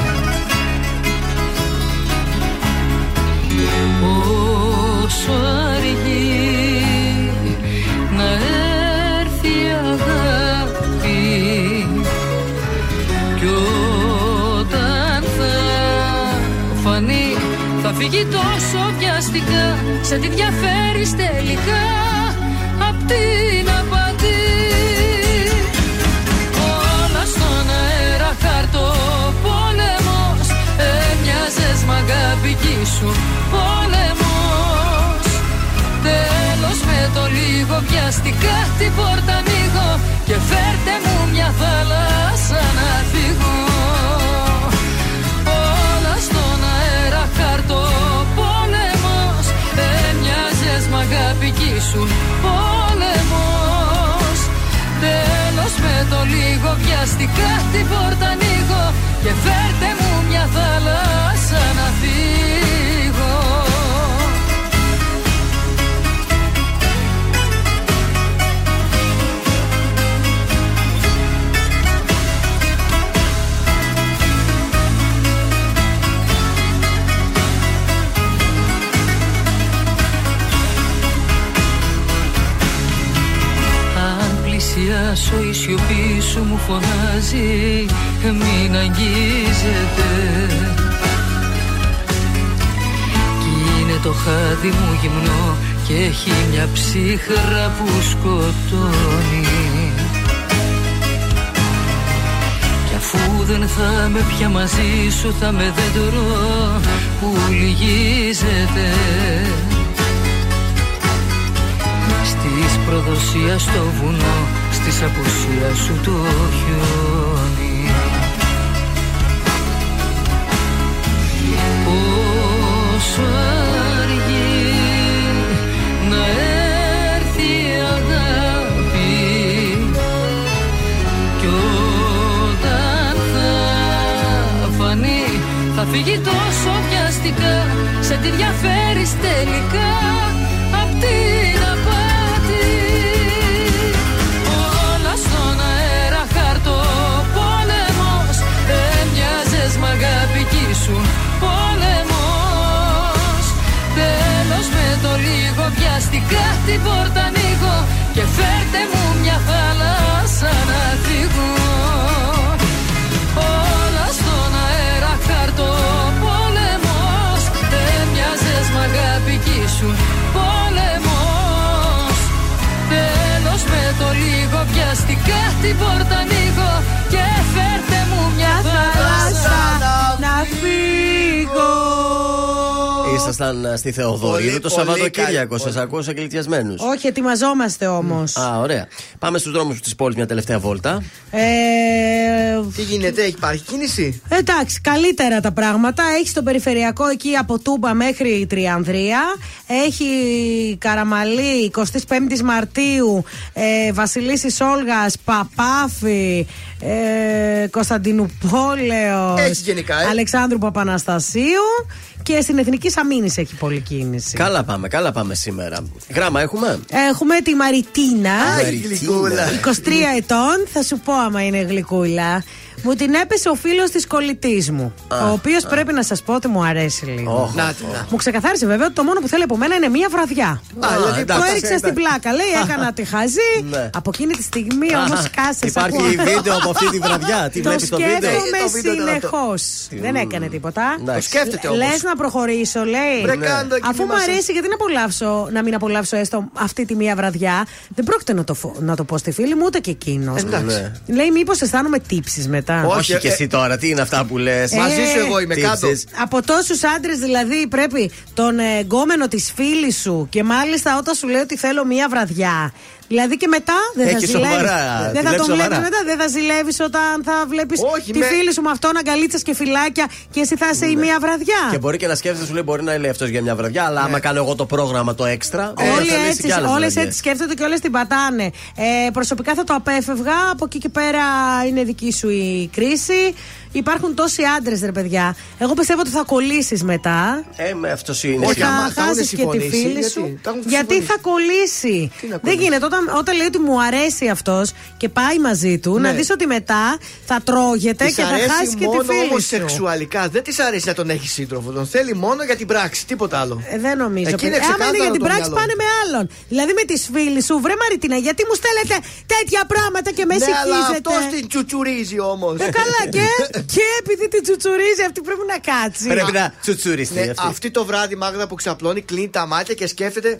[SPEAKER 15] Όσο αργεί να έρθει η αγάπη κι όταν θα φανεί θα φύγει τόσο βιαστικά σε τι διαφέρεις τελικά απ' την απαντή αγάπη κι ήσουν πόλεμος Τέλος με το λίγο βιαστικά την πόρτα ανοίγω Και φέρτε μου μια θάλασσα να φύγω. Όλα στον αέρα χαρτό πόλεμος Έμοιαζες μ' αγάπη κι ήσουν. Πόλεμος Τέλος με το λίγο βιαστικά την πόρτα ανοίγω Και φέρτε μου μια θάλασσα να φύγω Αν πλησιάσω η σιωπή σου μου φωνάζει Μην αγγίζετε το χάδι μου γυμνό Και έχει μια ψύχρα που σκοτώνει. Κι αφού δεν θα με πια μαζί σου Θα με δέντρο που λυγίζεται. Στις προδοσία στο βουνό Στις απουσία σου το χιόνι
[SPEAKER 1] στη Θεοδωρίδου
[SPEAKER 3] Πολύ,
[SPEAKER 1] το
[SPEAKER 3] πολύ
[SPEAKER 1] Σαββατοκύριακο.
[SPEAKER 3] καλή.
[SPEAKER 1] Σας ακούω εκλητιασμένου.
[SPEAKER 2] Όχι, ετοιμαζόμαστε όμως.
[SPEAKER 1] Α, ωραία. Πάμε στους δρόμους της πόλης μια τελευταία βόλτα.
[SPEAKER 2] Ε,
[SPEAKER 3] Τι γίνεται, έχει υπάρχει κίνηση;
[SPEAKER 2] Εντάξει, καλύτερα τα πράγματα. Έχει το περιφερειακό εκεί από Τούμπα μέχρι Τριανδρία. Έχει Καραμαλή 25η Μαρτίου, ε, Βασιλίση Όλγας, Παπάφη, ε, Κωνσταντινούπολεος.
[SPEAKER 3] Έχει γενικά, ε.
[SPEAKER 2] Αλεξάνδρου Παπαναστασίου. Και στην Εθνική Αμήνη έχει πολλή κίνηση.
[SPEAKER 1] Καλά πάμε, καλά πάμε σήμερα. Γράμμα έχουμε;
[SPEAKER 2] Έχουμε τη Μαριτίνα.
[SPEAKER 1] Α, η γλυκούλα.
[SPEAKER 2] 23 ετών, θα σου πω άμα είναι γλυκούλα. Μου την έπεσε ο φίλος της κολλητής μου. ο οποίος πρέπει να σας πω ότι μου αρέσει λίγο.
[SPEAKER 3] Να τη, να.
[SPEAKER 2] Μου ξεκαθάρισε βέβαια ότι το μόνο που θέλει από μένα είναι μία βραδιά.
[SPEAKER 1] δηλαδή
[SPEAKER 2] το
[SPEAKER 1] εντάξει,
[SPEAKER 2] έριξα
[SPEAKER 1] εντάξει.
[SPEAKER 2] στην πλάκα. Λέει, έκανα τη χαζή.
[SPEAKER 1] Ναι.
[SPEAKER 2] από εκείνη τη στιγμή όμως κάσε.
[SPEAKER 1] Υπάρχει βίντεο από αυτή τη βραδιά. Τι
[SPEAKER 2] Το
[SPEAKER 1] βλέπεις το βίντεο;
[SPEAKER 2] σκέφτομαι
[SPEAKER 3] Το βίντεο ήταν αυτό.
[SPEAKER 2] συνεχώς. Δεν έκανε τίποτα.
[SPEAKER 1] Εντάξει.
[SPEAKER 3] Το σκέφτεται όμως.
[SPEAKER 2] Λε να προχωρήσω, λέει.
[SPEAKER 3] Βρε, κάνε το εκεί,
[SPEAKER 2] Αφού
[SPEAKER 3] μη
[SPEAKER 2] μου
[SPEAKER 3] μας-
[SPEAKER 2] αρέσει, γιατί να, απολαύσω, να μην απολαύσω έστω αυτή τη μία βραδιά. Δεν πρόκειται να το, φο- να το πω στη φίλη μου, ούτε και εκείνος.
[SPEAKER 1] Ναι.
[SPEAKER 2] Λέει, μήπως αισθάνομαι τύψεις μετά.
[SPEAKER 3] Όχι,
[SPEAKER 1] Όχι και
[SPEAKER 3] ε,
[SPEAKER 1] εσύ τώρα, τι είναι αυτά που λες;
[SPEAKER 3] Μαζί σου εγώ είμαι κάτω.
[SPEAKER 2] Από τόσους άντρες δηλαδή πρέπει τον ε, γκόμενο της φίλης σου και μάλιστα όταν σου λέει ότι θέλω μία βραδιά. Δηλαδή και μετά δεν θα
[SPEAKER 1] Έχεις
[SPEAKER 2] ζηλεύεις.
[SPEAKER 1] σοβαρά,
[SPEAKER 2] Δεν
[SPEAKER 1] τη
[SPEAKER 2] θα
[SPEAKER 1] βλέπεις
[SPEAKER 2] τον βλέπεις
[SPEAKER 1] σοβαρά.
[SPEAKER 2] μετά. Δεν θα ζηλεύεις όταν θα βλέπεις
[SPEAKER 3] Όχι,
[SPEAKER 2] τη
[SPEAKER 3] με-
[SPEAKER 2] φίλη σου με αυτόν αγκαλίτσα και φυλάκια και εσύ θα είσαι η μία βραδιά.
[SPEAKER 1] Ναι. Και μπορεί και να σκέφτεσαι, σου λέει μπορεί να λέει αυτός για μια βραδιά, αλλά άμα κάνω εγώ το πρόγραμμα το έξτρα.
[SPEAKER 2] Όλοι
[SPEAKER 1] θα λύσει
[SPEAKER 2] έτσι,
[SPEAKER 1] κι άλλες
[SPEAKER 2] όλες
[SPEAKER 1] βραδιές.
[SPEAKER 2] έτσι σκέφτονται και όλες την πατάνε. Ε, προσωπικά θα το απέφευγα. Από εκεί και πέρα είναι δική σου η κρίση. Υπάρχουν τόσοι άντρες, ρε παιδιά. Εγώ πιστεύω ότι θα κολλήσεις μετά.
[SPEAKER 1] Ε, με αυτό είναι.
[SPEAKER 2] Και
[SPEAKER 3] Όχι,
[SPEAKER 2] θα
[SPEAKER 3] άμα τα έχουν
[SPEAKER 2] χάσεις και τη
[SPEAKER 3] συμφωνήσει,
[SPEAKER 2] φίλη
[SPEAKER 3] γιατί;
[SPEAKER 2] σου.
[SPEAKER 3] Τα έχουν
[SPEAKER 2] Γιατί
[SPEAKER 3] συμφωνήσει.
[SPEAKER 2] θα κολλήσει.
[SPEAKER 3] Τι να
[SPEAKER 2] Δεν
[SPEAKER 3] κολλήσει.
[SPEAKER 2] γίνεται. Όταν, όταν λέει ότι μου αρέσει αυτός και πάει μαζί του,
[SPEAKER 3] Ναι.
[SPEAKER 2] να δεις ότι μετά θα τρώγεται
[SPEAKER 3] Της
[SPEAKER 2] και θα
[SPEAKER 3] αρέσει
[SPEAKER 2] χάσει και τη
[SPEAKER 3] μόνο
[SPEAKER 2] φίλη
[SPEAKER 3] όμως
[SPEAKER 2] σου.
[SPEAKER 3] σεξουαλικά. Δεν της αρέσει να τον έχει σύντροφο. Τον θέλει μόνο για την πράξη, τίποτα άλλο.
[SPEAKER 2] Ε, δεν νομίζω.
[SPEAKER 3] Εκεί είναι
[SPEAKER 2] παιδιά. Άμα είναι
[SPEAKER 3] ξεκάθαρο
[SPEAKER 2] για την
[SPEAKER 3] το
[SPEAKER 2] πράξη,
[SPEAKER 3] μυαλό.
[SPEAKER 2] πάνε με άλλον. Δηλαδή με τι φίλε σου, βρε Μαριτίνα, γιατί μου στέλνετε τέτοια πράγματα και με
[SPEAKER 3] Ναι, αλλά
[SPEAKER 2] συγχύζετε.
[SPEAKER 3] αυτός την τσουτσουρίζει όμως.
[SPEAKER 2] Ε, καλά, και, και επειδή την τσουτσουρίζει, αυτή πρέπει να κάτσει.
[SPEAKER 1] Πρέπει να τσουτσουριστεί
[SPEAKER 3] Ναι,
[SPEAKER 1] αυτή.
[SPEAKER 3] αυτή το βράδυ Μάγδα που ξαπλώνει, κλείνει τα μάτια και σκέφτεται.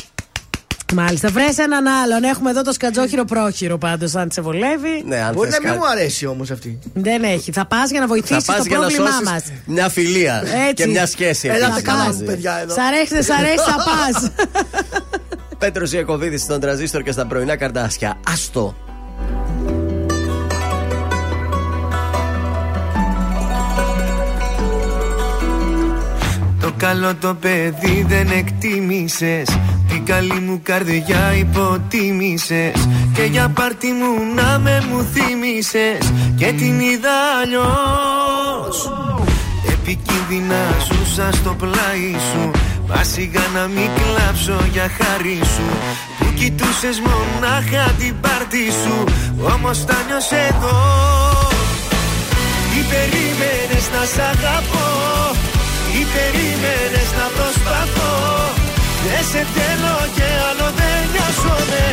[SPEAKER 2] Μάλιστα, βρες έναν άλλον. Έχουμε εδώ το σκατζόχυρο πρόχειρο πάντως, αν σε βολεύει.
[SPEAKER 1] Ναι, αν
[SPEAKER 3] Μπορεί
[SPEAKER 1] θες
[SPEAKER 3] να μην
[SPEAKER 1] κάτι.
[SPEAKER 3] μου αρέσει όμως αυτή.
[SPEAKER 2] Δεν έχει. Θα πας για να
[SPEAKER 1] Θα
[SPEAKER 2] βοηθήσει
[SPEAKER 1] πας
[SPEAKER 2] το
[SPEAKER 1] για να
[SPEAKER 2] πρόβλημά
[SPEAKER 1] σώσεις
[SPEAKER 2] μας.
[SPEAKER 1] μια φιλία
[SPEAKER 2] Έτσι.
[SPEAKER 1] και μια σχέση.
[SPEAKER 3] Έλατε
[SPEAKER 1] επίσης
[SPEAKER 3] καλά
[SPEAKER 1] μαζί.
[SPEAKER 3] μου, παιδιά εδώ.
[SPEAKER 2] Σ' αρέσει, δεν σ' αρέσει, θα πας.
[SPEAKER 1] Πέτρος Ιακοβίδης στον τραζίστορ και στα πρωινά καρτάσια. Αστό.
[SPEAKER 4] Καλό το παιδί δεν εκτίμησες. Την καλή μου καρδιά υποτίμησες. Και για πάρτι μου να με μου θύμισες Και την είδα αλλιώς. Επικίνδυνα ζούσα στο πλάι σου. Μα σιγά να μην κλάψω για χάρη σου. Που κοιτούσες μονάχα την πάρτι σου. Όμως τα νιώσες εδώ. Τι περίμενες να σ' αγαπώ. Τι περίμενες να προσπαθώ. Δεν σε θέλω και άλλο δεν νοιάζομαι.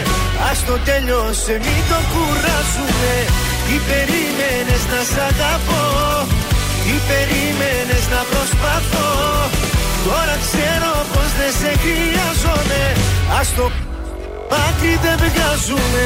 [SPEAKER 4] Ας το τέλειωσε μην το κουράσουμε Τι περίμενες να σ' αγαπώ; Τι περίμενες να προσπαθώ; Τώρα ξέρω πως δεν σε χρειάζομαι. Ας το μάτι δεν βγάζουμε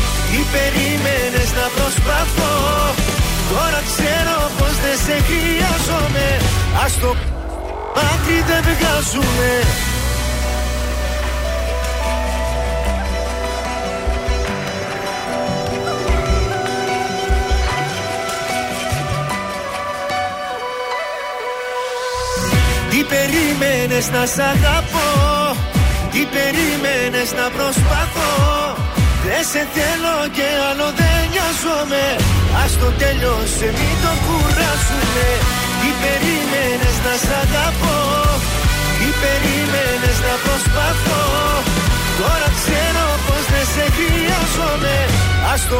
[SPEAKER 4] Τι περίμενες να προσπαθώ. Τώρα ξέρω πως δεν σε χρειάζομαι. Ας το μάτι δεν βγάζουμε Τι περίμενες να σ' αγαπώ; Τι περίμενες να προσπαθώ; Δεν σε θέλω και άλλο δεν νοιάζομαι. Ας το τέλειωσε μην το κουράσουμε Τι περίμενες να σ' αγαπώ; Τι περίμενες να προσπαθώ; Τώρα ξέρω πως δεν σε χρειάζομαι. Ας το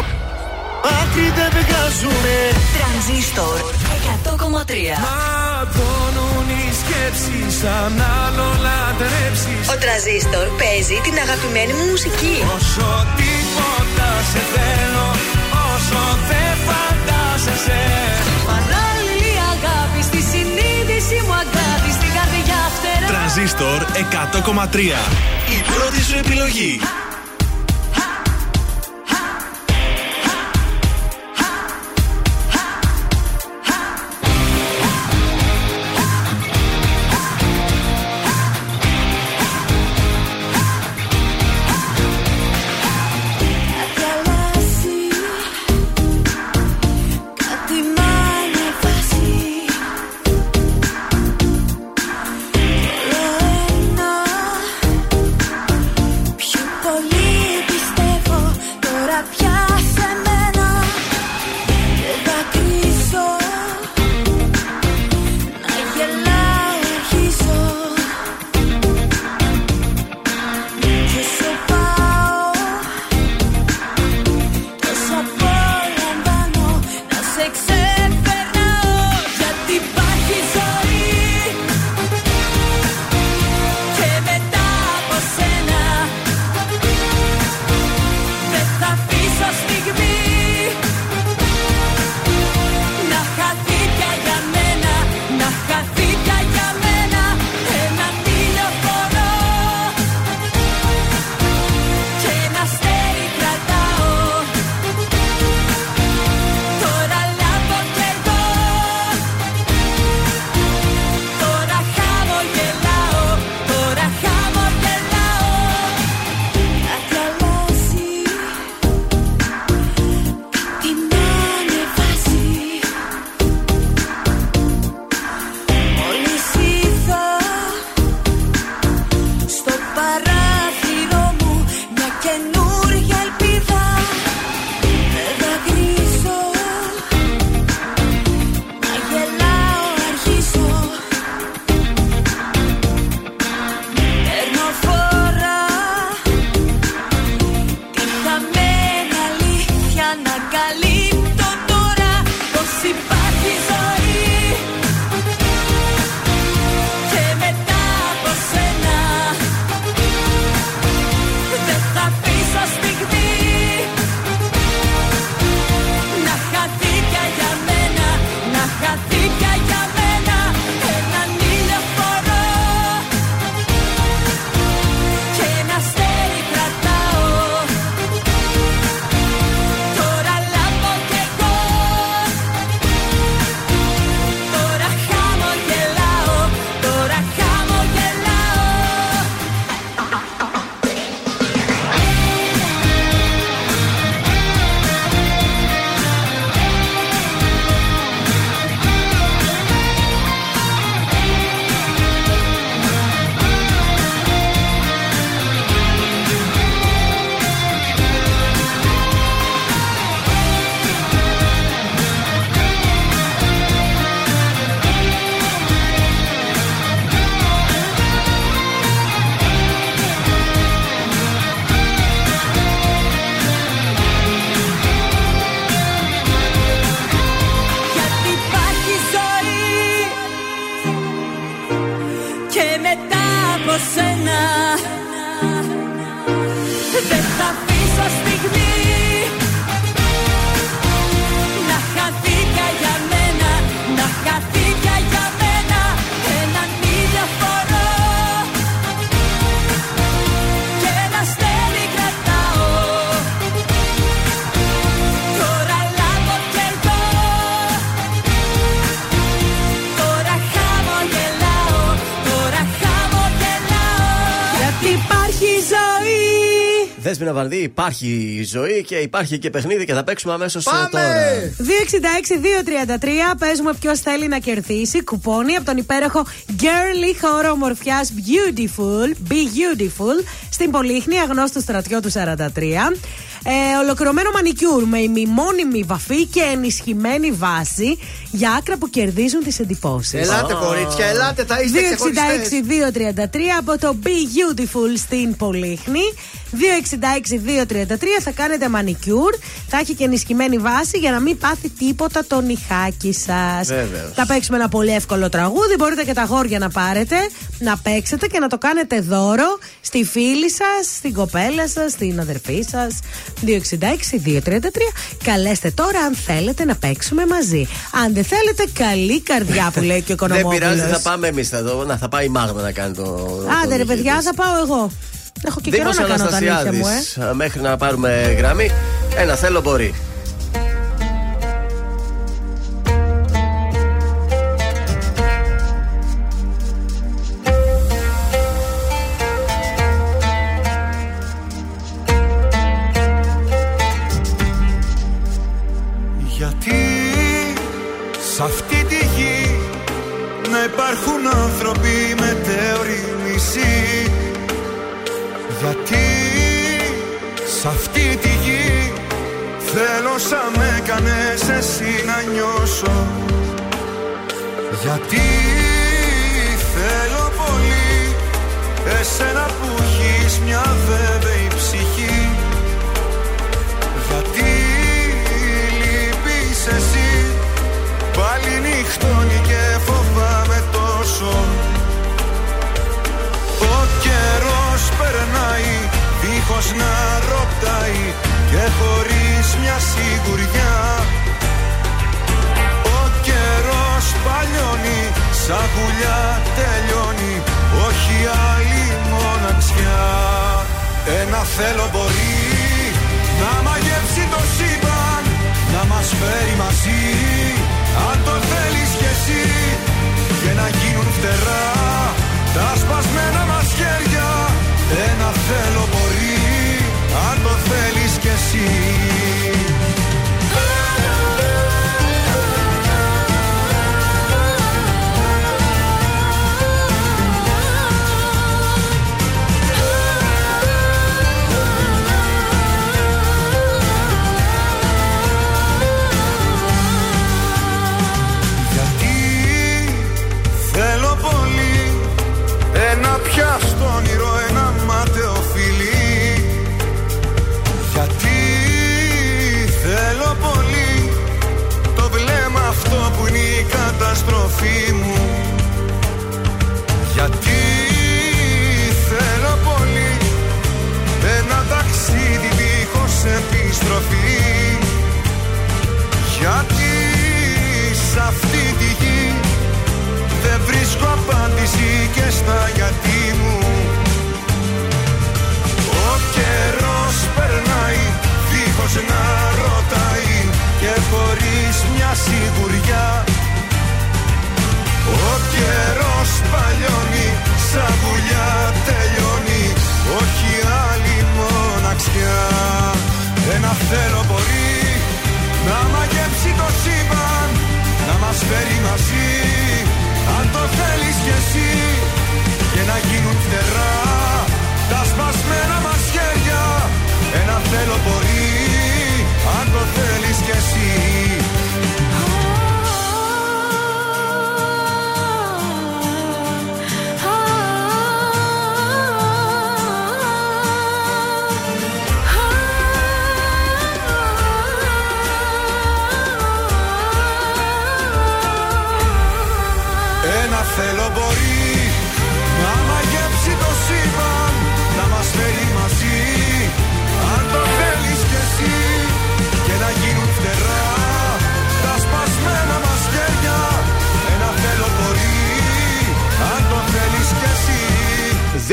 [SPEAKER 4] μάτι δεν βγάζουμε
[SPEAKER 11] Τρανζίστορ 100,3
[SPEAKER 4] Ματώνουν οι σκέψεις αν άλλο λατρέψεις.
[SPEAKER 13] Ο Τραζίστορ παίζει την αγαπημένη μου μουσική.
[SPEAKER 4] Όσο τίποτα σε θέλω όσο δεν φαντάζεσαι
[SPEAKER 10] Πανάλληλη αγάπη στη συνείδηση μου αγάπη στην καρδιά φτερά. Τρανζίστορ 100,3 Η πρώτη σου επιλογή.
[SPEAKER 2] Now.
[SPEAKER 1] Θέσπινα Βαρδί, υπάρχει ζωή και υπάρχει και παιχνίδι και θα παίξουμε
[SPEAKER 3] αμέσως
[SPEAKER 1] τώρα.
[SPEAKER 2] 266-233, παίζουμε ποιος θέλει να κερδίσει κουπόνι από τον υπέροχο Girly Χώρο Ομορφιά Beautiful, Beautiful, στην Πολύχνη, αγνώστου στρατιώτου 43. Ε, ολοκληρωμένο μανικιούρ με ημιμόνιμη βαφή και ενισχυμένη βάση για άκρα που κερδίζουν τις εντυπώσεις.
[SPEAKER 3] Ελάτε, κορίτσια, ελάτε, θα είστε
[SPEAKER 2] 266-233 από το Be Beautiful στην Πολύχνη. 266-233 θα κάνετε μανικιούρ. Θα έχει και ενισχυμένη βάση για να μην πάθει τίποτα το νυχάκι
[SPEAKER 1] σας.
[SPEAKER 2] Θα παίξουμε ένα πολύ εύκολο τραγούδι. Μπορείτε και τα γόρια να πάρετε, να παίξετε και να το κάνετε δώρο στη φίλη σας, στην κοπέλα σας, στην αδερφή σας. 266-233. Καλέστε τώρα αν θέλετε να παίξουμε μαζί. Αν δεν θέλετε, καλή καρδιά που λέει και ο οικονομόπουλος.
[SPEAKER 1] Δεν πειράζει, θα πάμε εμείς θα. Να, θα πάει η Μάγδα να κάνει το.
[SPEAKER 2] Άντε, ρε παιδιά, θα πάω εγώ. Έχω και καιρό
[SPEAKER 1] Δήμος
[SPEAKER 2] να κάνω τα νύχια μου, ε.
[SPEAKER 1] Αναστασιάδης, Μέχρι να πάρουμε γραμμή. Ένα θέλω μπορεί.
[SPEAKER 9] Θέλω σαν με έκανες εσύ να νιώσω. Γιατί θέλω πολύ εσένα που έχεις μια βέβαιη ψυχή. Γιατί λείπεις εσύ. Πάλι νυχτώνει και φοβάμαι τόσο. Ο καιρός περνάει δίχως να ρωτάει Και χωρίς μια σιγουριά. Ο καιρός παλιώνει σαν πουλιά τελειώνει. Όχι άλλη μοναξιά. Ένα θέλω μπορεί να μαγεύσει το σύμπαν Να μας φέρει μαζί. Αν το θέλεις κι εσύ Και να γίνουν φτερά Τα σπασμένα μας χέρια. Ένα θέλω μπορεί Αν το θέλεις κι εσύ επιστροφή γιατί σ' αυτή τη γη δεν βρίσκω απάντηση και στα γιατί μου. Ο καιρός περνάει δίχως να ρωτάει και χωρίς μια σιγουριά. Ο καιρός παλιώνει σαν πουλιά τελειώνει θέλω μπορεί να μαγεύσει το σύμπαν Να μας φέρει μαζί Αν το θέλεις κι εσύ. Και να γίνουν φτερά Τα σπασμένα μας χέρια Ένα θέλω μπορεί Αν το θέλεις κι εσύ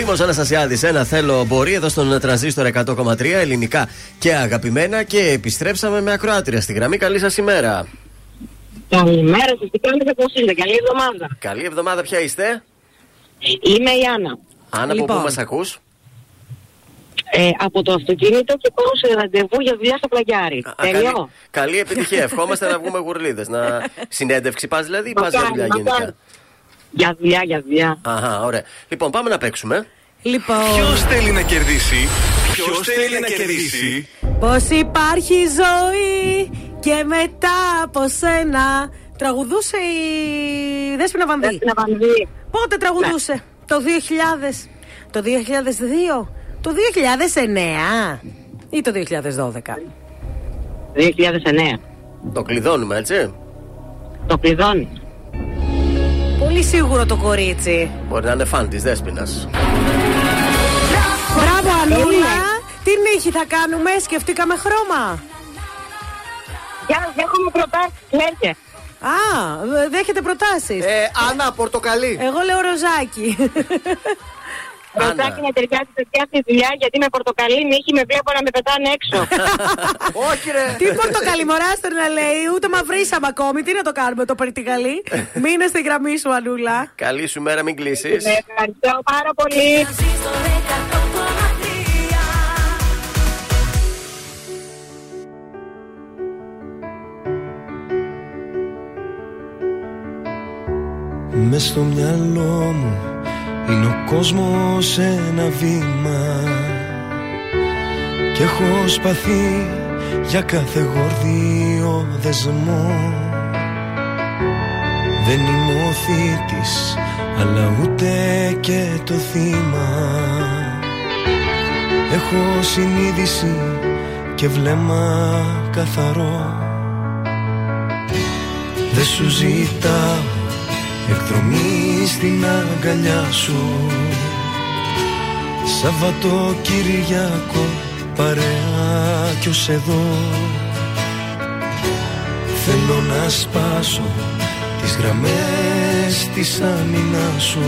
[SPEAKER 9] Δήμος Αναστασιάδης, ένα θέλω μπορεί
[SPEAKER 1] εδώ στον τρανζίστορ 100,3 ελληνικά και αγαπημένα. Και επιστρέψαμε με ακροάτρια στη γραμμή. Καλή σας ημέρα.
[SPEAKER 20] Καλημέρα σας, τι κάνετε, πώς είστε, καλή εβδομάδα.
[SPEAKER 1] Καλή εβδομάδα, ποια είστε;
[SPEAKER 20] Είμαι η Άννα.
[SPEAKER 1] Άννα,
[SPEAKER 20] Λοιπόν.
[SPEAKER 1] από πού μας ακούς;
[SPEAKER 20] Ε, από το αυτοκίνητο και πάω σε ραντεβού για δουλειά στο πλαγιάρι.
[SPEAKER 1] καλή,
[SPEAKER 20] Τέλειο.
[SPEAKER 1] καλή επιτυχία. Ευχόμαστε να βγούμε γουρλίδες. Να... Συνέντευξη πας δηλαδή ή πα για
[SPEAKER 20] Μακάρι,
[SPEAKER 1] δουλειά
[SPEAKER 20] μακάρι.
[SPEAKER 1] γενικά.
[SPEAKER 20] Για δουλειά, για δουλειά.
[SPEAKER 1] Αχα, ωραία. Λοιπόν, πάμε να παίξουμε.
[SPEAKER 2] Λοιπόν,
[SPEAKER 8] Ποιος θέλει να κερδίσει, Ποιος θέλει να κερδίσει;
[SPEAKER 2] Πώς υπάρχει ζωή και μετά από σένα. Τραγουδούσε η Δέσποινα Βανδύ.
[SPEAKER 20] Δέσποινα Βανδύ.
[SPEAKER 2] Πότε τραγουδούσε, το 2000, το 2002, Το 2009 ή το 2012.
[SPEAKER 20] 2009.
[SPEAKER 1] Το κλειδώνουμε, έτσι.
[SPEAKER 20] Το κλειδώνει.
[SPEAKER 2] Πολύ σίγουρο το κορίτσι.
[SPEAKER 1] Μπορεί να είναι φαν της Δέσποινα.
[SPEAKER 2] Μπράβο, Ανούλα. Τι νύχη θα κάνουμε, σκεφτήκαμε χρώμα.
[SPEAKER 20] Γεια σας, έχουμε προτάσεις, λέτε.
[SPEAKER 2] Α, δέχεται προτάσεις.
[SPEAKER 3] Ε, Άννα, πορτοκαλί.
[SPEAKER 2] Εγώ λέω ροζάκι.
[SPEAKER 20] Ροζάκι να ταιριάζει παιδιά στη δουλειά γιατί με πορτοκαλί νύχη με βλέπω να με πετάνε έξω.
[SPEAKER 3] Όχι, ρε.
[SPEAKER 2] Τι πορτοκαλί μωράστο να λέει, ούτε μαυρίσαμε ακόμη. Τι να το κάνουμε το περτικαλί. Μείνε στη γραμμή σου, Ανούλα.
[SPEAKER 1] Καλή σου μέρα, μην κλείσεις.
[SPEAKER 20] Ναι, Ευχαριστώ πάρα πολύ.
[SPEAKER 4] Μες στο μυαλό μου είναι ο κόσμος ένα βήμα. Κι έχω σπαθεί για κάθε γορδίο δεσμό. Δεν είμαι ο θήτης αλλά ούτε και το θύμα. Έχω συνείδηση και βλέμμα καθαρό. Δεν σου ζητάω εκδρομή στην αγκαλιά σου. Σαββατοκύριακο παρέα κι ως εδώ. Θέλω να σπάσω τις γραμμές της άμυνας σου.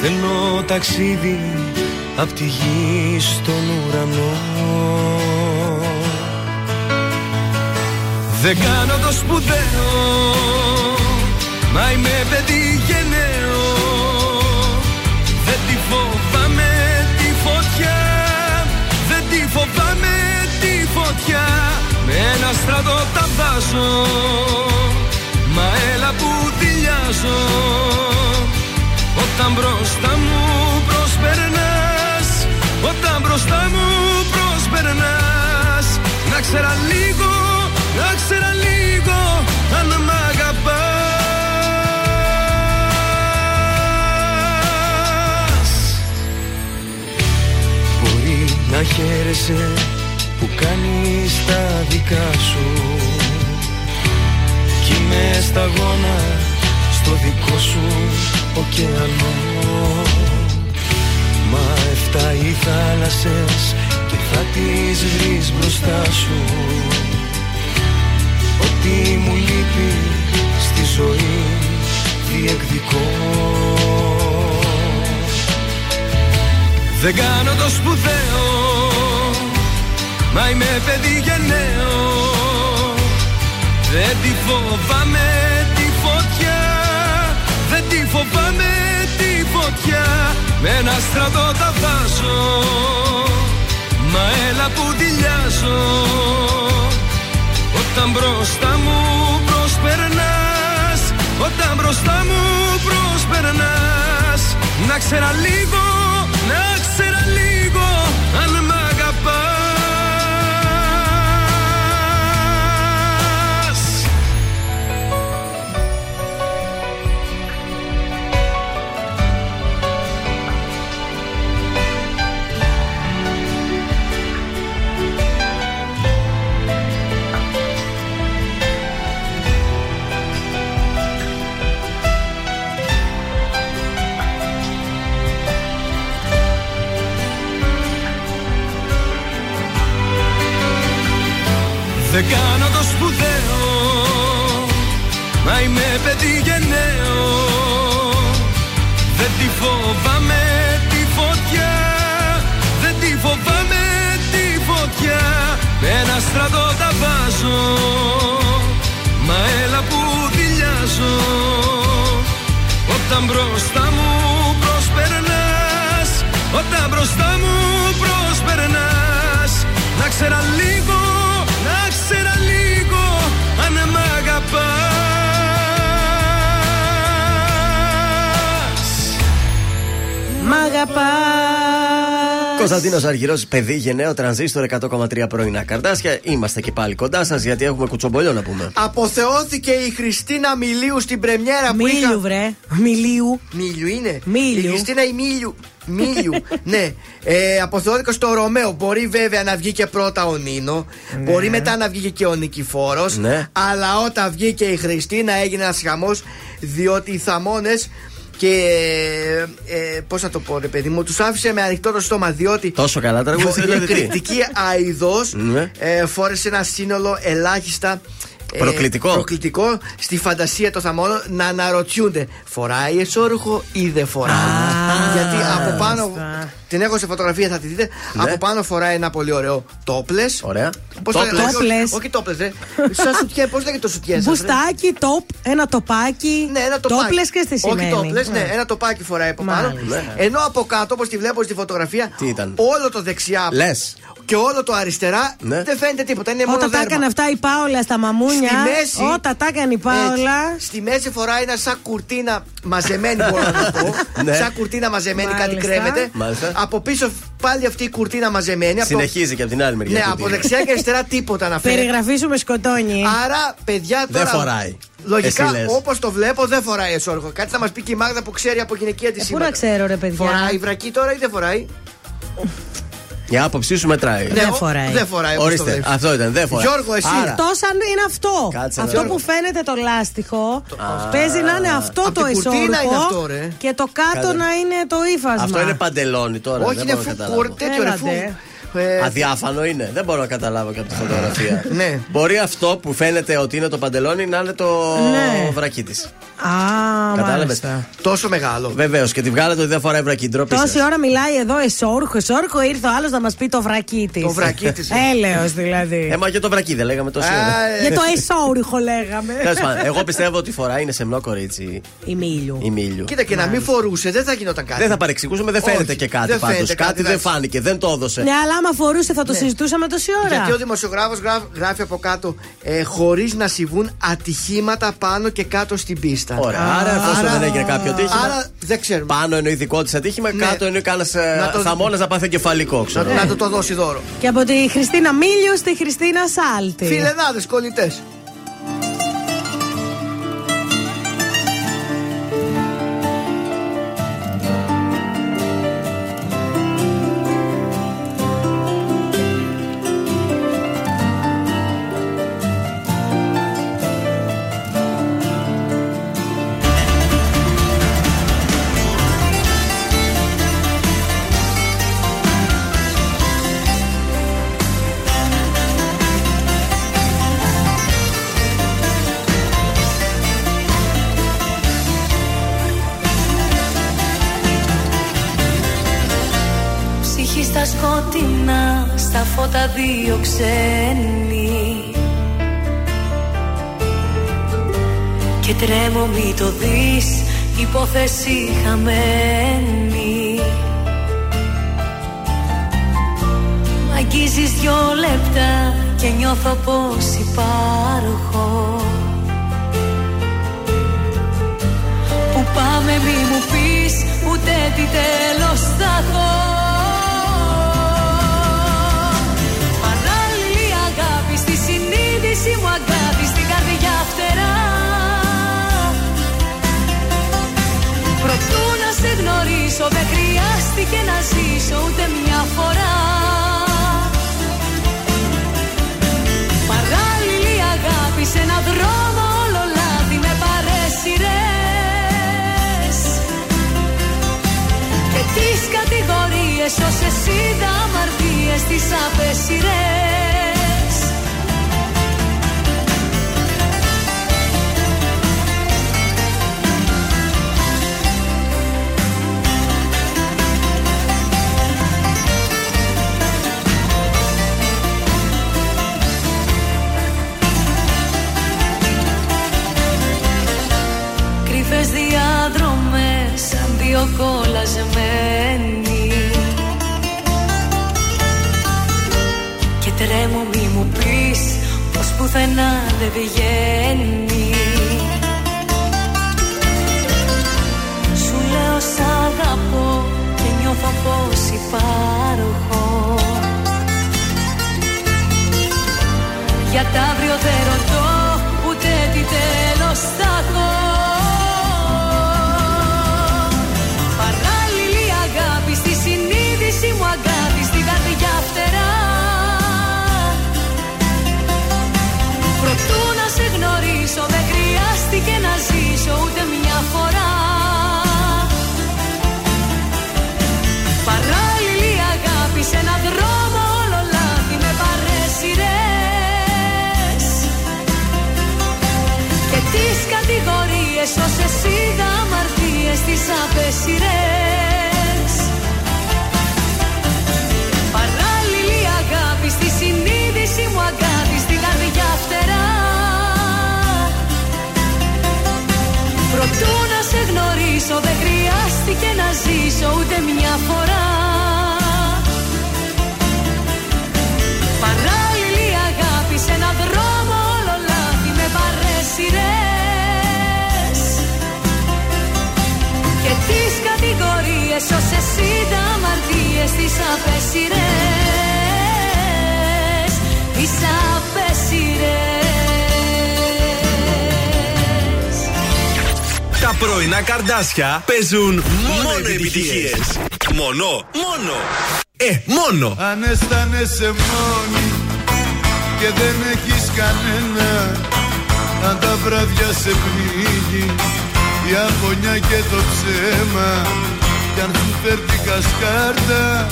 [SPEAKER 4] Θέλω ταξίδι απ' τη γη στον ουρανό. Δεν κάνω το σπουδαίο Μα είμαι παιδί γενναίο. Δεν τη φοβάμαι τη φωτιά. Δεν τη φοβάμαι τη φωτιά. Με ένα στρατό τα βάζω. Μα έλα που δηλιάζω Όταν μπροστά μου προσπερνάς Όταν μπροστά μου προσπερνάς Να ξέρα λίγο, να ξέρα λίγο Αν μ' αγαπάς να χαίρεσαι που κάνεις τα δικά σου. Κι είμαι σταγόνα στο δικό σου ωκεανό. Μα εφτά οι θάλασσες και θα τις βρεις μπροστά σου. Ό,τι μου λείπει στη ζωή διεκδικώ Δεν κάνω το σπουδαίο Μα είμαι παιδί γενναίο Δεν τη φοβάμαι τη φωτιά Δεν τη φοβάμαι τη φωτιά. Με ένα στρατό τα βάζω Μα έλα που δηλιάζω Όταν μπροστά μου προσπερνάς Όταν μπροστά μου προσπερνάς Να ξέρα λίγο, Δεν κάνω το σπουδαίο Μα είμαι παιδί γενναίο. Δεν τη φοβάμαι τη φωτιά Δεν τη φοβάμαι τη φωτιά. Με ένα στρατό τα βάζω Μα έλα που δηλιάζω Όταν μπροστά μου προσπερνάς Όταν μπροστά μου προσπερνάς Να ξέρα αγαπάς
[SPEAKER 2] Μ' αγαπάς
[SPEAKER 1] Κωνσταντίνος Αργυρός, παιδί γενναίο τρανζίστορ 100,3 πρωινά καρτάσια. Είμαστε και πάλι κοντά σας γιατί έχουμε κουτσομπολιό να πούμε.
[SPEAKER 3] Αποθεώθηκε η Χριστίνα Μιλίου στην πρεμιέρα που είχα.
[SPEAKER 2] Μίλιου, βρε. Μιλίου.
[SPEAKER 3] Μίλιου είναι.
[SPEAKER 2] Μίλιου.
[SPEAKER 3] Η Χριστίνα η Μίλιου. Μίλιου. ναι. Ε, αποθεώθηκε στο Ρωμαίο. Μπορεί βέβαια να βγει και πρώτα ο Νίνο.
[SPEAKER 2] Ναι.
[SPEAKER 3] Μπορεί μετά να βγει και ο Νικηφόρος.
[SPEAKER 1] Ναι.
[SPEAKER 3] Αλλά όταν βγήκε η Χριστίνα έγινε ένας χαμός. Διότι οι θαμώνες και ε, πώς να το πω, ρε παιδί μου, τους άφησε με ανοιχτό το στόμα. Διότι
[SPEAKER 1] Τόσο καλά τραγούδι,
[SPEAKER 3] η
[SPEAKER 1] δηλαδή. τι;
[SPEAKER 3] εκρηκτική αηδός
[SPEAKER 1] Ναι.
[SPEAKER 3] ε, φόρεσε ένα σύνολο ελάχιστα. Ε,
[SPEAKER 1] Προκλητικό.
[SPEAKER 3] προκλητικό στη φαντασία των θαμώνων να αναρωτιούνται φοράει εσόρουχο ή δεν φοράει. Γιατί από πάνω. Την έχω σε φωτογραφία, θα τη δείτε.
[SPEAKER 1] Ναι.
[SPEAKER 3] Από πάνω φοράει ένα πολύ ωραίο τόπλε.
[SPEAKER 1] Ωραία.
[SPEAKER 3] Πώς το λέγεται,
[SPEAKER 2] Topless.
[SPEAKER 3] όχι- Όχι τόπλε, ρε. Σαν σουτιέ, πώς λέγεται το σουτιέ σας, ρε;
[SPEAKER 2] Μπουστάκι, τοπ, ένα τοπάκι.
[SPEAKER 3] Ναι, ένα τοπάκι.
[SPEAKER 2] Τόπλες και στη σημαίνει.
[SPEAKER 3] Όχι τόπλες, ναι, ένα τοπάκι φοράει από πάνω.
[SPEAKER 2] Μάλιστα.
[SPEAKER 3] Ενώ από κάτω, όπως τη βλέπω στη φωτογραφία,
[SPEAKER 1] Τι ήταν;
[SPEAKER 3] όλο το δεξιά
[SPEAKER 1] Λες.
[SPEAKER 3] και όλο το αριστερά
[SPEAKER 1] Ναι.
[SPEAKER 3] δεν φαίνεται τίποτα. Είναι μόνο
[SPEAKER 2] Όταν τα
[SPEAKER 3] δέρμα.
[SPEAKER 2] έκανε αυτά η Πάολα στα μαμούνια.
[SPEAKER 3] Στη μέση-
[SPEAKER 2] Όταν τα έκανε η Πάολα.
[SPEAKER 3] Έτσι. Στη μέση φοράει ένα σαν κουρτίνα μαζεμένη, μπορώ να το πω.
[SPEAKER 1] Ναι.
[SPEAKER 3] Σαν κουρτίνα μαζεμένη, κάτι
[SPEAKER 2] Μάλιστα.
[SPEAKER 3] κρέμεται.
[SPEAKER 1] Μάλιστα.
[SPEAKER 3] Από πίσω πάλι αυτή η κουρτίνα μαζεμένη. από το-
[SPEAKER 1] Συνεχίζει και από την άλλη μεριά.
[SPEAKER 3] Ναι,
[SPEAKER 1] του
[SPEAKER 3] από
[SPEAKER 1] τι.
[SPEAKER 3] δεξιά και αριστερά τίποτα να φαίνεται.
[SPEAKER 2] Περιγραφή σου με σκοτώνει.
[SPEAKER 3] Άρα, παιδιά,
[SPEAKER 1] Δεν
[SPEAKER 3] τώρα.
[SPEAKER 1] φοράει.
[SPEAKER 3] Λογικά,
[SPEAKER 1] Εσύ λες.
[SPEAKER 3] όπως το βλέπω, δεν φοράει εσόρουχο. Κάτι θα μας πει και η Μάγδα που ξέρει από γυναικεία τη
[SPEAKER 2] Ε, Πού να ξέρω, ρε παιδιά.
[SPEAKER 3] Φοράει βρακή τώρα ή δεν φοράει;
[SPEAKER 1] Η άποψη σου μετράει.
[SPEAKER 3] Ναι,
[SPEAKER 2] Δεν
[SPEAKER 3] ο-
[SPEAKER 2] φοράει.
[SPEAKER 3] Δεν φοράει. όπως το
[SPEAKER 1] Ορίστε,
[SPEAKER 3] βλέπεις.
[SPEAKER 1] αυτό ήταν. Δεν φοράει.
[SPEAKER 3] Γιώργο, εσύ.
[SPEAKER 1] Άρα,
[SPEAKER 2] Εκτός αν είναι αυτό.
[SPEAKER 1] Κάτσε
[SPEAKER 2] αυτό
[SPEAKER 1] να
[SPEAKER 2] που
[SPEAKER 1] δω.
[SPEAKER 2] φαίνεται το λάστιχο παίζει να είναι αυτό
[SPEAKER 3] Απ'
[SPEAKER 2] το
[SPEAKER 3] την κουρτίνα είναι
[SPEAKER 2] εσόρουχο
[SPEAKER 3] αυτό, ρε.
[SPEAKER 2] και το κάτω
[SPEAKER 1] Κάτω.
[SPEAKER 2] να είναι το ύφασμα.
[SPEAKER 1] Αυτό είναι παντελόνι τώρα.
[SPEAKER 3] Όχι,
[SPEAKER 1] δεν
[SPEAKER 3] είναι
[SPEAKER 1] μπορώ να
[SPEAKER 3] φου,
[SPEAKER 1] καταλάβω.
[SPEAKER 3] κουρ- τέτοιο ρε, φου.
[SPEAKER 2] Έλατε.
[SPEAKER 3] Ε,
[SPEAKER 1] Αδιάφανο είναι. Δεν μπορώ να καταλάβω και από τη φωτογραφία.
[SPEAKER 3] Ναι.
[SPEAKER 1] Μπορεί αυτό που φαίνεται ότι είναι το παντελόνι να είναι το
[SPEAKER 2] Ναι.
[SPEAKER 1] βρακί τη.
[SPEAKER 2] Α,
[SPEAKER 1] Κατάλαβες;
[SPEAKER 2] μάλιστα.
[SPEAKER 3] Τόσο μεγάλο.
[SPEAKER 1] Βεβαίως και τη βγάλετε ότι δεν φοράει βρακί. Ντροπή σας.
[SPEAKER 2] Τόση ώρα μιλάει εδώ εσόρουχο, εσόρουχο ήρθε ο άλλος να μας πει το βρακί τη.
[SPEAKER 3] Το βρακί της.
[SPEAKER 2] Έλεος δηλαδή.
[SPEAKER 1] Ε, μα και το βρακί δεν λέγαμε τόση ώρα.
[SPEAKER 3] Α, ε,
[SPEAKER 2] Για το εσόρουχο λέγαμε.
[SPEAKER 1] Τέλος πάντων, εγώ πιστεύω ότι φοράει είναι σεμνό κορίτσι
[SPEAKER 2] Η Μίλιου.
[SPEAKER 1] η Μίλιου.
[SPEAKER 3] Κοίτα και να μην φορούσε, δεν θα γινόταν κάτι.
[SPEAKER 1] Δεν θα παρεξηγούσαμε, δεν φαίνεται
[SPEAKER 3] Όχι,
[SPEAKER 1] και κάτι
[SPEAKER 3] δεν
[SPEAKER 1] πάντως.
[SPEAKER 3] φαίνεται
[SPEAKER 1] Κάτι,
[SPEAKER 3] κάτι,
[SPEAKER 1] δεν
[SPEAKER 3] εντάξει.
[SPEAKER 1] φάνηκε, δεν το έδωσε.
[SPEAKER 2] Ναι, αλλά άμα φορούσε θα το συζητούσαμε τόση ώρα.
[SPEAKER 3] Γιατί ο δημοσιογράφος γράφει από κάτω ε, χωρίς να συμβούν ατυχήματα πάνω και κάτω στην πίστα.
[SPEAKER 1] Ωραία. Άρα, εφόσον δεν έγινε κάποιο ατύχημα.
[SPEAKER 3] Άρα δεν ξέρουμε.
[SPEAKER 1] Πάνω εννοεί δικό της ατύχημα,
[SPEAKER 3] Ναι.
[SPEAKER 1] κάτω εννοεί κανένα
[SPEAKER 3] Να το-
[SPEAKER 1] θαμώνας να πάθει εγκεφαλικό,
[SPEAKER 3] Να,
[SPEAKER 1] ξέρω.
[SPEAKER 3] να του το δώσει δώρο.
[SPEAKER 2] Και από τη Χριστίνα Μίλιους στη Χριστίνα Σάλτη.
[SPEAKER 10] Φιλενάδες, κολλητές. Υπόθεση
[SPEAKER 8] καρδάσια παίζουν μόνο επιτυχίες. Μόνο, μόνο. Ε, μόνο.
[SPEAKER 21] Αν αισθάνεσαι μόνη και δεν έχεις κανένα Αν τα βράδια σε πνίγει η αγωνιά και το ψέμα Κι αν σου φέρει κασκάρτα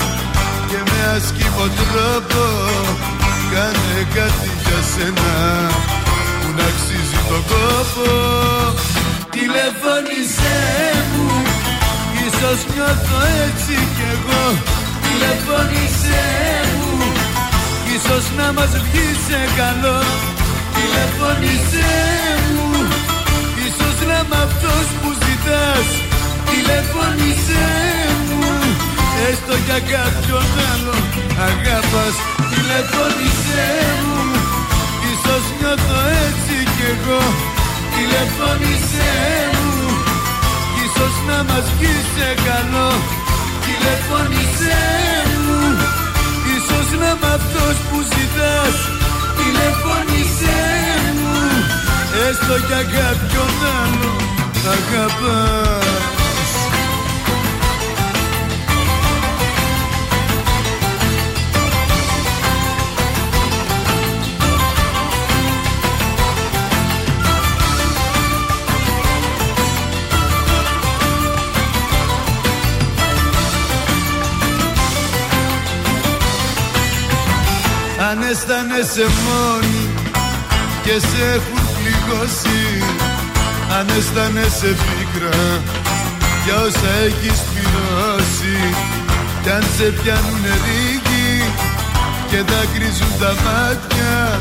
[SPEAKER 21] και με ασκήμο τρόπο Κάνε κάτι για σένα που να αξίζει τον κόπο Τηλεφώνησέ μου Ίσως νιώθω έτσι κι εγώ. Τηλεφώνησέ μου Ίσως να μας βγει σε καλό. Τηλεφώνησέ μου Ίσως να είμαι αυτός που ζητάς. Τηλεφώνησέ μου Έστω για κάποιον άλλο αγάπας Τηλεφώνησέ μου Ίσως νιώθω έτσι κι εγώ Τηλεφώνησέ μου. Ίσως να μας βγει σε καλό. Τηλεφώνησέ μου. Ίσως να είμαι αυτός που ζητάς. Τηλεφώνησέ μου. Έστω για κάποιον άλλο αγαπάς αισθάνεσαι μόνη και σε έχουν πληγώσει. Αν αισθάνεσαι πίκρα για όσα έχεις πληρώσει. Κι αν σε πιάνουν ρίγοι και δάκρυζουν τα μάτια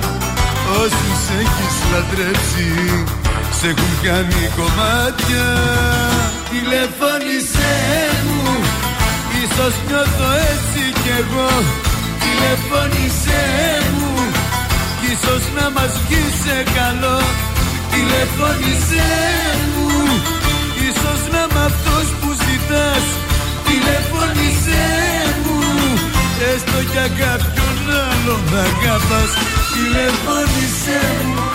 [SPEAKER 21] Όσους έχεις λατρέψει σε έχουν κάνει κομμάτια. Τηλεφώνησέ μου Ίσως νιώθω έτσι κι εγώ Τηλεφώνησέ μου Κι ίσως να μας βγεις σε καλό. Τηλεφώνησέ μου Ίσως να είμαι αυτός που ζητάς. Τηλεφώνησέ μου Έστω για κάποιον άλλο να αγαπάς. Τηλεφώνησέ μου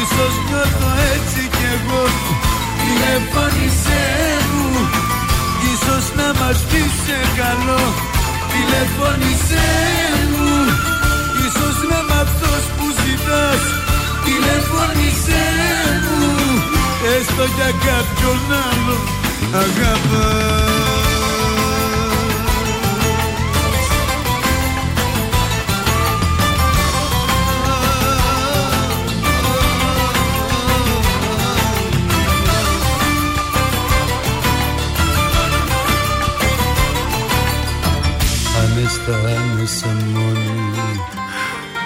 [SPEAKER 21] Ίσως νιώθω έτσι κι εγώ. Τηλεφώνησέ μου Ίσως να μας βγεις σε καλό Τηλεφώνησέ μου. Ίσως να είμαι αυτός που ζητάς Τηλεφώνησέ μου. Έστω για κάποιον άλλο αγαπάς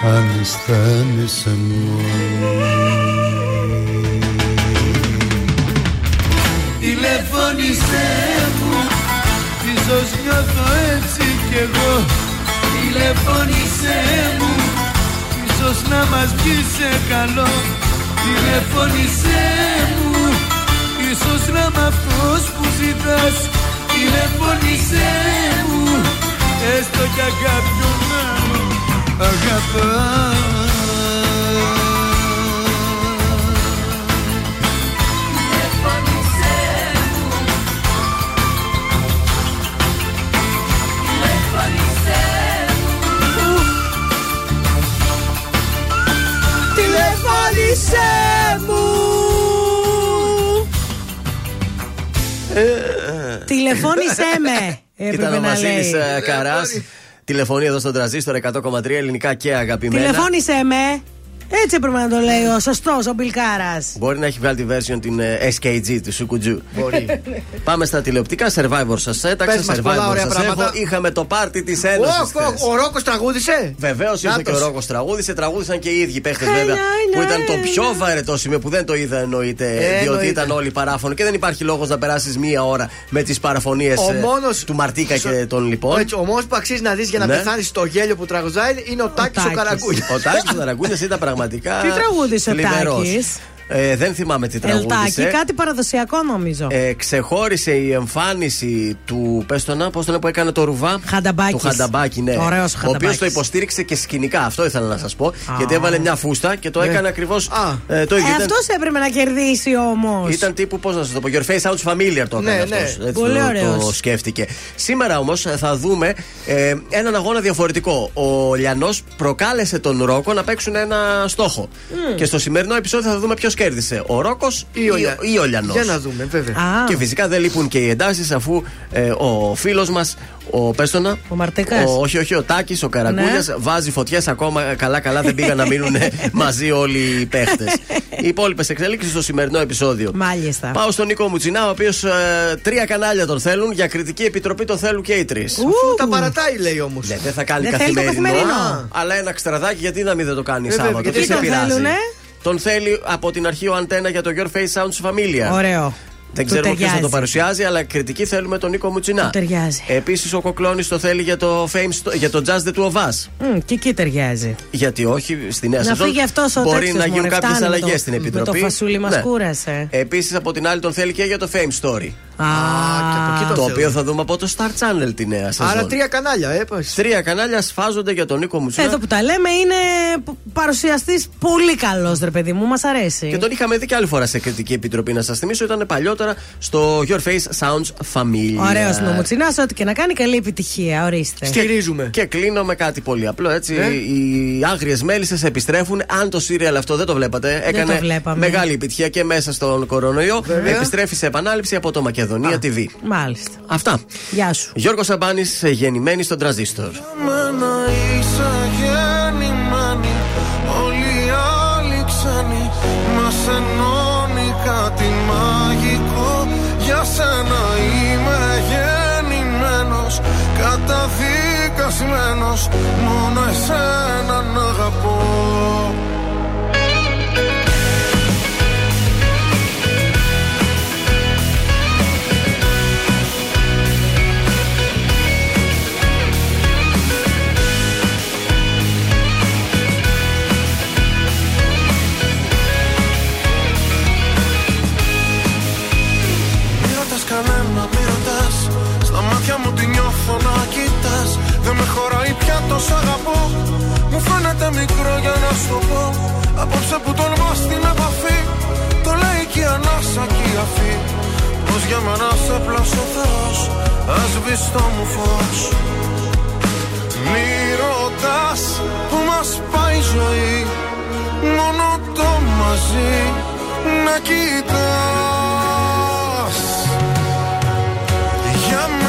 [SPEAKER 21] Αν αισθάνεσαι μόνη Τηλεφώνησέ μου Ίσως νιώθω έτσι κι εγώ. Τηλεφώνησέ μου Ίσως να μας βγει σε καλό. Τηλεφώνησέ μου Ίσως να είμαι αυτός που ζητάς. Τηλεφώνησέ μου Έστω για κάποιον άλλο αγαπάς
[SPEAKER 2] Τηλεφώνησέ μου. Τηλεφώνησέ με Έπρεπε
[SPEAKER 1] Ήταν ο
[SPEAKER 2] να
[SPEAKER 1] Βασίλης
[SPEAKER 2] λέει
[SPEAKER 1] Καρά. Τηλεφωνεί εδώ στον τραζίστορ 100,3 ελληνικά και αγαπημένα.
[SPEAKER 2] Τηλεφώνησέ με Έτσι έπρεπε να το λέει ο σωστός ο Μπιλκάρας.
[SPEAKER 1] Μπορεί να έχει βγάλει τη version την ε, SKG του Σουκουτζού.
[SPEAKER 3] Μπορεί.
[SPEAKER 1] Πάμε στα τηλεοπτικά. Survivor σας έταξε.
[SPEAKER 3] Πες μας πολλά
[SPEAKER 1] Survivor
[SPEAKER 3] ωραία
[SPEAKER 1] σας
[SPEAKER 3] πράγματα.
[SPEAKER 1] έχω. Είχαμε το πάρτι της Ένωσης.
[SPEAKER 3] Οχ, οχ, Ο Ρόκος τραγούδισε.
[SPEAKER 1] Βεβαίως ήρθε και ο
[SPEAKER 3] Νάτος.
[SPEAKER 1] Ρόκος τραγούδισε. Τραγούδισαν και οι ίδιοι παίχτες
[SPEAKER 3] Χαλιά,
[SPEAKER 1] βέβαια. Που
[SPEAKER 3] ναι,
[SPEAKER 1] ήταν το
[SPEAKER 3] ναι.
[SPEAKER 1] πιο βαρετό σημείο που δεν το είδα εννοείται.
[SPEAKER 3] Ε,
[SPEAKER 1] διότι
[SPEAKER 3] εννοείται.
[SPEAKER 1] ήταν όλοι παράφωνοι και δεν υπάρχει λόγος να περάσεις μία ώρα με τις παραφωνίες
[SPEAKER 3] Ο μόνος-
[SPEAKER 1] του Μαρτίκα και των λοιπόν.
[SPEAKER 3] Έτσι, ο μόνος που αξίζει να δεις για να
[SPEAKER 1] Ναι.
[SPEAKER 3] πεθάνεις στο γέλιο που τραγουδάει είναι ο Τάκης ο,
[SPEAKER 2] Τάκης.
[SPEAKER 3] Καραγκούνια.
[SPEAKER 1] Ο Τάκης ο Ταραγκούνια ήταν πραγματικά.
[SPEAKER 2] Τι τραγούδισε ο
[SPEAKER 1] θλιβερός.
[SPEAKER 2] Τάκης;
[SPEAKER 1] Ε, δεν θυμάμαι τι
[SPEAKER 2] Ελτάκι,
[SPEAKER 1] τραγούδισε.
[SPEAKER 2] κάτι παραδοσιακό νομίζω.
[SPEAKER 1] Ε, ξεχώρισε η εμφάνιση του. Πες το να, πώς το να που έκανε το ρουβά;
[SPEAKER 2] Χανταμπάκης.
[SPEAKER 1] Του Χανταμπάκη, ναι.
[SPEAKER 2] Ωραίος
[SPEAKER 1] ο οποίος
[SPEAKER 2] Χανταμπάκης.
[SPEAKER 1] το υποστήριξε και σκηνικά. Αυτό ήθελα να σας πω. Γιατί έβαλε μια φούστα και το
[SPEAKER 3] Ναι.
[SPEAKER 1] έκανε ακριβώς ε, το
[SPEAKER 2] Ε,
[SPEAKER 1] ίδιο. Ήταν-
[SPEAKER 2] αυτός έπρεπε να κερδίσει όμως.
[SPEAKER 1] Ήταν τύπου, πώς να σας το πω, Your face sounds familiar το έκανε
[SPEAKER 2] Ναι,
[SPEAKER 1] αυτός.
[SPEAKER 2] ναι.
[SPEAKER 1] Έτσι
[SPEAKER 2] Πολύ
[SPEAKER 1] το,
[SPEAKER 2] ωραίος.
[SPEAKER 1] το σκέφτηκε. Σήμερα όμως θα δούμε ε, έναν αγώνα διαφορετικό. Ο Λιανός προκάλεσε τον Ρόκο να παίξουν ένα στόχο.
[SPEAKER 3] Μμ.
[SPEAKER 1] Και στο σημερινό επεισόδιο θα δούμε ποιος κέρδισε. Ο Ρόκος ή,
[SPEAKER 3] ο Λια-
[SPEAKER 1] ή ο Λιανός.
[SPEAKER 3] Για να δούμε, βέβαια.
[SPEAKER 1] Και φυσικά δεν λείπουν και οι εντάσεις αφού ε, ο φίλος μας, ο Πέστονα.
[SPEAKER 2] Ο Μαρτίκας.
[SPEAKER 1] όχι, όχι, ο Τάκης, ο Καραγκούνια,
[SPEAKER 2] Ναι.
[SPEAKER 1] βάζει φωτιές ακόμα. Καλά-καλά δεν πήγαν να μείνουν μαζί όλοι οι παίχτες. οι υπόλοιπες εξέλιξει στο σημερινό επεισόδιο.
[SPEAKER 2] Μάλιστα.
[SPEAKER 1] Πάω στον Νίκο Μουτσινά, ο οποίος τρία κανάλια τον θέλουν. Για κριτική επιτροπή τον θέλουν και οι τρεις.
[SPEAKER 3] Αφού τα παρατάει, λέει όμως.
[SPEAKER 1] Ναι, δεν θα κάνει
[SPEAKER 2] Δεν θέλει το
[SPEAKER 1] καθημερινό.
[SPEAKER 2] καθημερινό.
[SPEAKER 1] Αλλά ένα ξτραδάκι, γιατί να μην δεν το κάνει
[SPEAKER 3] Ε, βέβαια,
[SPEAKER 1] Σάββατο.
[SPEAKER 3] γιατί
[SPEAKER 1] Τι σε
[SPEAKER 2] τον
[SPEAKER 1] πειράζει.
[SPEAKER 2] Θέλουνε;
[SPEAKER 1] Τον θέλει από την αρχή ο Αντένα για το Your Face Sounds Familiar.
[SPEAKER 2] Ωραίο.
[SPEAKER 1] Δεν
[SPEAKER 2] Του
[SPEAKER 1] ξέρουμε ποιος θα
[SPEAKER 2] ταιριάζει.
[SPEAKER 1] το παρουσιάζει, αλλά κριτική θέλουμε τον Νίκο Μουτσινά.
[SPEAKER 2] Του ταιριάζει.
[SPEAKER 1] Επίσης ο Κοκλώνης το θέλει για το, fame, στο- για το Jazz The Two of Us.
[SPEAKER 2] Μμ, και εκεί ταιριάζει.
[SPEAKER 1] Γιατί όχι, στη νέα
[SPEAKER 2] Να
[SPEAKER 1] σεζόν
[SPEAKER 2] φύγει αυτός ο
[SPEAKER 1] μπορεί
[SPEAKER 2] τέτοιος,
[SPEAKER 1] να γίνουν
[SPEAKER 2] μωρέ,
[SPEAKER 1] κάποιες
[SPEAKER 2] φτάνει με
[SPEAKER 1] αλλαγές
[SPEAKER 2] το-
[SPEAKER 1] στην
[SPEAKER 2] με
[SPEAKER 1] επιτροπή.
[SPEAKER 2] το φασούλι μας κούρασε.
[SPEAKER 1] Επίσης από την άλλη τον θέλει και για το Fame Story.
[SPEAKER 2] Α,
[SPEAKER 3] εκεί
[SPEAKER 1] το
[SPEAKER 3] το
[SPEAKER 1] οποίο
[SPEAKER 3] θέλουν.
[SPEAKER 1] θα δούμε από το Star Channel τη νέα σεζόν.
[SPEAKER 3] Άρα τρία κανάλια, ε, πας.
[SPEAKER 1] Τρία κανάλια σφάζονται για τον Νίκο Μουτσινά.
[SPEAKER 2] Εδώ που τα λέμε είναι παρουσιαστής πολύ καλός, ρε παιδί μου, μας αρέσει.
[SPEAKER 1] Και τον είχαμε δει και άλλη φορά σε κριτική επιτροπή, να σας θυμίσω. Ήταν παλιότερα στο Your Face Sounds Familiar.
[SPEAKER 2] Ωραίος είναι ο Μουτσινά, ό,τι και να κάνει, καλή επιτυχία. Ορίστε.
[SPEAKER 3] Στηρίζουμε.
[SPEAKER 1] Και κλείνω με κάτι πολύ απλό. Έτσι,
[SPEAKER 2] Ναι.
[SPEAKER 1] οι άγριες μέλισσες επιστρέφουν. Αν το σύριαλ αυτό δεν το βλέπατε, έκανε
[SPEAKER 2] το βλέπαμε.
[SPEAKER 1] μεγάλη επιτυχία και μέσα στον κορονοϊό.
[SPEAKER 2] Βέβαια.
[SPEAKER 1] Επιστρέφει σε επανάληψη από το Μακεδονία TV.
[SPEAKER 2] Μάλιστα.
[SPEAKER 1] Αυτά.
[SPEAKER 2] Γεια σου.
[SPEAKER 1] Γιώργος Σαμπάνης, γεννημένη στον τραζίστορ.
[SPEAKER 9] Μένα είσαι γεννημένη Όλοι οι άλλοι ξένοι Μας ενώνει κάτι μαγικό Για σένα είμαι γεννημένος Καταδικασμένος Μόνο εσένα να αγαπώ χωράει πια τόσο αγαπώ. Μου φαίνεται μικρό για να σου το πω. Απόψε που τολμά στην επαφή Το λέει και η ανάσα και η αφή. Πως για μένα σε πλάσω Θεός Ας σβήσει το μου φως. Μη ρωτάς που μας πάει η ζωή Μόνο το μαζί να κοιτάς. Για μένα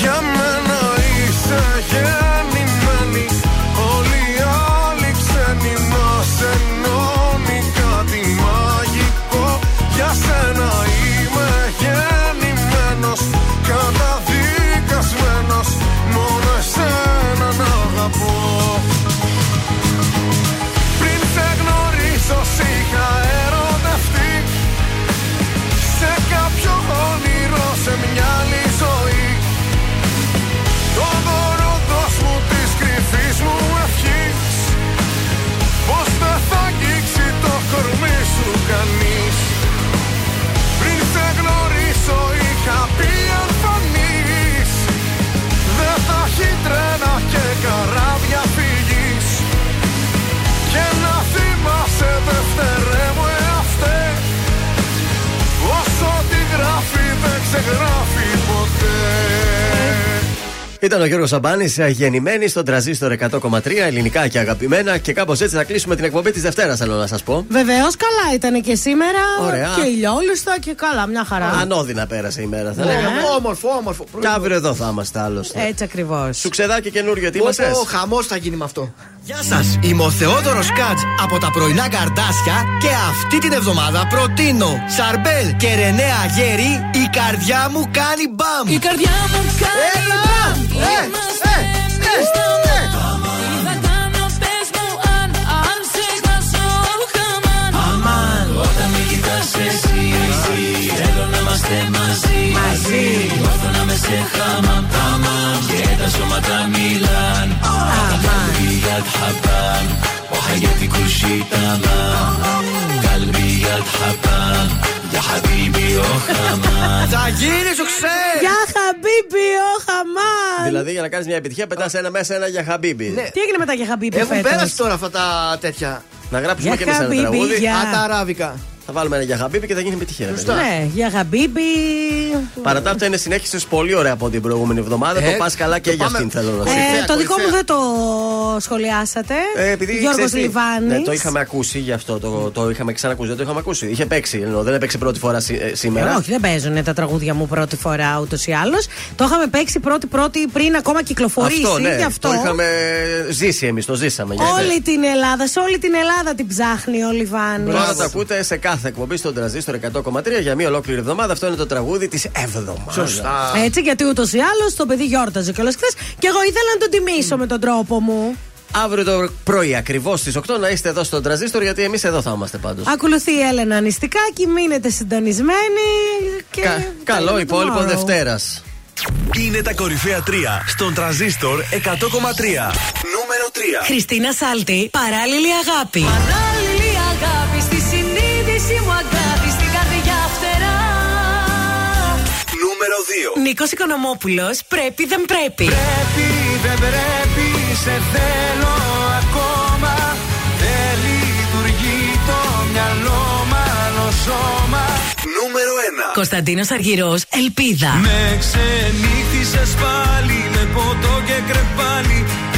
[SPEAKER 9] Για μένα είσαι γεννημένη Όλοι οι άλλοι ξένοι μας δεν ξεγράφει ποτέ
[SPEAKER 1] Ήταν ο Γιώργος Σαμπάνης, γεννημένη στον τραζίστορ 100,3 ελληνικά και αγαπημένα. Και κάπως έτσι θα κλείσουμε την εκπομπή της Δευτέρας, θέλω να σας πω.
[SPEAKER 2] Βεβαίως καλά ήταν και σήμερα.
[SPEAKER 1] Ωραία.
[SPEAKER 2] Και ηλιόλουστα και καλά, μια χαρά.
[SPEAKER 1] Ανώδυνα πέρασε η μέρα, θα
[SPEAKER 2] Ναι.
[SPEAKER 1] λέγαμε.
[SPEAKER 22] Όμορφο, όμορφο.
[SPEAKER 1] Και αύριο εδώ θα είμαστε άλλωστε.
[SPEAKER 2] Έτσι ακριβώς.
[SPEAKER 1] Σου ξεδάκι καινούριο, τι είμαστε.
[SPEAKER 22] Ο χαμός θα γίνει με αυτό.
[SPEAKER 3] Γεια σας, είμαι ο Θεόδωρος Κάτς από τα πρωινά καρδάσια και αυτή την εβδομάδα προτείνω Σαρμπέλ και Ρενέα Γέρι. Η καρδιά μου κάνει μπαμ.
[SPEAKER 10] Η καρδιά μου κάνει μπαμ
[SPEAKER 9] حبان وحياتي كل شي تمام قلبي يا حبان يا حبيبي وخمان
[SPEAKER 3] Θα γίνει σου ξέρει.
[SPEAKER 2] Γεια Χαμπίμπι, ο Χαμάν.
[SPEAKER 1] Δηλαδή για να κάνει μια επιτυχία, πετά ένα μέσα ένα για χαμπίμπι.
[SPEAKER 2] Τι έγινε μετά για Χαμπίμπι
[SPEAKER 22] Έχουν
[SPEAKER 2] φέτος?
[SPEAKER 22] πέρασει τώρα αυτά τα τέτοια.
[SPEAKER 1] Να γράψουμε
[SPEAKER 2] Για
[SPEAKER 1] και εμεί ένα
[SPEAKER 2] Χαμπίμπι,
[SPEAKER 1] τραγούδι.
[SPEAKER 2] για-
[SPEAKER 22] Α, τα αράβικα.
[SPEAKER 1] Θα βάλουμε ένα για χαμπίμπι και θα γίνει επιτυχία. ρε παιδί.
[SPEAKER 2] Ναι, για Χαμπίμπι.
[SPEAKER 1] Παρά τα αυτά είναι συνέχισε πολύ ωραία από την προηγούμενη εβδομάδα.
[SPEAKER 22] Ε,
[SPEAKER 1] Το πας καλά και
[SPEAKER 22] το
[SPEAKER 1] για
[SPEAKER 22] πάμε.
[SPEAKER 1] αυτήν θέλω να
[SPEAKER 22] Ε,
[SPEAKER 1] σου
[SPEAKER 2] Ε,
[SPEAKER 1] πω.
[SPEAKER 2] το δικό μου δεν το σχολιάσατε.
[SPEAKER 1] Ε, επειδή
[SPEAKER 2] Γιώργος
[SPEAKER 1] ξέρεις τι,
[SPEAKER 2] Λιβάνης.
[SPEAKER 1] Ναι, το είχαμε ακούσει γι' αυτό. Το, το είχαμε ξανακούσει. Δεν το είχαμε ακούσει. Είχε παίξει. Ενώ δεν έπαιξε πρώτη φορά σή- ε, σήμερα.
[SPEAKER 2] Ε, όχι, δεν παίζουν τα τραγούδια μου πρώτη φορά ούτως ή άλλως. Το είχαμε παίξει πρώτη-πρώτη πριν ακόμα κυκλοφορήσει.
[SPEAKER 1] Αυτό, ναι.
[SPEAKER 2] Γι' αυτό.
[SPEAKER 1] Το είχαμε ζήσει εμείς. Το ζήσαμε. γιατί-
[SPEAKER 2] Όλη την Ελλάδα, σε όλη την Ελλάδα την ψάχνει ο Λιβάνης.
[SPEAKER 1] Τώρα το ακούτε σε κάθε εκπομπή στον τραζίστορ 100,3 για μία ολόκληρη εβδομάδα. Αυτό είναι το τραγούδι της εβδομάδα.
[SPEAKER 22] Σωστά.
[SPEAKER 2] Έτσι, γιατί ούτως ή άλλως το παιδί γιόρταζε κιόλας χθες και εγώ ήθελα να τον τιμήσω με τον τρόπο μου.
[SPEAKER 1] Αύριο το πρωί, ακριβώς στις 8, να είστε εδώ στον τραζίστορ, γιατί εμείς εδώ θα είμαστε πάντως.
[SPEAKER 2] Ακολουθεί η Έλενα Νηστικάκη, μείνετε συντονισμένοι. Και
[SPEAKER 1] καλό
[SPEAKER 2] τα
[SPEAKER 1] υπόλοιπο
[SPEAKER 2] tomorrow.
[SPEAKER 1] Δευτέρας.
[SPEAKER 8] Είναι τα κορυφαία 3 στον τραζίστορ 100,3. Νούμερο 3.
[SPEAKER 23] Χριστίνα Σάλτη, παράλληλη αγάπη.
[SPEAKER 10] Παράλληλη αγάπη στη συνείδηση μου αγάπη Στην καρδιά φτερά
[SPEAKER 8] Νούμερο 2.
[SPEAKER 23] Νίκος Οικονομόπουλος, πρέπει δεν πρέπει.
[SPEAKER 11] Πρέπει, δεν πρέπει, σε θέλω ακόμα Δεν λειτουργεί το μυαλό μάλλον σώμα
[SPEAKER 8] Νούμερο 1.
[SPEAKER 23] Κωνσταντίνος Αργυρός, ελπίδα.
[SPEAKER 11] Με ξενύχτησες πάλι με ποτό και κρεπάλι Η